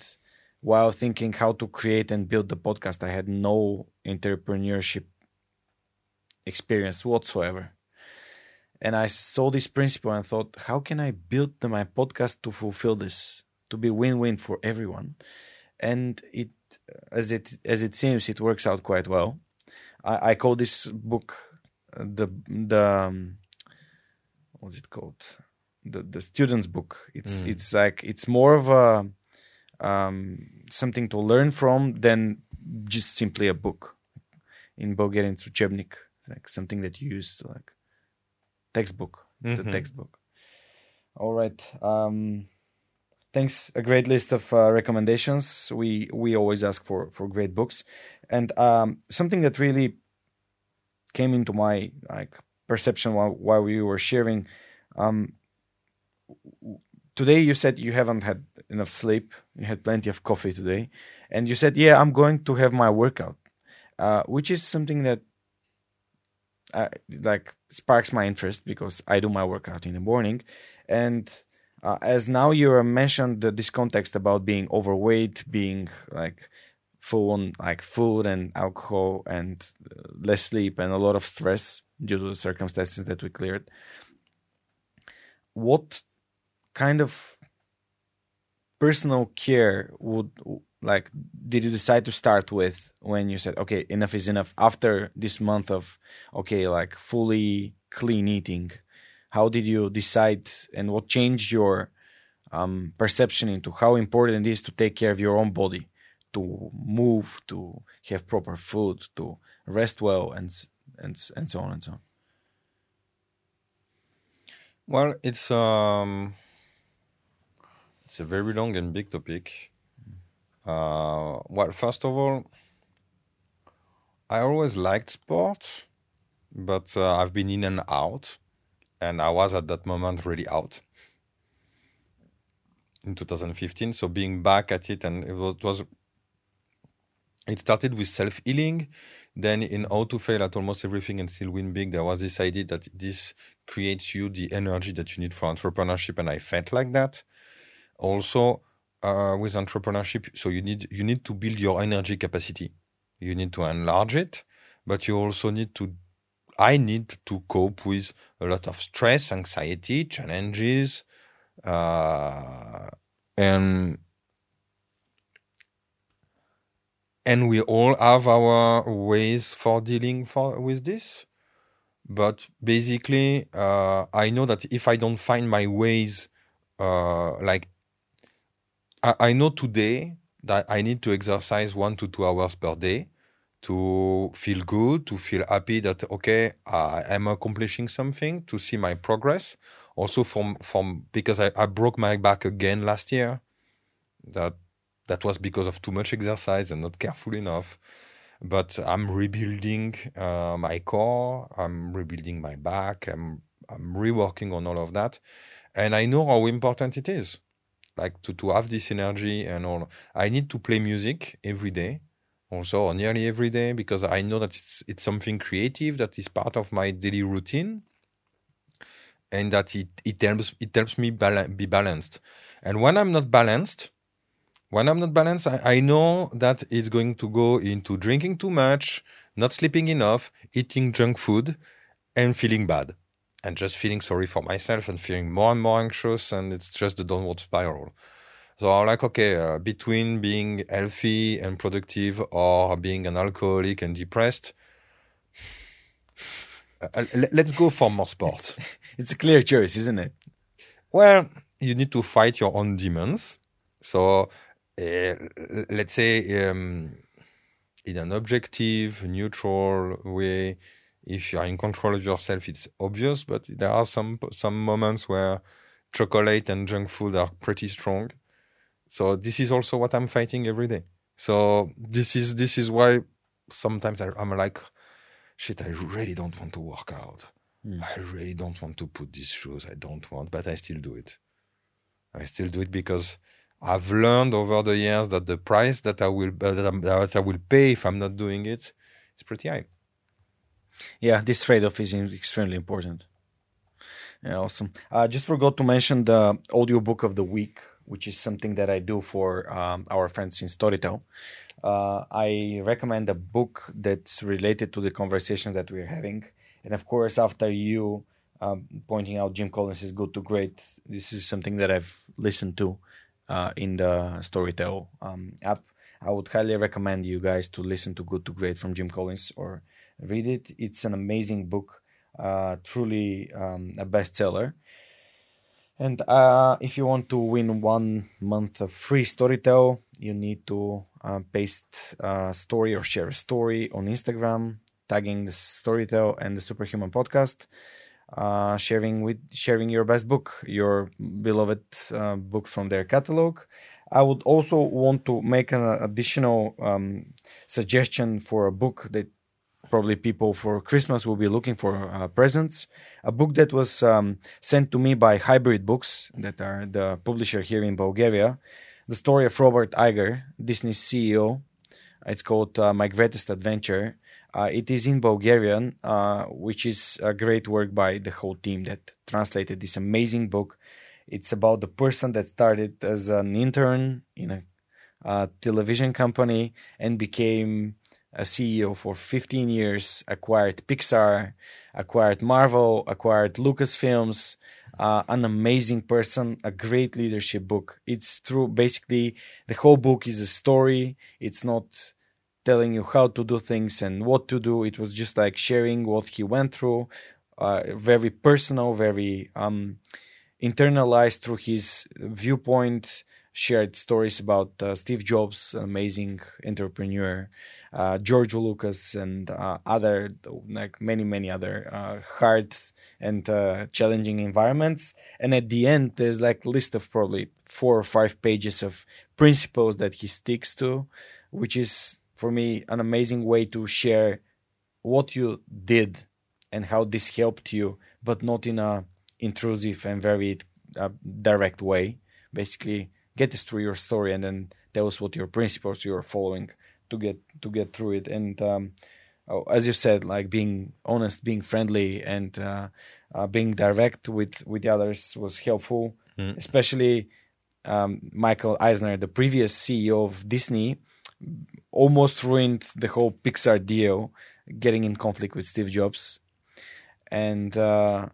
while thinking how to create and build the podcast, I had no entrepreneurship experience whatsoever. and I saw this principle and thought, how can I build my podcast to fulfill this, to be win-win for everyone? And it, as it as it seems, it works out quite well. I, I call this book the the um, what's it called? The the student's book. It's Mm. it's like it's more of a um, something to learn from than just simply a book. In Bulgarian, it's učebnik. It's like something that you use to like textbook. It's the Mhm. textbook. All right. Um, thanks. A great list of uh, recommendations. We we always ask for for great books, and um, something that really came into my like perception while while we were sharing. Um, today you said you haven't had enough sleep. You had plenty of coffee today, and you said, "Yeah, I'm going to have my workout," uh, which is something that uh, like sparks my interest because I do my workout in the morning, and uh, as now you mentioned the, this context about being overweight, being like full on like food and alcohol and uh, less sleep and a lot of stress due to the circumstances that we cleared. What kind of personal care would like did you decide to start with when you said okay enough is enough after this month of okay like fully clean eating how did you decide and what changed your um, perception into how important it is to take care of your own body to move to have proper food to rest well and and and so on and so on Well, it's um, it's a very long and big topic. Uh, well, first of all, I always liked sport, but uh, I've been in and out, and I was at that moment really out in 2015. So being back at it, and it was, it was it started with self healing. Then in how to fail at almost everything and still win big, there was this idea that this creates you the energy that you need for entrepreneurship, and I felt like that. Also, uh, with entrepreneurship, so you need you need to build your energy capacity. You need to enlarge it, but you also need to. I need to cope with a lot of stress, anxiety, challenges, uh, and and we all have our ways for dealing for with this. But basically uh, i know that if i don't find my ways uh, like I, I know today that i need to exercise one to two hours per day to feel good to feel happy that okay i am accomplishing something to see my progress. Also from from because i, I broke my back again last year that that was because of too much exercise and not careful enough. But i'm rebuilding uh, my core i'm rebuilding my back i'm i'm reworking on all of that. And i know how important it is like to to have this energy and all. I need to play music every day also or nearly every day because i know that it's it's something creative that is part of my daily routine and that it it helps it helps me be balanced. And when i'm not balanced when I'm not balanced, I, I know that it's going to go into drinking too much, not sleeping enough, eating junk food, and feeling bad. And just feeling sorry for myself and feeling more and more anxious. And it's just the downward spiral. So I'm like, okay, uh, between being healthy and productive or being an alcoholic and depressed, uh, let- let's go for more sports it's a clear choice isn't it Well, you need to fight your own demons. So, let's say, um, in an objective, neutral way, if you are in control of yourself, it's obvious. But there are some some moments where chocolate and junk food are pretty strong. So this is also what I'm fighting every day. So this is this is why sometimes I, I'm like, shit, I really don't want to work out. Hmm. I really don't want to put these shoes. I don't want, but I still do it. I still do it because I've learned over the years that the price that I will uh, that, that I will pay if I'm not doing it is pretty high. yeah this trade-off is extremely important yeah awesome i just forgot to mention the audiobook of the week which is something that i do for um, our friends in storytel uh, i recommend a book that's related to the conversations that we're having and of course after you um, pointing out Jim Collins is good to great. This is something that I've listened to uh, in the Storytel um, app. I would highly recommend you guys to listen to Good to Great from Jim Collins or read it. It's an amazing book, uh, truly um, a bestseller. And uh, if you want to win one month of free Storytel, you need to uh, paste a story or share a story on Instagram, tagging the Storytel and the Superhuman podcast uh, sharing with sharing your best book, your beloved uh, book from their catalog. I would also want to make an additional um, suggestion for a book that probably people for Christmas will be looking for uh, presents. A book that was um, sent to me by Hybrid Books, that are the publisher here in Bulgaria. The story of Robert Iger, Disney's CEO. It's called uh, My Greatest Adventure. Uh, it is in Bulgarian, uh, which is a great work by the whole team that translated this amazing book. It's about the person that started as an intern in a, television company and became a CEO for 15 years, acquired Pixar, acquired Marvel, acquired Lucasfilms. Uh, an amazing person, a great leadership book. It's true. Basically, the whole book is a story. It's not telling you how to do things and what to do. It was just like sharing what he went through, uh, very personal, very um, internalized through his viewpoint. Shared stories about uh, Steve Jobs, amazing entrepreneur, uh, George Lucas, and uh, other like many many other uh, hard and uh, challenging environments. And at the end, there's like list of probably four or five pages of principles that he sticks to, which is for me an amazing way to share what you did and how this helped you, but not in a intrusive and very uh, direct way. Basically, get us through your story and then tell us what your principles you're following to get to get through it. And um, oh, as you said, like being honest, being friendly, and uh, uh, being direct with with the others was helpful. Mm. Especially um, Michael Eisner, the previous CEO of Disney, almost ruined the whole Pixar deal, getting in conflict with Steve Jobs. And uh,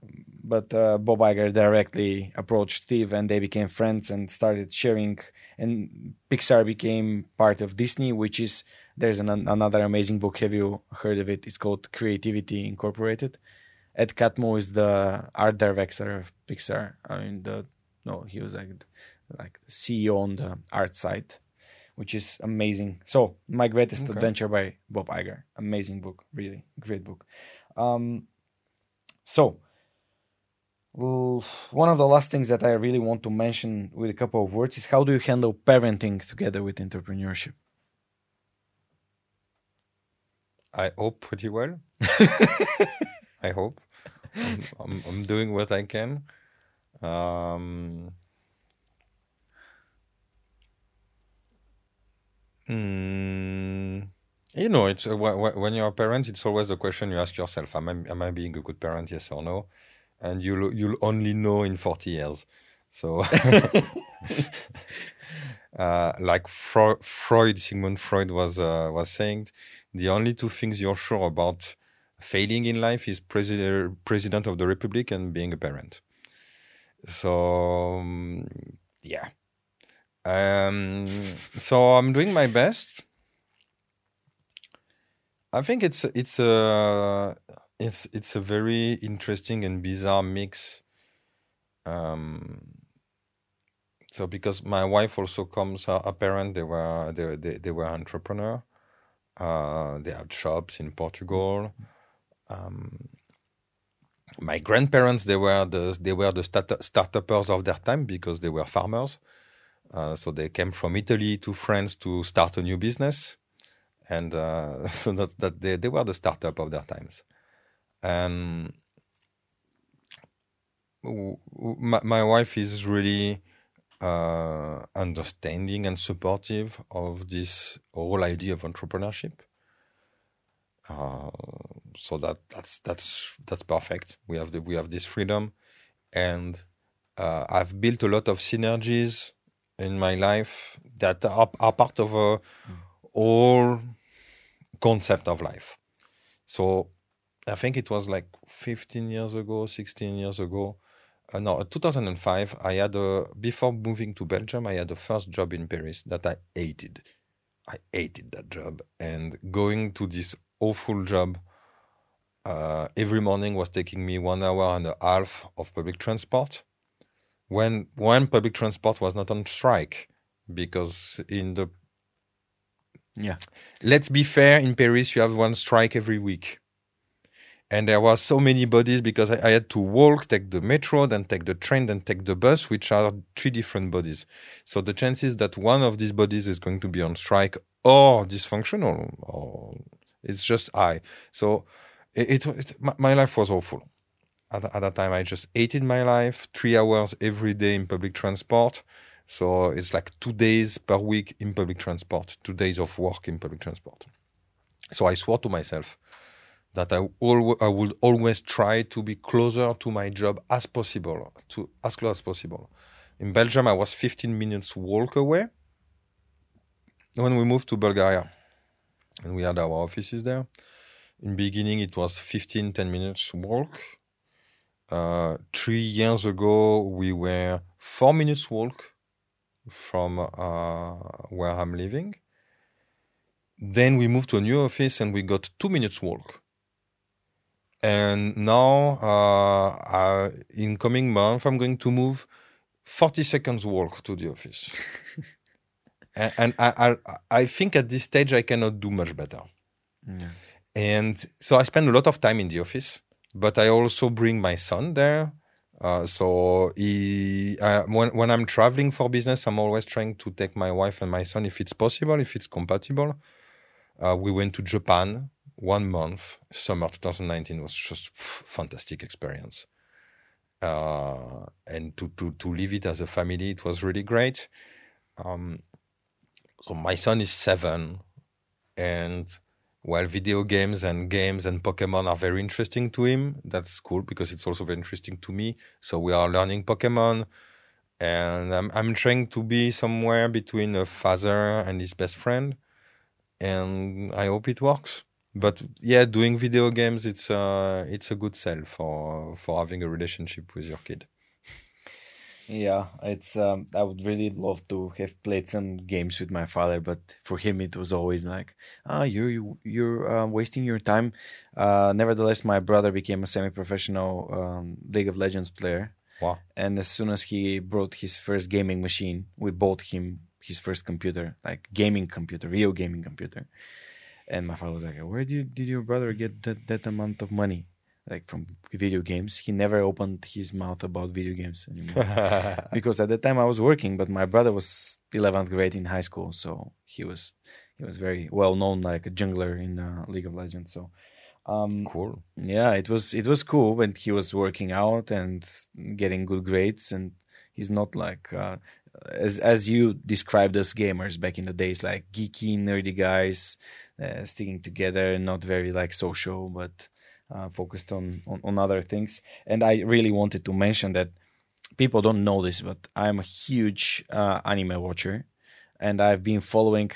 but uh, Bob Iger directly approached Steve, and they became friends and started sharing. And Pixar became part of Disney, which is there's an, another amazing book. Have you heard of it? It's called Creativity Incorporated. Ed Catmull is the art director of Pixar. I mean, the no, he was like like CEO on the art side which is amazing. So, My Greatest okay. Adventure by Bob Iger. Amazing book, really great book. Um, so, one of the last things that I really want to mention with a couple of words is how do you handle parenting together with entrepreneurship? I hope pretty well. I hope. I'm, I'm, I'm, doing what I can. Um, Mm, you know, it's uh, when you're a parent, it's always a question you ask yourself: Am I am I being a good parent? Yes or no? And you'll you'll only know in forty years. So, uh, like Freud, Freud, Sigmund Freud was uh, was saying, the only two things you're sure about failing in life is president president of the republic and being a parent. So, um, yeah, um, so I'm doing my best. I think it's it's a it's it's a very interesting and bizarre mix. Um, so because my wife also comes a parent, they were they they, they were entrepreneur. Uh, they had shops in Portugal. Um, my grandparents they were the they were the start startups of their time because they were farmers. Uh, so they came from Italy to France to start a new business, and uh, so that that they, they were the startup of their times. And my, my wife is really uh, understanding and supportive of this whole idea of entrepreneurship. Uh, so that that's that's that's perfect. We have the, we have this freedom, and uh, I've built a lot of synergies in my life that are, are part of a whole concept of life. So I think it was like 15 years ago, 16 years ago. Uh, no, 2005. I had a before moving to Belgium. I had a first job in Paris that I hated. I hated that job, and going to this awful job uh, every morning was taking me one hour and a half of public transport. When when public transport was not on strike, because in the Yeah. let's be fair, in Paris you have one strike every week. And there were so many bodies because I, I had to walk, take the metro, then take the train, then take the bus, which are three different bodies. So the chances that one of these bodies is going to be on strike or dysfunctional, or it's just high. So it, it, it my, my life was awful. At, at that time, I just hated my life. Three hours every day in public transport. So it's like two days per week in public transport, two days of work in public transport. So I swore to myself that I, al- I would always try to be closer to my job as possible, to as close as possible. In Belgium, I was 15 minutes walk away. When we moved to Bulgaria, and we had our offices there, in beginning it was 15, 10 minutes walk. Uh, three years ago, we were four minutes walk from uh, where I'm living. Then we moved to a new office and we got two minutes walk. And now, uh, uh, in coming month, I'm going to move 40 seconds walk to the office. and and I, I, I think at this stage I cannot do much better. Yeah. And so I spend a lot of time in the office, but I also bring my son there. Uh, so he, uh, when when I'm traveling for business, I'm always trying to take my wife and my son if it's possible, if it's compatible. Uh, we went to Japan one month, summer 2019 was just fantastic experience. Uh, and to, to to live it as a family, it was really great. Um, so my son is seven, and while video games and games and Pokemon are very interesting to him, that's cool because it's also very interesting to me. So we are learning Pokemon, and I'm I'm trying to be somewhere between a father and his best friend, and I hope it works. But yeah, doing video games it's uh it's a good sell for for having a relationship with your kid. Yeah, it's um, I would really love to have played some games with my father, but for him it was always like, ah, you're you, you're uh, wasting your time. Uh, nevertheless, my brother became a semi-professional um, League of Legends player, Wow. and as soon as he brought his first gaming machine, we bought him his first computer, like gaming computer, real gaming computer. And my father was like, "Where did did your brother get that that amount of money?" Like from video games, he never opened his mouth about video games anymore because at that time I was working, but my brother was 11th grade in high school, so he was he was very well known like a jungler in uh, League of Legends. So um, cool. yeah, it was it was cool when he was working out and getting good grades, and he's not like uh, as as you described us gamers back in the days, like geeky, nerdy guys uh, sticking together, and not very like social, but uh, focused on, on on other things. And I really wanted to mention that people don't know this, but I'm a huge uh, anime watcher, and I've been following.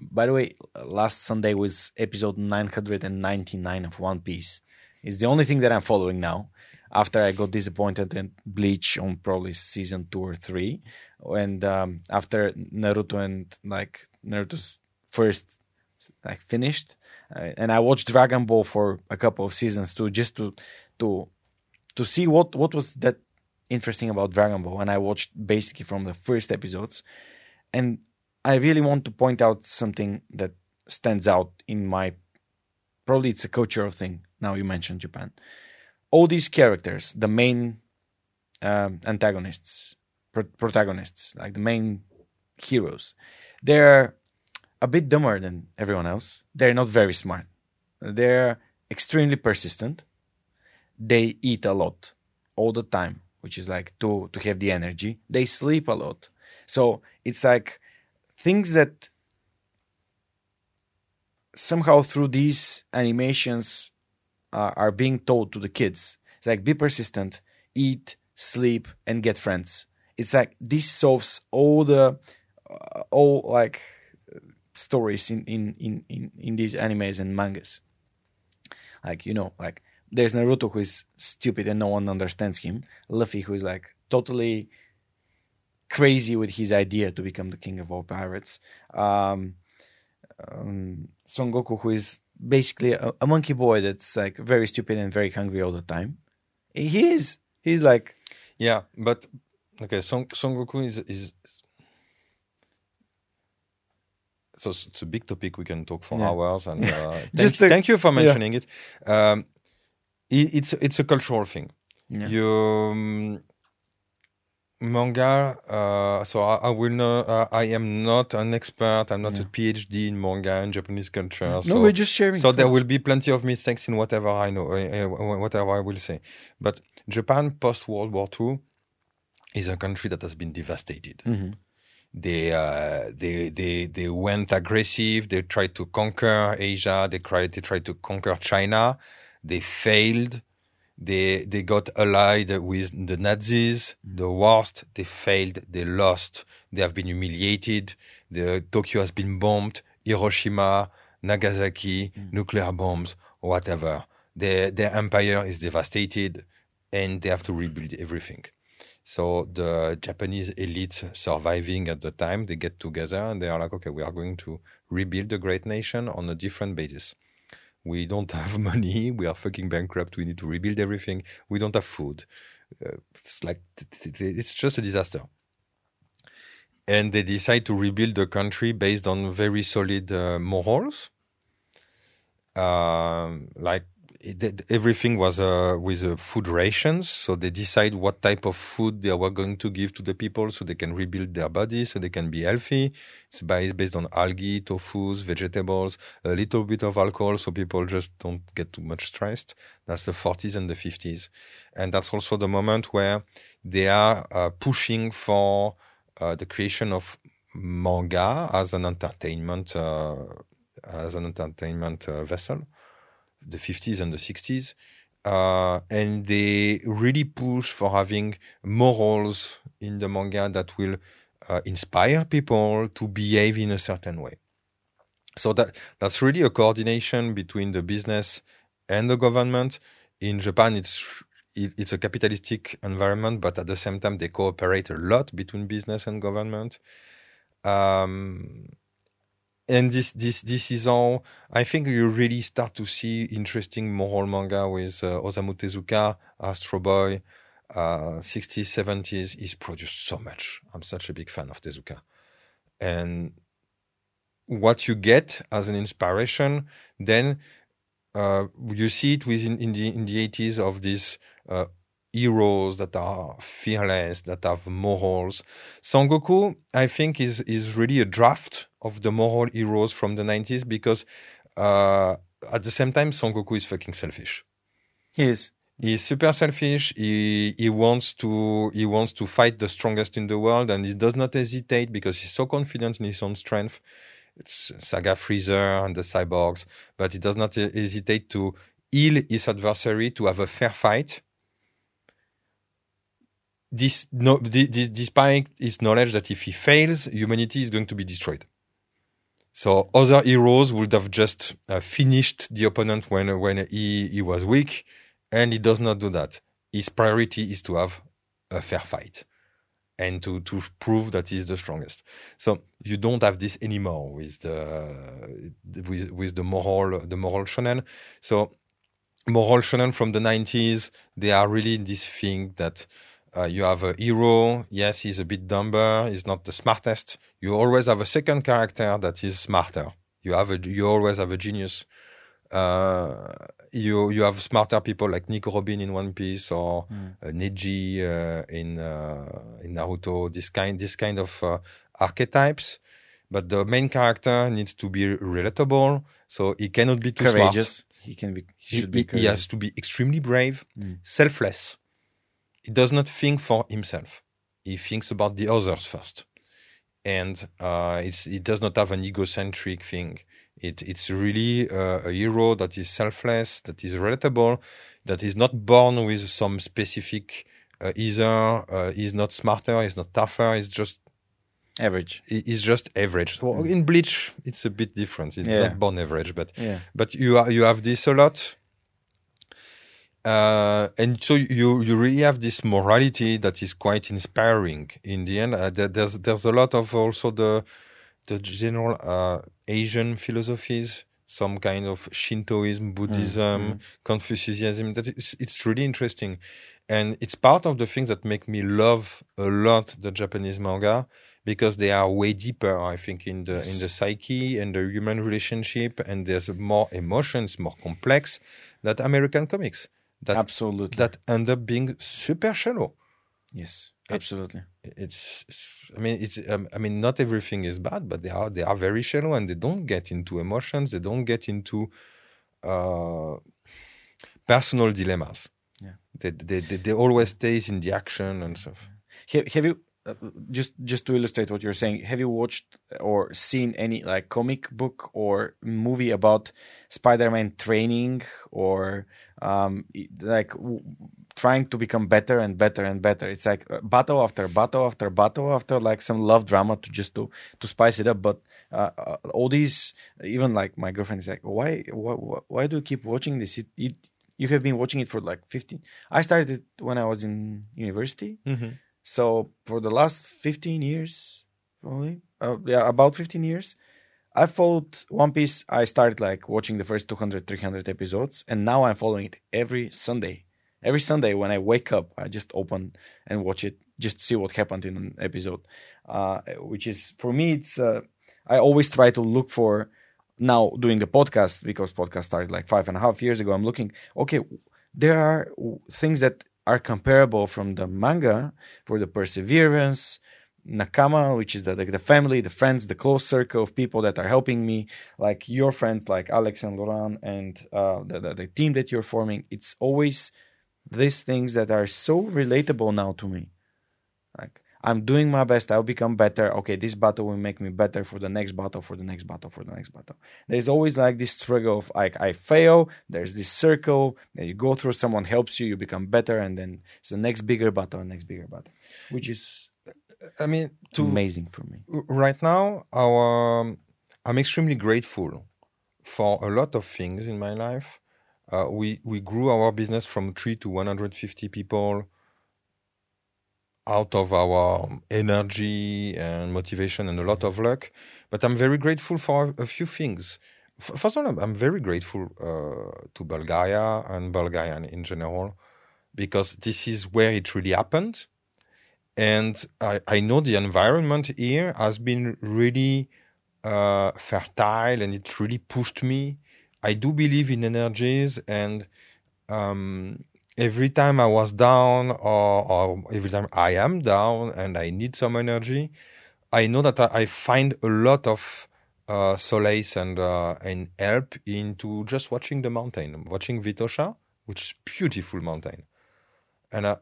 By the way, last Sunday was episode 999 of One Piece. It's the only thing that I'm following now. After I got disappointed in Bleach on probably season two or three, and um, after Naruto and like Naruto's first like finished, uh, and I watched Dragon Ball for a couple of seasons too, just to to to see what what was that interesting about Dragon Ball. And I watched basically from the first episodes, and I really want to point out something that stands out in my probably it's a cultural thing. Now you mentioned Japan, all these characters, the main um, antagonists, pro- protagonists, like the main heroes, they're a bit dumber than everyone else. They're not very smart. They're extremely persistent. They eat a lot all the time, which is like to to have the energy. They sleep a lot. So it's like things that somehow through these animations uh, are being told to the kids. It's like be persistent, eat, sleep, and get friends. It's like this solves all the uh, all like stories in, in, in, in, in these animes and mangas. Like, you know, like there's Naruto who is stupid and no one understands him. Luffy who is like totally crazy with his idea to become the king of all pirates. Um, um, Son Goku who is basically a, a monkey boy that's like very stupid and very hungry all the time. He is. He's like Yeah, but okay, Son, Son Goku is is so it's a big topic. We can talk for Yeah. hours, and uh, thank, Just you- the- thank you for yeah. mentioning it. Um, it. It's it's a cultural thing. Yeah. You um, manga. Uh, so I, I will know. Uh, I am not an expert. I'm not Yeah. a PhD in manga and Japanese culture. no, so we're just sharing. so there will be plenty of mistakes in whatever I know, uh, uh, whatever I will say. But Japan post World War II is a country that has been devastated. Mhm. They uh, they they they went aggressive. They tried to conquer Asia. They tried they tried to conquer China. They failed. They they got allied with the Nazis, the worst. They failed. They lost. They have been humiliated. The Tokyo has been bombed. Hiroshima, Nagasaki, nuclear bombs, whatever. Their their empire is devastated, and they have to rebuild everything. So the Japanese elite surviving at the time, they get together and they are like, okay, we are going to rebuild the great nation on a different basis. We don't have money. We are fucking bankrupt. We need to rebuild everything. We don't have food. Uh, it's like it's just a disaster. And they decide to rebuild the country based on very solid uh, morals. Um, like it, everything was uh, with uh, food rations. So they decide what type of food they were going to give to the people so they can rebuild their bodies, so they can be healthy. It's based on algae, tofu, vegetables, a little bit of alcohol so people just don't get too much stressed. That's the 40s and the 50s. And that's also the moment where they are uh, pushing for uh, the creation of manga as an entertainment uh, as an entertainment uh, vessel the 50s and the 60s. Uh, and they really push for having morals in the manga that will uh, inspire people to behave in a certain way. So that that's really a coordination between the business and the government. In Japan, it's it, it's a capitalistic environment, but at the same time, they cooperate a lot between business and government. Um, and this this this is all I think you really start to see interesting moral manga with uh, Osamu Tezuka, Astro Boy, uh, 60s, 70s. He's produced so much. I'm such a big fan of Tezuka. And what you get as an inspiration, then uh, you see it within in the in the 80s of this. uh, heroes that are fearless, that have morals. Son Goku, I think, is is really a draft of the moral heroes from the 90s because uh, at the same time, Son Goku is fucking selfish. He is. He's super selfish. He he wants to he wants to fight the strongest in the world, and he does not hesitate because he's so confident in his own strength. It's Saga Freezer and the cyborgs, but he does not hesitate to heal his adversary to have a fair fight. This no, this, despite his knowledge that if he fails, humanity is going to be destroyed. So other heroes would have just uh, finished the opponent when when he, he was weak, and he does not do that. His priority is to have a fair fight and to, to prove that he's the strongest. So you don't have this anymore with the with with the moral the moral shonen. So moral shonen from the 90s, they are really this thing that uh, you have a hero. Yes, he's a bit dumber. He's not the smartest. You always have a second character that is smarter. You have a you always have a genius. Uh, you you have smarter people like Nico Robin in One Piece or Mm. uh, Neji uh, in uh, in Naruto. This kind this kind of uh, archetypes. But the main character needs to be relatable, so he cannot be too smart. Courageous. He can be. He He, be. he has to be extremely brave, Mm. selfless. He does not think for himself. He thinks about the others first, and uh, it's, he does not have an egocentric thing. It, it's really uh, a hero that is selfless, that is relatable, that is not born with some specific. Uh, either uh, he's not smarter, he's not tougher. He's just average. he's just average. So Mm. in Bleach, it's a bit different. It's Yeah. not born average, but Yeah. but you are, you have this a lot uh, and so you you really have this morality that is quite inspiring in the end. Uh, there's there's a lot of also the the general uh, Asian philosophies, some kind of Shintoism, Buddhism, mm. Confucianism. That it's it's really interesting, and it's part of the things that make me love a lot the Japanese manga because they are way deeper. I think in the Yes. in the psyche and the human relationship, and there's more emotions, more complex than American comics that absolutely. that end up being super shallow. yes, It- absolutely. It's, it's- I mean, it's, um, I mean, not everything is bad, but they are, they are very shallow and they don't get into emotions. They don't get into uh, personal dilemmas. Yeah. They, they, they, they always stays in the action and stuff. Have, have you uh, just just to illustrate what you're saying? Have you watched or seen any like comic book or movie about Spider-Man training or um, like w- trying to become better and better and better? It's like uh, battle after battle after battle after like some love drama to just to to spice it up. But uh, uh, all these, even like my girlfriend is like, why why why do you keep watching this? It, it you have been watching it for like 15 i started it when i was in university so for the last 15 years, probably, uh, yeah, about 15 years, I followed One Piece. I started like watching the first 200, 300 episodes, and now I'm following it every Sunday. Every Sunday when I wake up, I just open and watch it just to see what happened in an episode. Uh, which is for me, it's uh, I always try to look for now doing the podcast because podcast started like five and a half years ago. I'm looking okay, there are things that are comparable from the manga for the perseverance nakama which is the, like the family the friends the close circle of people that are helping me like your friends like alex and laurent and uh, the, the, the team that you're forming. It's always these things that are so relatable now to me. Like i'm doing my best i'll become better. Okay this battle will make me better for the next battle for the next battle for the next battle. There's always like this struggle of like i fail there's this circle that you go through someone helps you you become better and then it's the next bigger battle next bigger battle which is I mean, to, amazing for me right now, our um, I'm extremely grateful for a lot of things in my life. Uh, we we grew our business from three to 150 people out of our energy and motivation and a lot of luck. But I'm very grateful for a few things. First of all, I'm very grateful uh, to Bulgaria and Bulgarian in general because this is where it really happened. And I, I know the environment here has been really uh, fertile and it really pushed me. I do believe in energies and um, every time I was down or, or every time I am down and I need some energy, I know that I, I find a lot of uh, solace and uh, and help into just watching the mountain, watching Vitosha, which is beautiful mountain, and I,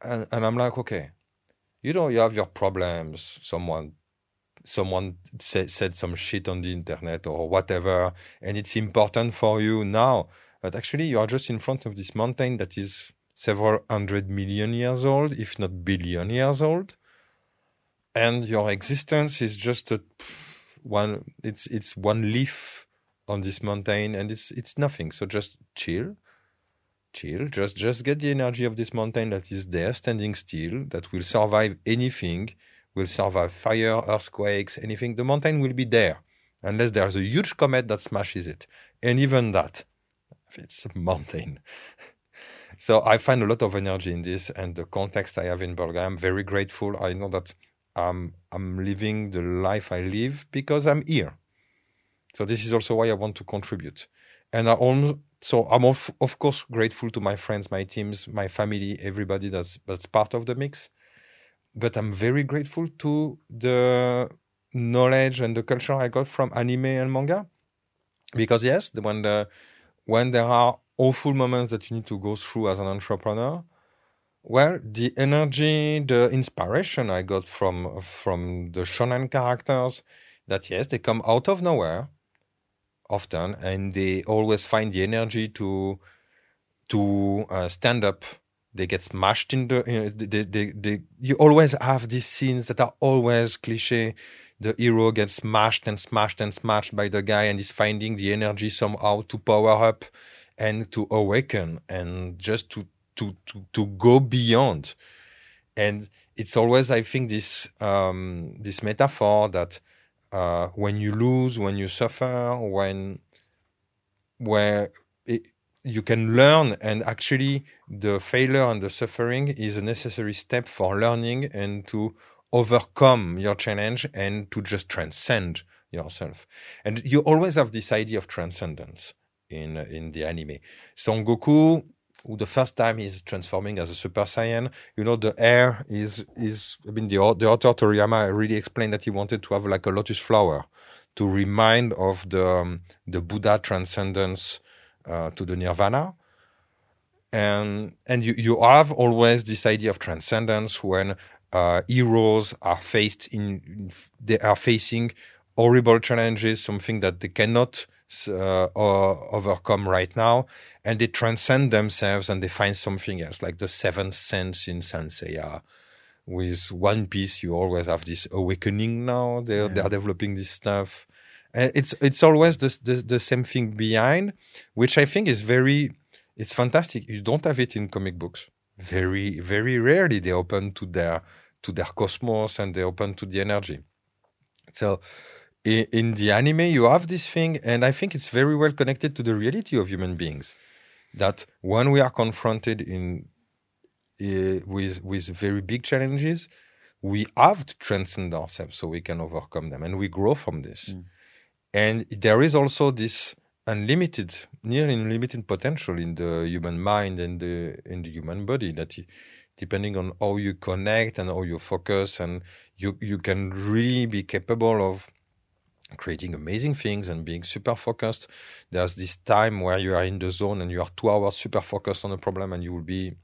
and, and I'm like, okay, you know, you have your problems. Someone someone said, said some shit on the internet or whatever, and it's important for you now. But actually, you are just in front of this mountain that is several hundred million years old, if not billion years old, and your existence is just a one. It's it's one leaf on this mountain, and it's it's nothing. So just chill, chill. Just just get the energy of this mountain that is there, standing still, that will survive anything will survive fire, earthquakes, anything. The mountain will be there unless there's a huge comet that smashes it. And even that, it's a mountain. so I find a lot of energy in this and the context I have in Bulgaria. I'm very grateful. I know that i'm I'm living the life I live because I'm here. So this is also why I want to contribute. And I so I'm of, of course grateful to my friends, my teams, my family, everybody that's that's part of the mix but I'm very grateful to the knowledge and the culture I got from anime and manga. Because yes, when the when there are awful moments that you need to go through as an entrepreneur, well, the energy, the inspiration I got from from the shonen characters, that yes, they come out of nowhere often, and they always find the energy to to uh, stand up they get smashed in the you know, they, they, they, you always have these scenes that are always cliche the hero gets smashed and smashed and smashed by the guy and is finding the energy somehow to power up and to awaken and just to to to, to go beyond. And it's always, I think, this um, this metaphor that uh, when you lose, when you suffer, when where it, you can learn, and actually the failure and the suffering is a necessary step for learning and to overcome your challenge and to just transcend yourself. And you always have this idea of transcendence in in the anime. Son Goku, who the first time he's transforming as a Super Saiyan, you know, the air is is. I mean, the the author Toriyama really explained that he wanted to have like a lotus flower to remind of the um, the Buddha transcendence uh, to the Nirvana. And and you you have always this idea of transcendence when uh, heroes are faced in they are facing horrible challenges, something that they cannot uh, overcome right now, and they transcend themselves and they find something else, like the seventh sense in Saint Seiya. With One Piece, you always have this awakening now. They're yeah. they're developing this stuff, and it's it's always the, the the same thing behind, which I think is very it's fantastic. You don't have it in comic books. Very very rarely they open to their to their cosmos and they open to the energy. So in, in the anime, you have this thing, and I think it's very well connected to the reality of human beings. That when we are confronted in uh, with with very big challenges, we have to transcend ourselves so we can overcome them, and we grow from this. Mm. And there is also this unlimited, nearly unlimited potential in the human mind and the in the human body that depending on how you connect and how you focus and you you can really be capable of creating amazing things and being super focused. There's this time where you are in the zone and you are two hours super focused on a problem and you will be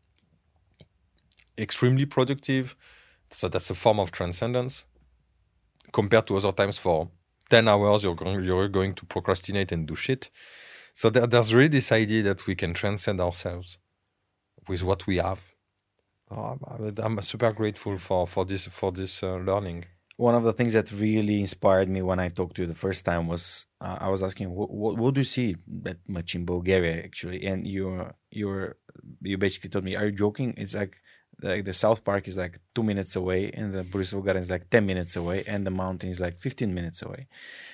extremely productive. So that's a form of transcendence. Compared to other times for 10 hours you're going you're going to procrastinate and do shit. So there, there's really this idea that we can transcend ourselves with what we have. Oh, I'm super grateful for for this for this uh, learning. One of the things that really inspired me when I talked to you the first time was uh, I was asking what, what, do you see that much in Bulgaria actually, and you you you basically told me, are you joking? It's like like the South Park is like two minutes away, and the Borisov Garden is like ten minutes away, and the mountain is like fifteen minutes away.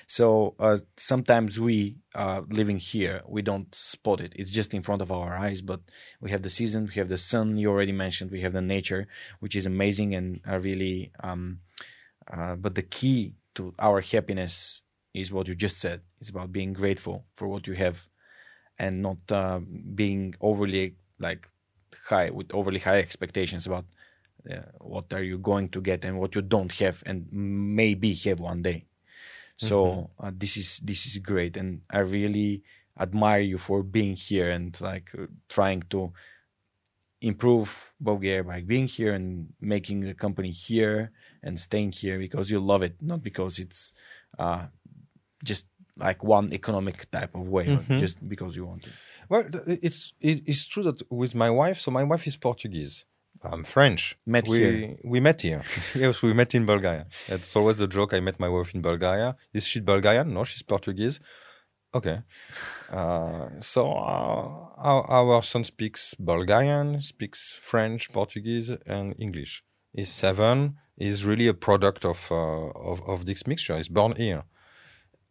So uh, sometimes we uh, living here, we don't spot it. It's just in front of our eyes. But we have the season, we have the sun. You already mentioned. We have the nature, which is amazing and are really. Um, uh, but the key to our happiness is what you just said. It's about being grateful for what you have, and not uh, being overly like high with overly high expectations about uh, what are you going to get and what you don't have and maybe have one day so mm-hmm. uh, this is this is great, and I really admire you for being here and like uh, trying to improve Bulgaria by being here and making the company here and staying here because you love it, not because it's uh, just like one economic type of way, mm-hmm. just because you want to. Well, it's it's true that with my wife, so my wife is Portuguese. I'm French. Met we, here. We met here. yes, we met in Bulgaria. It's always a joke. I met my wife in Bulgaria. Is she Bulgarian? No, she's Portuguese. Okay. Uh, so our, our, son speaks Bulgarian, speaks French, Portuguese, and English. He's seven. He's really a product of, uh, of, of this mixture. He's born here.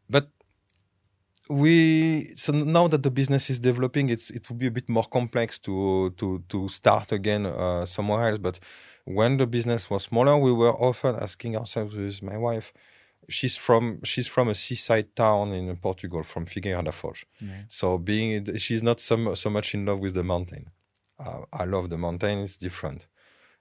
But we so now that the business is developing, it's it will be a bit more complex to to to start again uh, somewhere else. But when the business was smaller, we were often asking ourselves with my wife. She's from she's from a seaside town in Portugal, from Figueira da Foz. Yeah. So being she's not so so much in love with the mountain. Uh, I love the mountain; it's different.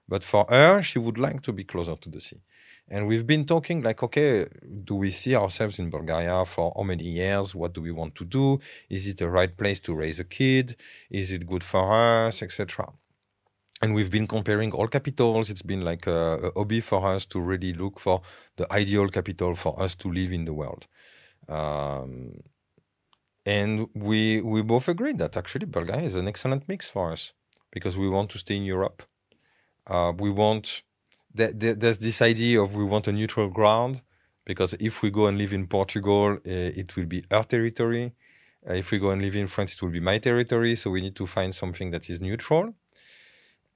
But for her, she would like to be closer to the sea. And we've been talking like, okay, do we see ourselves in Bulgaria for how many years? What do we want to do? Is it the right place to raise a kid? Is it good for us, etc. And we've been comparing all capitals. It's been like a, a, hobby for us to really look for the ideal capital for us to live in the world. Um, and we we both agreed that actually Bulgaria is an excellent mix for us because we want to stay in Europe. Uh, we want that there's this idea of we want a neutral ground because if we go and live in Portugal, uh, it will be our territory, Uh, if we go and live in France, it will be my territory. So we need to find something that is neutral.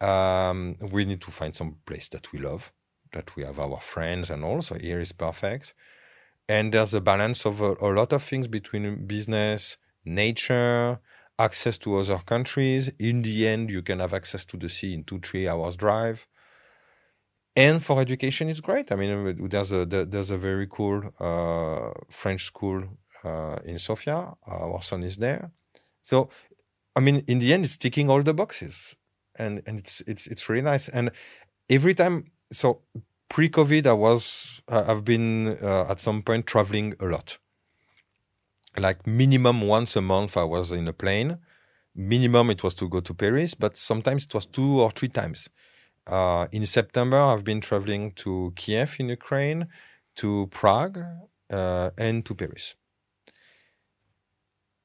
Um, we need to find some place that we love, that we have our friends and all. So here is perfect. And there's a balance of a, a lot of things between business, nature, access to other countries. In the end, you can have access to the sea in two, three hours drive. And for education, it's great. I mean, there's a there's a very cool uh, French school uh, in Sofia. Our son is there. So, I mean, in the end, it's ticking all the boxes, and and it's it's it's really nice. And every time, so pre-COVID, I was I've been uh, at some point traveling a lot like minimum once a month I was in a plane. Minimum it was to go to Paris, but sometimes it was two or three times. Uh, in September, I've been traveling to Kiev in Ukraine, to Prague, uh, and to Paris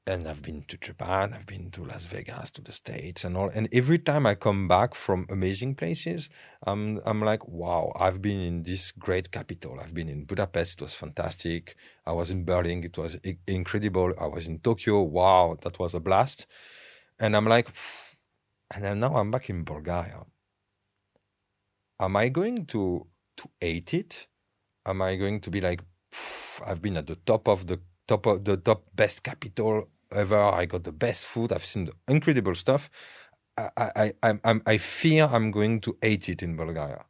and I've been to Japan, I've been to Las Vegas, to the States, and all. And every time I come back from amazing places, I'm I'm like, wow, I've been in this great capital. I've been in Budapest, it was fantastic. I was in Berlin, it was I- incredible. I was in Tokyo, wow, that was a blast. And I'm like, and then now I'm back in Bulgaria. Am I going to to hate it? Am I going to be like, I've been at the top of the top of the top best capital ever. I got the best food. I've seen the incredible stuff. I, I, I, I fear I'm going to hate it in Bulgaria.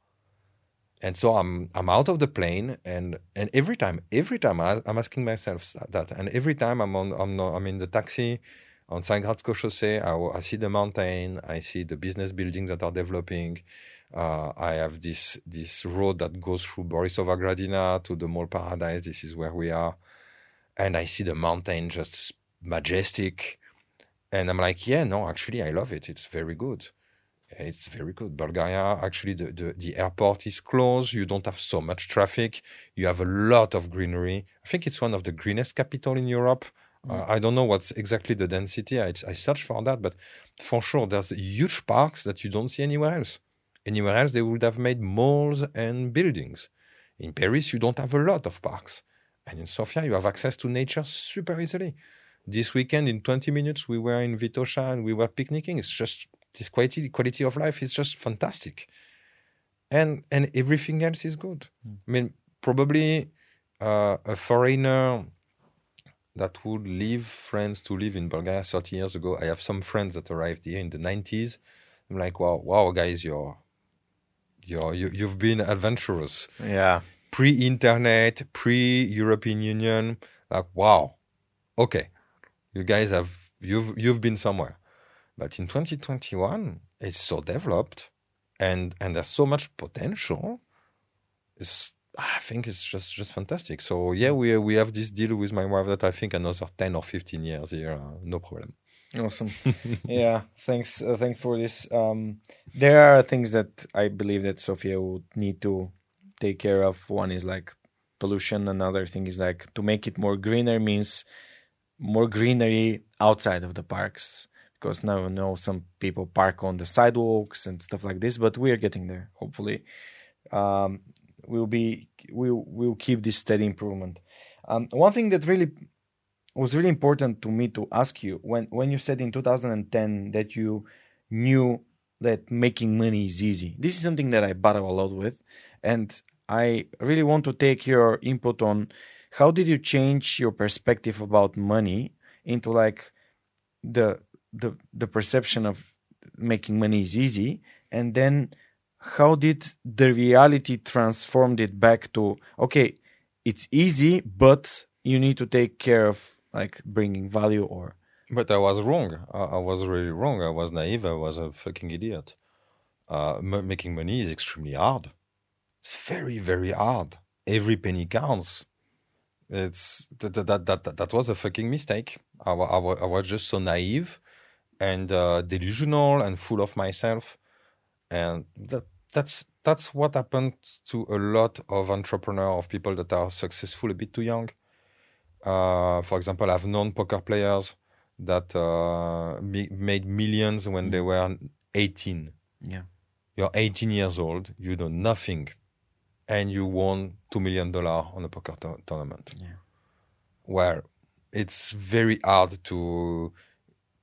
And so I'm, I'm out of the plane, and, and every time, every time I, am asking myself that, and every time I'm on, I'm, not, I'm in the taxi on Tsarigradsko Chaussee, I, I, see the mountain, I see the business buildings that are developing. Uh, I have this this road that goes through Borisova Gradina to the Mall Paradise. This is where we are, and I see the mountain just majestic. And I'm like, yeah, no, actually, I love it. It's very good. It's very good. Bulgaria, actually, the, the, the airport is close. You don't have so much traffic. You have a lot of greenery. I think it's one of the greenest capital in Europe. Mm. Uh, I don't know what's exactly the density. I, I searched for that, but for sure, there's huge parks that you don't see anywhere else. Anywhere else, they would have made malls and buildings. In Paris, you don't have a lot of parks. And in Sofia, you have access to nature super easily this weekend in 20 minutes we were in Vitosha and we were picnicking. It's just this quality quality of life is just fantastic, and and everything else is good. Mm. I mean, probably uh, a foreigner that would leave France to live in Bulgaria 30 years ago. I have some friends that arrived here in the 90s. I'm like, wow, wow, guys, you're you're you, you've been adventurous. Yeah. Pre-internet, pre-European Union, like wow, okay you guys have you've you've been somewhere. But in 2021, it's so developed, and and there's so much potential. It's I think it's just just fantastic. So yeah, we we have this deal with my wife that I think another 10 or 15 years here, uh, no problem. Awesome. yeah, thanks. Uh, thanks for this. Um, there are things that I believe that Sofia would need to take care of. One is like pollution. Another thing is like to make it more greener means more greenery outside of the parks because now I know some people park on the sidewalks and stuff like this, but we are getting there. Hopefully, um, we'll be we'll we'll keep this steady improvement. Um, one thing that really was really important to me to ask you when when you said in 2010 that you knew that making money is easy. This is something that I battle a lot with, and I really want to take your input on how did you change your perspective about money into like the the the perception of making money is easy? And then how did the reality transformed it back to okay it's easy but you need to take care of like bringing value or? But i was wrong. I, was really wrong. I was naive. I was a fucking idiot. Uh, m- making money is extremely hard. It's very very hard. Every penny counts it's that that that that, was a fucking mistake. I, I, I was just so naive and uh, delusional and full of myself, and that that's that's what happened to a lot of entrepreneurs of people that are successful a bit too young. Uh, for example, I've known poker players that uh, made millions when they were 18. Yeah, you're 18 years old, you know nothing and you won two million dollar on a poker to- tournament. Yeah. Well, it's very hard to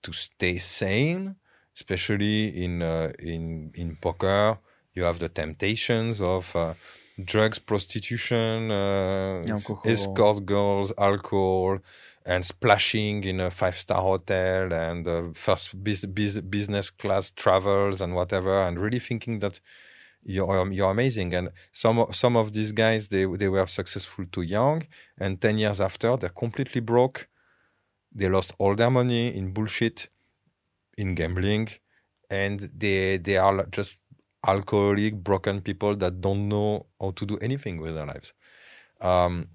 to stay sane, especially in uh, in in poker. You have the temptations of uh, drugs, prostitution, uh, escort girls, alcohol, and splashing in a five-star hotel and uh, first bus- business class travels and whatever, and really thinking that you're you're amazing. And some some of these guys they they were successful too young, and ten years after they're completely broke. They lost all their money in bullshit, in gambling, and they they are just alcoholic, broken people that don't know how to do anything with their lives. Um,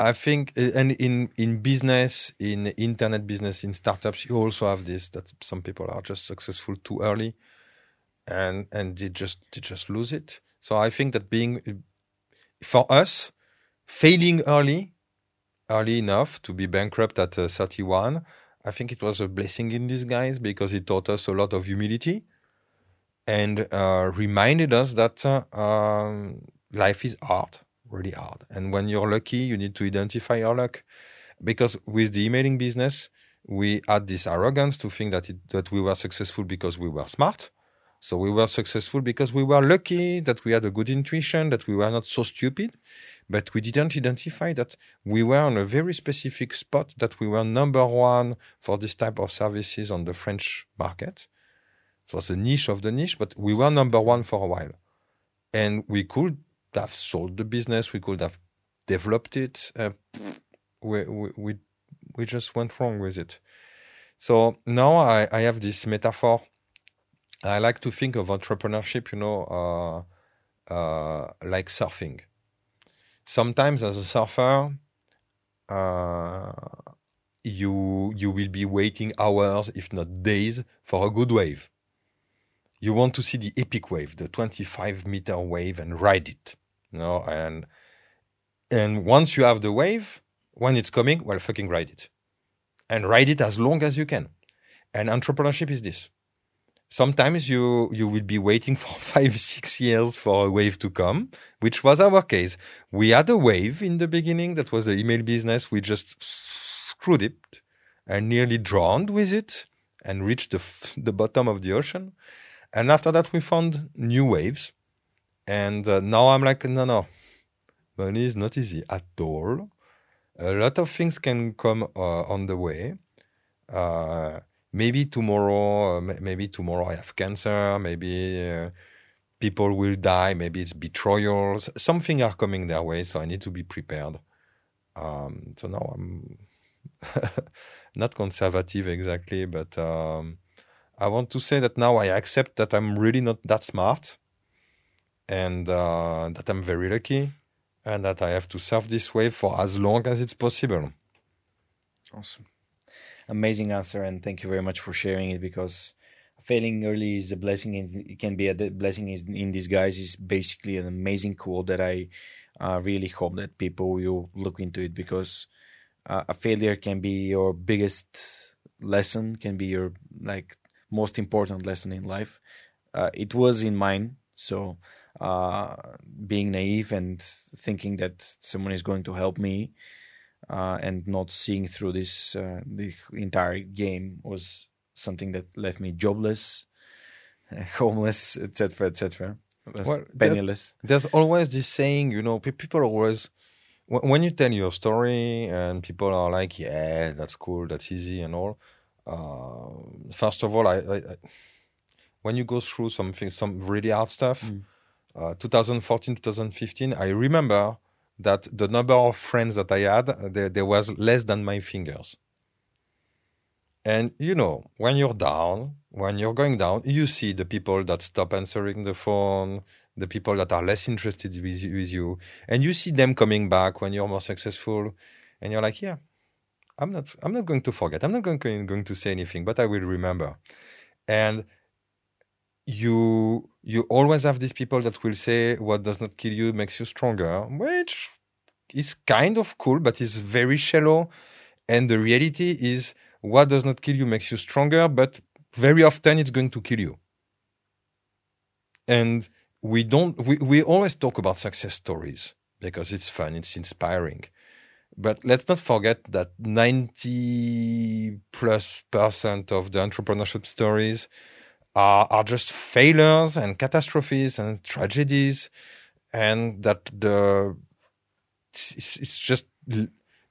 I think, uh, and in in business, in internet business, in startups, you also have this that some people are just successful too early, and and they just they just lose it. So I think that being for us, failing early, early enough to be bankrupt at uh, 31, I think it was a blessing in disguise because it taught us a lot of humility and uh, reminded us that uh, um, life is hard, really hard. And when you're lucky, you need to identify your luck. Because with the emailing business, we had this arrogance to think that it, that we were successful because we were smart. So we were successful because we were lucky, that we had a good intuition, that we were not so stupid. But we didn't identify that we were on a very specific spot, that we were number one for this type of services on the French market. It was a niche of the niche, but we were number one for a while. And we could have sold the business, we could have developed it. Uh, we, we, we, we just went wrong with it. So now I, I have this metaphor. I like to think of entrepreneurship, you know, uh, uh, like surfing. Sometimes as a surfer, uh, you you will be waiting hours, if not days, for a good wave. You want to see the epic wave, the 25 meter wave, and ride it. You know, and and once you have the wave, when it's coming, well, fucking ride it, and ride it as long as you can. And entrepreneurship is this. Sometimes you you will be waiting for five six years for a wave to come, which was our case. We had a wave in the beginning that was the email business. We just screwed it and nearly drowned with it and reached the the bottom of the ocean. And after that, we found new waves. And uh, now I'm like, no, no, money is not easy at all. A lot of things can come uh, on the way. Uh, maybe tomorrow, uh, maybe tomorrow I have cancer. Maybe uh, people will die. Maybe it's betrayals. Something are coming their way, so I need to be prepared. Um, so now I'm not conservative exactly, but um, I want to say that now I accept that I'm really not that smart, and uh, that I'm very lucky, and that I have to surf this wave for as long as it's possible. Awesome. Amazing answer, and thank you very much for sharing it because failing early is a blessing. and it can be a blessing in, disguise. is basically an amazing quote that I uh, really hope that people will look into it because uh, a failure can be your biggest lesson, can be your like most important lesson in life. Uh, it was in mine, so uh, being naive and thinking that someone is going to help me uh, and not seeing through this uh, the entire game was something that left me jobless, homeless, etc., etc. Well, penniless. There's always this saying, you know, people always, when you tell your story and people are like, yeah, that's cool, that's easy and all. Uh, first of all, I, I, I, when you go through something, some really hard stuff, Mm. uh, 2014, 2015, I remember that the number of friends that I had, uh, there, there was less than my fingers. And you know, when you're down, when you're going down, you see the people that stop answering the phone, the people that are less interested with, you- with you, and you see them coming back when you're more successful, and you're like, yeah, I'm not, I'm not going to forget. I'm not going, going to say anything, but I will remember. And you, you always have these people that will say, what does not kill you makes you stronger, which is kind of cool, but is very shallow. And the reality is, what does not kill you makes you stronger, but very often it's going to kill you. And we don't, we, we always talk about success stories because it's fun, it's inspiring. But let's not forget that 90 plus percent of the entrepreneurship stories are, are just failures and catastrophes and tragedies, and that the it's, it's just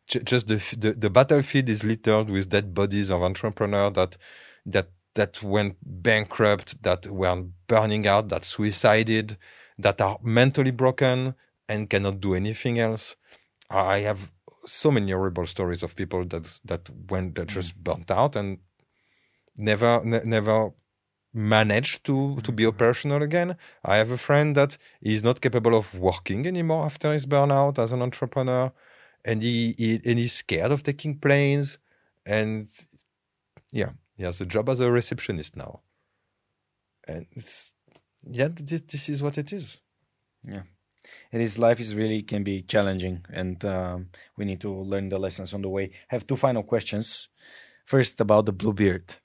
just the, the the battlefield is littered with dead bodies of entrepreneurs that that that went bankrupt, that were burning out, that suicided, that are mentally broken and cannot do anything else. I have so many horrible stories of people that that went that just mm. burnt out and never ne- never managed to to be mm-hmm. operational again. I have a friend that is not capable of working anymore after his burnout as an entrepreneur, and he, he and he's scared of taking planes, and yeah, he has a job as a receptionist now, and it's yeah, this, this is what it is. Yeah it is life is really can be challenging and um, we need to learn the lessons on the way I have two final questions first about the bluebeard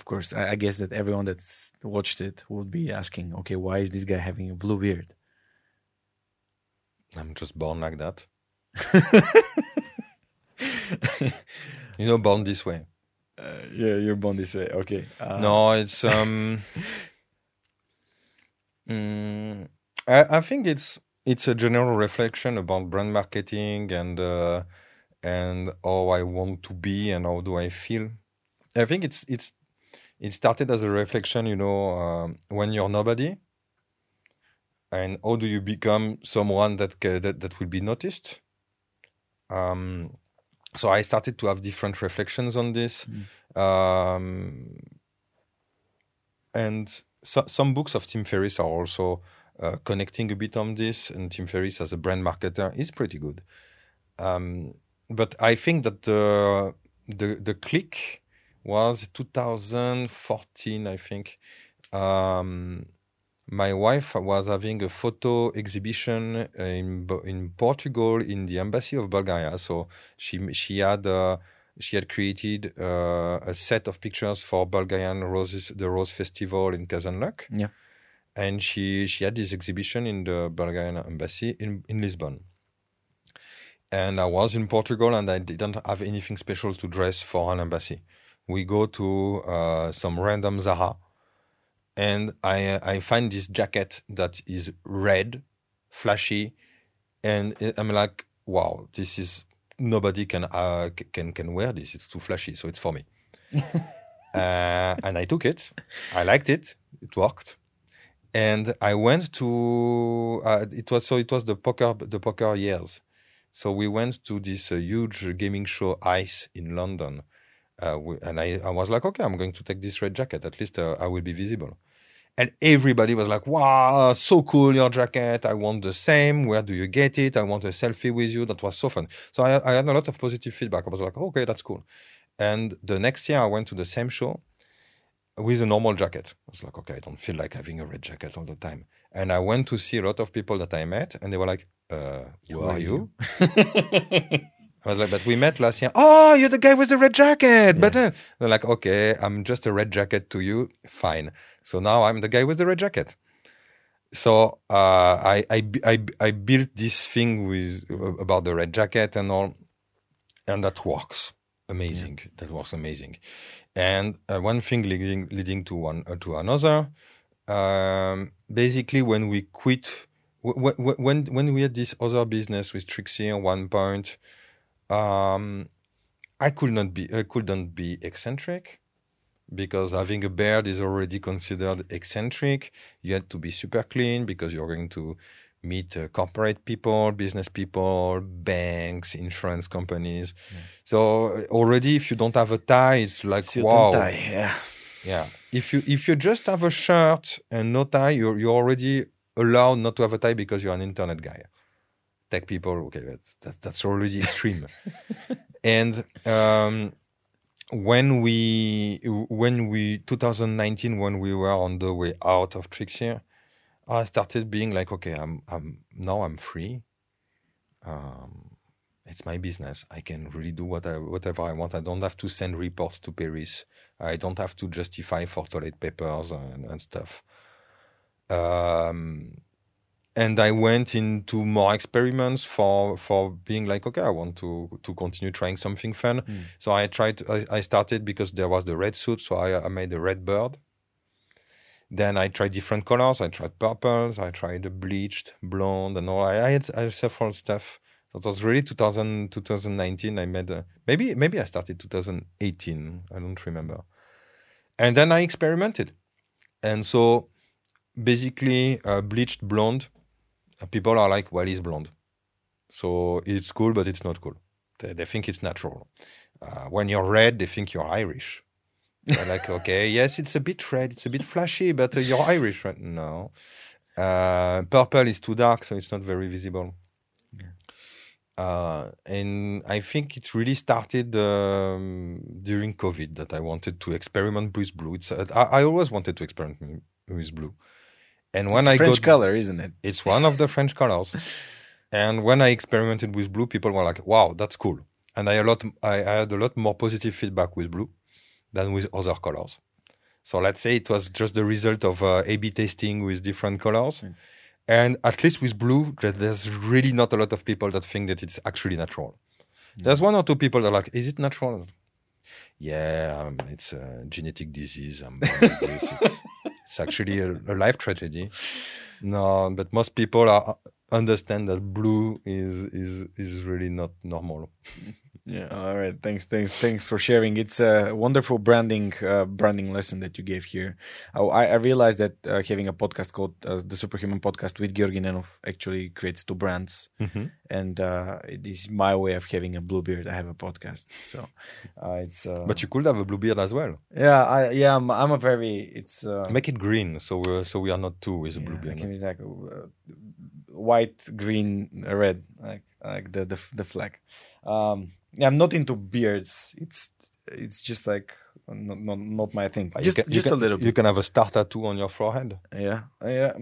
of course I, I, guess that everyone that's watched it would be asking okay why is this guy having a blue beard? I'm just born like that. You know born this way. Uh, yeah you're born this way. Okay uh, no it's um mm, I, I think it's it's a general reflection about brand marketing and uh, and how I want to be and how do I feel. I think it's it's it started as a reflection, you know, um, when you're nobody, and how do you become someone that that that will be noticed. Um, so I started to have different reflections on this, mm. um, and so, some books of Tim Ferriss are also uh, connecting a bit on this, and Tim Ferriss as a brand marketer is pretty good. Um, but I think that the the the click was 2014, I think. Um, my wife was having a photo exhibition in in Portugal in the embassy of Bulgaria. So she she had uh, she had created uh, a set of pictures for Bulgarian roses, the Rose Festival in Kazanlak. Yeah and she she had this exhibition in the Bulgarian embassy in in Lisbon. And I was in Portugal, and I didn't have anything special to dress for an embassy. We go to uh, some random Zara, and I I find this jacket that is red, flashy, and I'm like, wow, this is nobody can uh, can can wear this. It's too flashy, so it's for me. uh, and I took it. I liked it. It worked and I went to uh, it was so it was the poker the poker years, so we went to this uh, huge gaming show ICE in London, uh, and I, I was like, okay, I'm going to take this red jacket. At least uh, I will be visible. And everybody was like, wow, so cool, your jacket. I want the same. Where do you get it? I want a selfie with you. That was so fun. So I, I had a lot of positive feedback. I was like, okay, that's cool. And the next year I went to the same show with a normal jacket. I was like, okay, I don't feel like having a red jacket all the time. And I went to see a lot of people that I met, and they were like, uh, who, who are, are, you? you? I was like, but we met last year. Oh, you're the guy with the red jacket. But uh, they're like, okay, I'm just a red jacket to you. Fine. So now I'm the guy with the red jacket. So uh, I, I, I, I built this thing with about the red jacket and all, and that works amazing. Yeah. That works amazing and uh, one thing leading leading to one uh, to another. Um, basically, when we quit, when when we had this other business with Trixier at one point, um, I could not be I couldn't be eccentric because having a beard is already considered eccentric. You had to be super clean because you're going to meet uh, corporate people, business people, banks, insurance companies. Yeah. So uh, already, if you don't have a tie, it's like Suit wow. tie, yeah. Yeah. If you if you just have a shirt and no tie, you're you're already allowed not to have a tie because you're an internet guy. Tech people, okay, that's that, that's already extreme. and um, when we when we 2019 when we were on the way out of Trixier, I started being like, okay, I'm, I'm now I'm free. Um, it's my business. I can really do what I, whatever I want. I don't have to send reports to Paris. I don't have to justify for toilet papers and, and stuff. Um, and I went into more experiments for for being like, okay, I want to to continue trying something fun. Mm. So I tried. I, I started because there was the red suit, so I, I made a red bird. Then I tried different colors. I tried purples. I tried the bleached, blonde, and all. I, I had I had several stuff. It was really 2000, 2019. I made a, maybe maybe I started 2018. I don't remember. And then I experimented, and so basically uh, bleached blonde. People are like, well, he's blonde, so it's cool, but it's not cool. They, they think it's natural. Uh, when you're red, they think you're Irish. They're like, okay, yes, it's a bit red, it's a bit flashy, but uh, you're Irish, right? No. Uh, purple is too dark, so it's not very visible. Uh, and I think it really started um, during COVID that I wanted to experiment with blue. It's, uh, I, I always wanted to experiment with blue. And when it's I French color, isn't it? it's one of the French colors. and when I experimented with blue, people were like, "Wow, that's cool." And I a lot, I, I had a lot more positive feedback with blue than with other colors. So let's say it was just the result of uh, A/B testing with different colors. Mm. And at least with blue, there's really not a lot of people that think that it's actually natural. There's one or two people that are like, "Is it natural?" Yeah, um, it's a genetic disease. I'm born with this. It's, it's actually a, a life tragedy. No, but most people are understand that blue is is is really not normal. Yeah. All right. Thanks. Thanks. Thanks for sharing. It's a wonderful branding uh, branding lesson that you gave here. I, I realized that uh, having a podcast called uh, the Superhuman Podcast with Georgi Nenov actually creates two brands, and uh, it is my way of having a blue beard. I have a podcast, so uh, it's. Uh, But you could have a blue beard as well. yeah, I yeah, I'm, I'm a very it's. Uh, Make it green, so we're, so we are not two with a yeah, blue beard. like white, green, red, like like the the, the flag. Um, yeah, I'm not into beards. It's it's just like not not, not my thing. Just can, just you a can, little You can have a star tattoo on your forehead. Yeah, yeah.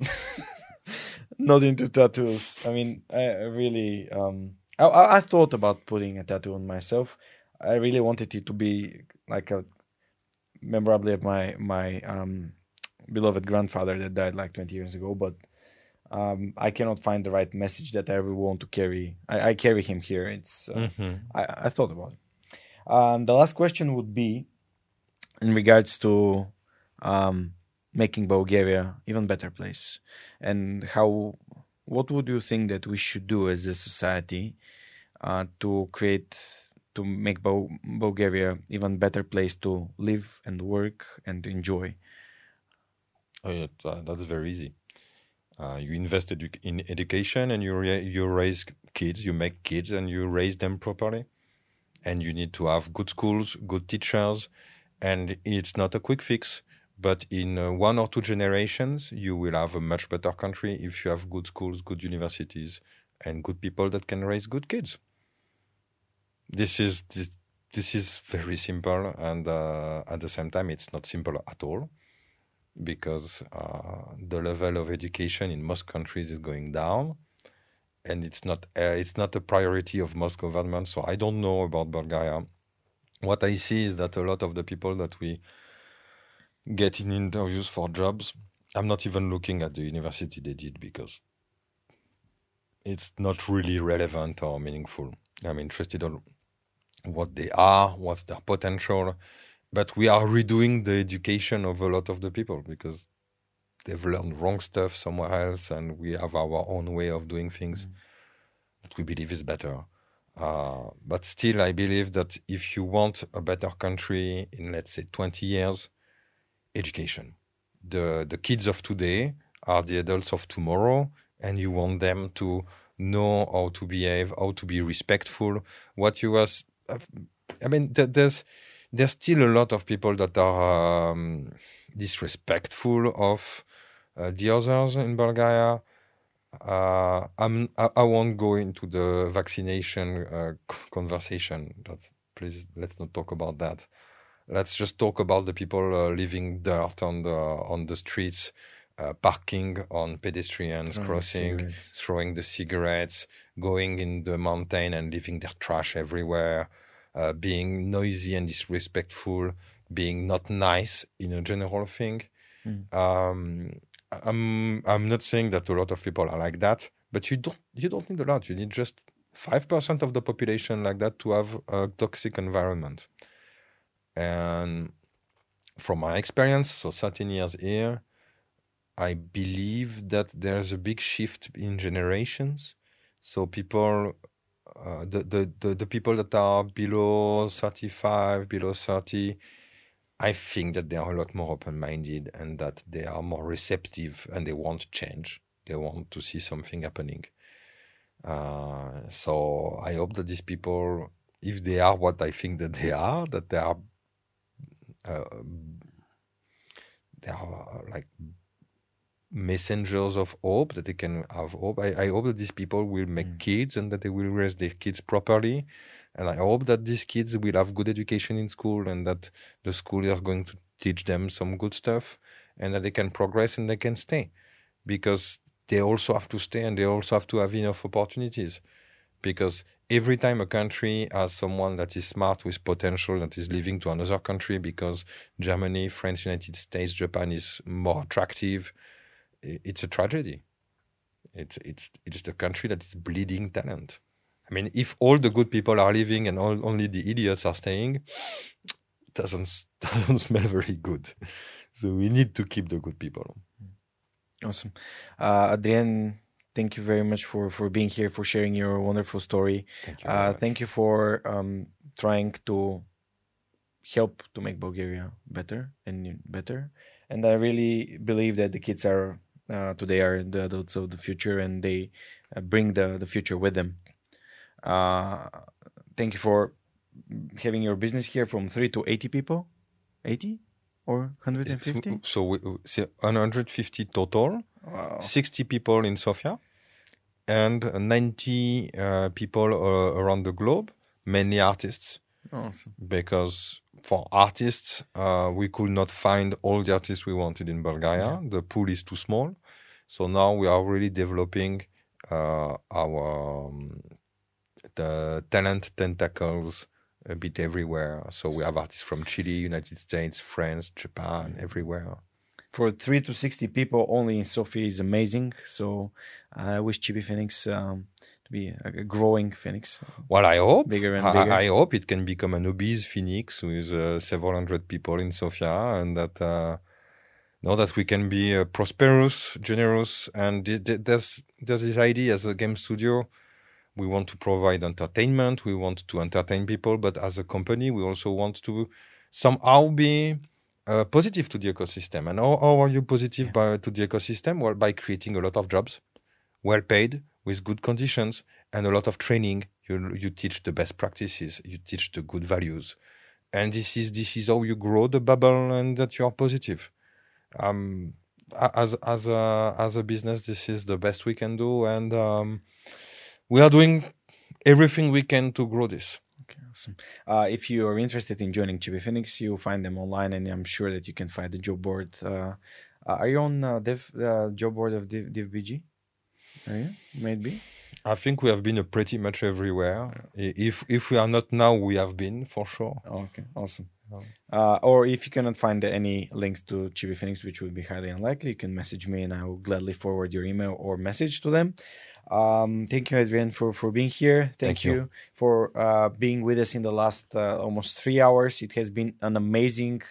not into tattoos. I mean, I really um, I, I I thought about putting a tattoo on myself. I really wanted it to be like a memorably of my my um beloved grandfather that died like 20 years ago, but um, I cannot find the right message that I really want to carry. I, I carry him here. It's uh, Mhm. I, I thought about it. Um, the last question would be in regards to um, making Bulgaria even better place, and how. What would you think that we should do as a society uh, to create to make Bul- Bulgaria even better place to live and work and enjoy? Oh, yeah, uh, that's very easy. Uh, you invest edu- in education and you ra- you raise kids, you make kids and you raise them properly. And you need to have good schools, good teachers, and it's not a quick fix. But in uh, one or two generations, you will have a much better country if you have good schools, good universities, and good people that can raise good kids. This is this, this is very simple, and uh, at the same time, it's not simple at all because uh, the level of education in most countries is going down, and it's not uh, it's not a priority of most governments. So I don't know about Bulgaria. What I see is that a lot of the people that we get in interviews for jobs, I'm not even looking at the university they did because it's not really relevant or meaningful. I'm interested in what they are, what's their potential, but we are redoing the education of a lot of the people because they've learned wrong stuff somewhere else and we have our own way of doing things that we believe is better. Uh, but still i believe that if you want a better country in let's say 20 years education. The the kids of today are the adults of tomorrow and you want them to know how to behave how to be respectful. What you was i mean th- there's there's still a lot of people that are um, disrespectful of uh, the others in Bulgaria. Uh, I'm, I, I won't go into the vaccination uh, conversation. That's, please, let's not talk about that. Let's just talk about the people uh, leaving dirt on the on the streets, uh, parking on pedestrians, Throwing crossing, throwing the cigarettes, going in the mountain and leaving their trash everywhere uh, being noisy and disrespectful, being not nice in a general thing. Mm. Um, I'm I'm not saying that a lot of people are like that, but you don't you don't need a lot. You need just five percent of the population like that to have a toxic environment. And from my experience, so 13 years here, I believe that there's a big shift in generations. So people, uh, the, the, the the people that are below 35, below 30, I think that they are a lot more open-minded and that they are more receptive and they want change. They want to see something happening. Uh, so I hope that these people, if they are what I think that they are, that they are, uh, they are like messengers of hope, that they can have hope. I, I hope that these people will make Mm. kids and that they will raise their kids properly. And I hope that these kids will have good education in school and that the school are going to teach them some good stuff and that they can progress and they can stay because they also have to stay and they also have to have enough opportunities because every time a country has someone that is smart with potential that is leaving to another country because Germany, France, United States, Japan is more attractive, it's a tragedy. It's it's it's the country that is bleeding talent. I mean, if all the good people are leaving and all, only the idiots are staying, doesn't doesn't smell very good. So we need to keep the good people. Awesome. Uh, Adrien, thank you very much for, for being here, for sharing your wonderful story. Thank you. Uh, thank you for um, trying to help to make Bulgaria better and better. And I really believe that the kids are uh, today are the adults of the future, and they uh, bring the the future with them. Uh, thank you for having your business here from three to eighty people, eighty or hundred and It's- fifty. So we, we- so 150 total, Wow. 60 people in Sofia, and 90 uh, people uh, around the globe, mainly artists. Awesome. because for artists, uh, we could not find all the artists we wanted in Bulgaria. The pool is too small. So now we are really developing uh, our um, the talent tentacles a bit everywhere. So we have artists from Chile, United States, France, Japan, everywhere. for three to sixty people only in Sofia is amazing. So I wish ChibiPhoenix um, to be a, growing Phoenix, Well, I hope. bigger and I, bigger. I hope it can become an obese phoenix with uh, several hundred people in Sofia, and that uh, know that we can be uh, prosperous, generous, and th- th- there's there's this idea as a game studio. We want to provide entertainment. We want to entertain people, but as a company, we also want to somehow be uh, positive to the ecosystem. And how, how are you positive Yeah. by, to the ecosystem? Well, by creating a lot of jobs, well paid, with good conditions, and a lot of training. You you teach the best practices. You teach the good values, and this is this is how you grow the bubble and that you are positive. Um, as as a as a business, this is the best we can do, and um, we are doing everything we can to grow this. Okay, awesome. Uh, if you are interested in joining ChibiPhoenix, you find them online, and I'm sure that you can find the job board. Uh, uh, are you on uh, Dev uh, job board of Div, DEV.BG? Are you? Maybe. I think we have been uh, pretty much everywhere. I- If if we are not now, we have been for sure. Okay, awesome. Uh, or if you cannot find any links to ChibiPhoenix, which would be highly unlikely, you can message me and I will gladly forward your email or message to them. Um, thank you, Adrien, for, for being here. Thank, Thank you. you. for uh, being with us in the last uh, almost three hours. It has been an amazing,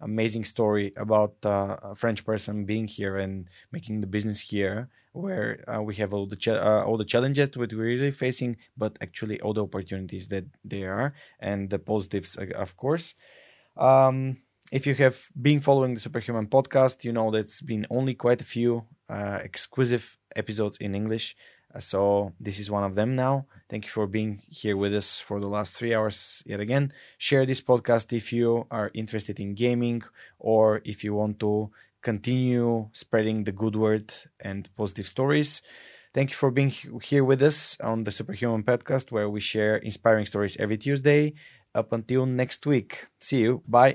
amazing story about uh, a French person being here and making the business here, where uh, we have all the cha- uh, all the challenges that we're really facing, but actually all the opportunities that there are and the positives, uh, of course. Um, if you have been following the Superhuman podcast, you know that's been only quite a few uh, exclusive episodes in English. Uh, so this is one of them now. Thank you for being here with us for the last three hours yet again. Share this podcast if you are interested in gaming or if you want to continue spreading the good word and positive stories. Thank you for being here with us on the Superhuman podcast, where we share inspiring stories every Tuesday. Up until next week. See you. Bye.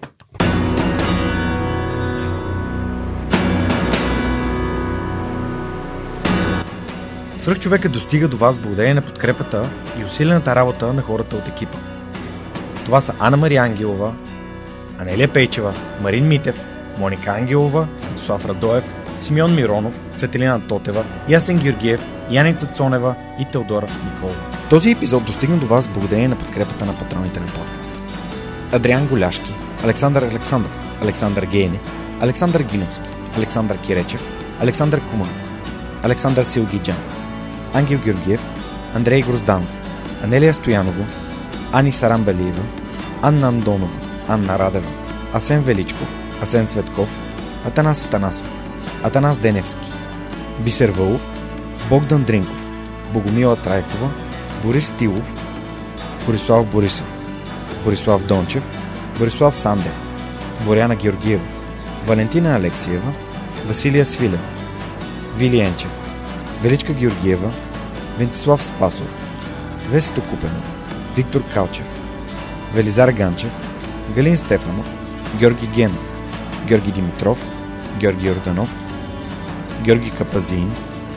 Свръхчовекът достига до вас благодарение на подкрепата и усилената работа на хората от екипа. Това са Анна Мария Ангелова, Анелия Пейчева, Марин Митев, Моника Ангелова, Слав Радоев, Симеон Миронов, Светелина Тотева, Ясен Георгиев, Яница Цонева и Теодора Николова. Този епизод достигна до вас благодарение на подкрепата на патроните на подкаста. Адриан Голяшки, Александър Александров, Александър Гейне, Александър Гиновски, Александър Киречев, Александър Куман, Александър Силгиджан, Ангел Георгиев, Андрей Грозданов, Анелия Стоянова, Ани Сарамбелиева, Анна Андонова, Анна Радева, Асен Величков, Асен Цветков, Атанас Атанасов, Атанас Деневски, Бисер Вълов, Богдан Дринков, Богомила Трайкова, Борис Тилов, Борислав Борисов, Борислав Дончев, Борислав Сандев, Боряна Георгиева, Валентина Алексиева, Василия Свилева, Вилиенчев, Величка Георгиева, Вентислав Спасов, Весето Купенов, Виктор Калчев, Велизар Ганчев, Галин Стефанов, Георги Генов, Георги Димитров, Георги Орданов, Георги Капазин,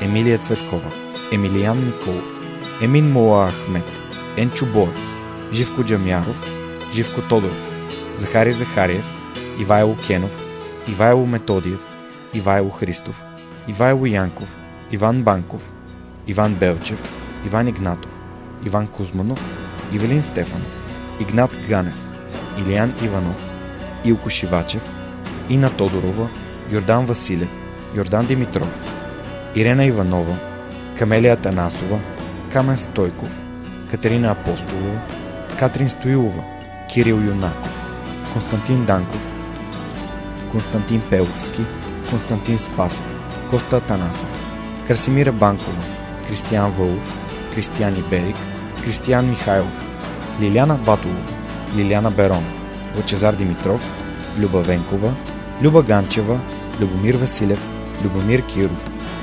Емилия Цветкова, Емилиян Николов, Емин Мола Ахмет, Енчо Бор, Живко Джамяров, Живко Тодоров, Захари Захариев, Ивайло Кенов, Ивайло Методиев, Ивайло Христов, Ивайло Янков, Иван Банков, Иван Белчев, Иван Игнатов, Иван Кузманов, Ивелин Стефанов, Игнат Ганев, Илиян Иванов, Илко Шивачев, Ина Тодорова, Йордан Василев, Йордан Димитров, Ирена Иванова, Камелия Танасова, Камен Стойков, Катерина Апостолова, Катрин Стоилова, Кирил Юнаков, Константин Данков, Константин Пеловски, Константин Спасов, Коста Танасов, Красимира Банкова, Кристиян Вълов, Кристиян Иберик, Кристиян Михайлов, Лиляна Батолова, Лиляна Берон, Лъчезар Димитров, Люба Венкова, Люба Ганчева, Любомир Василев, Любомир Киров,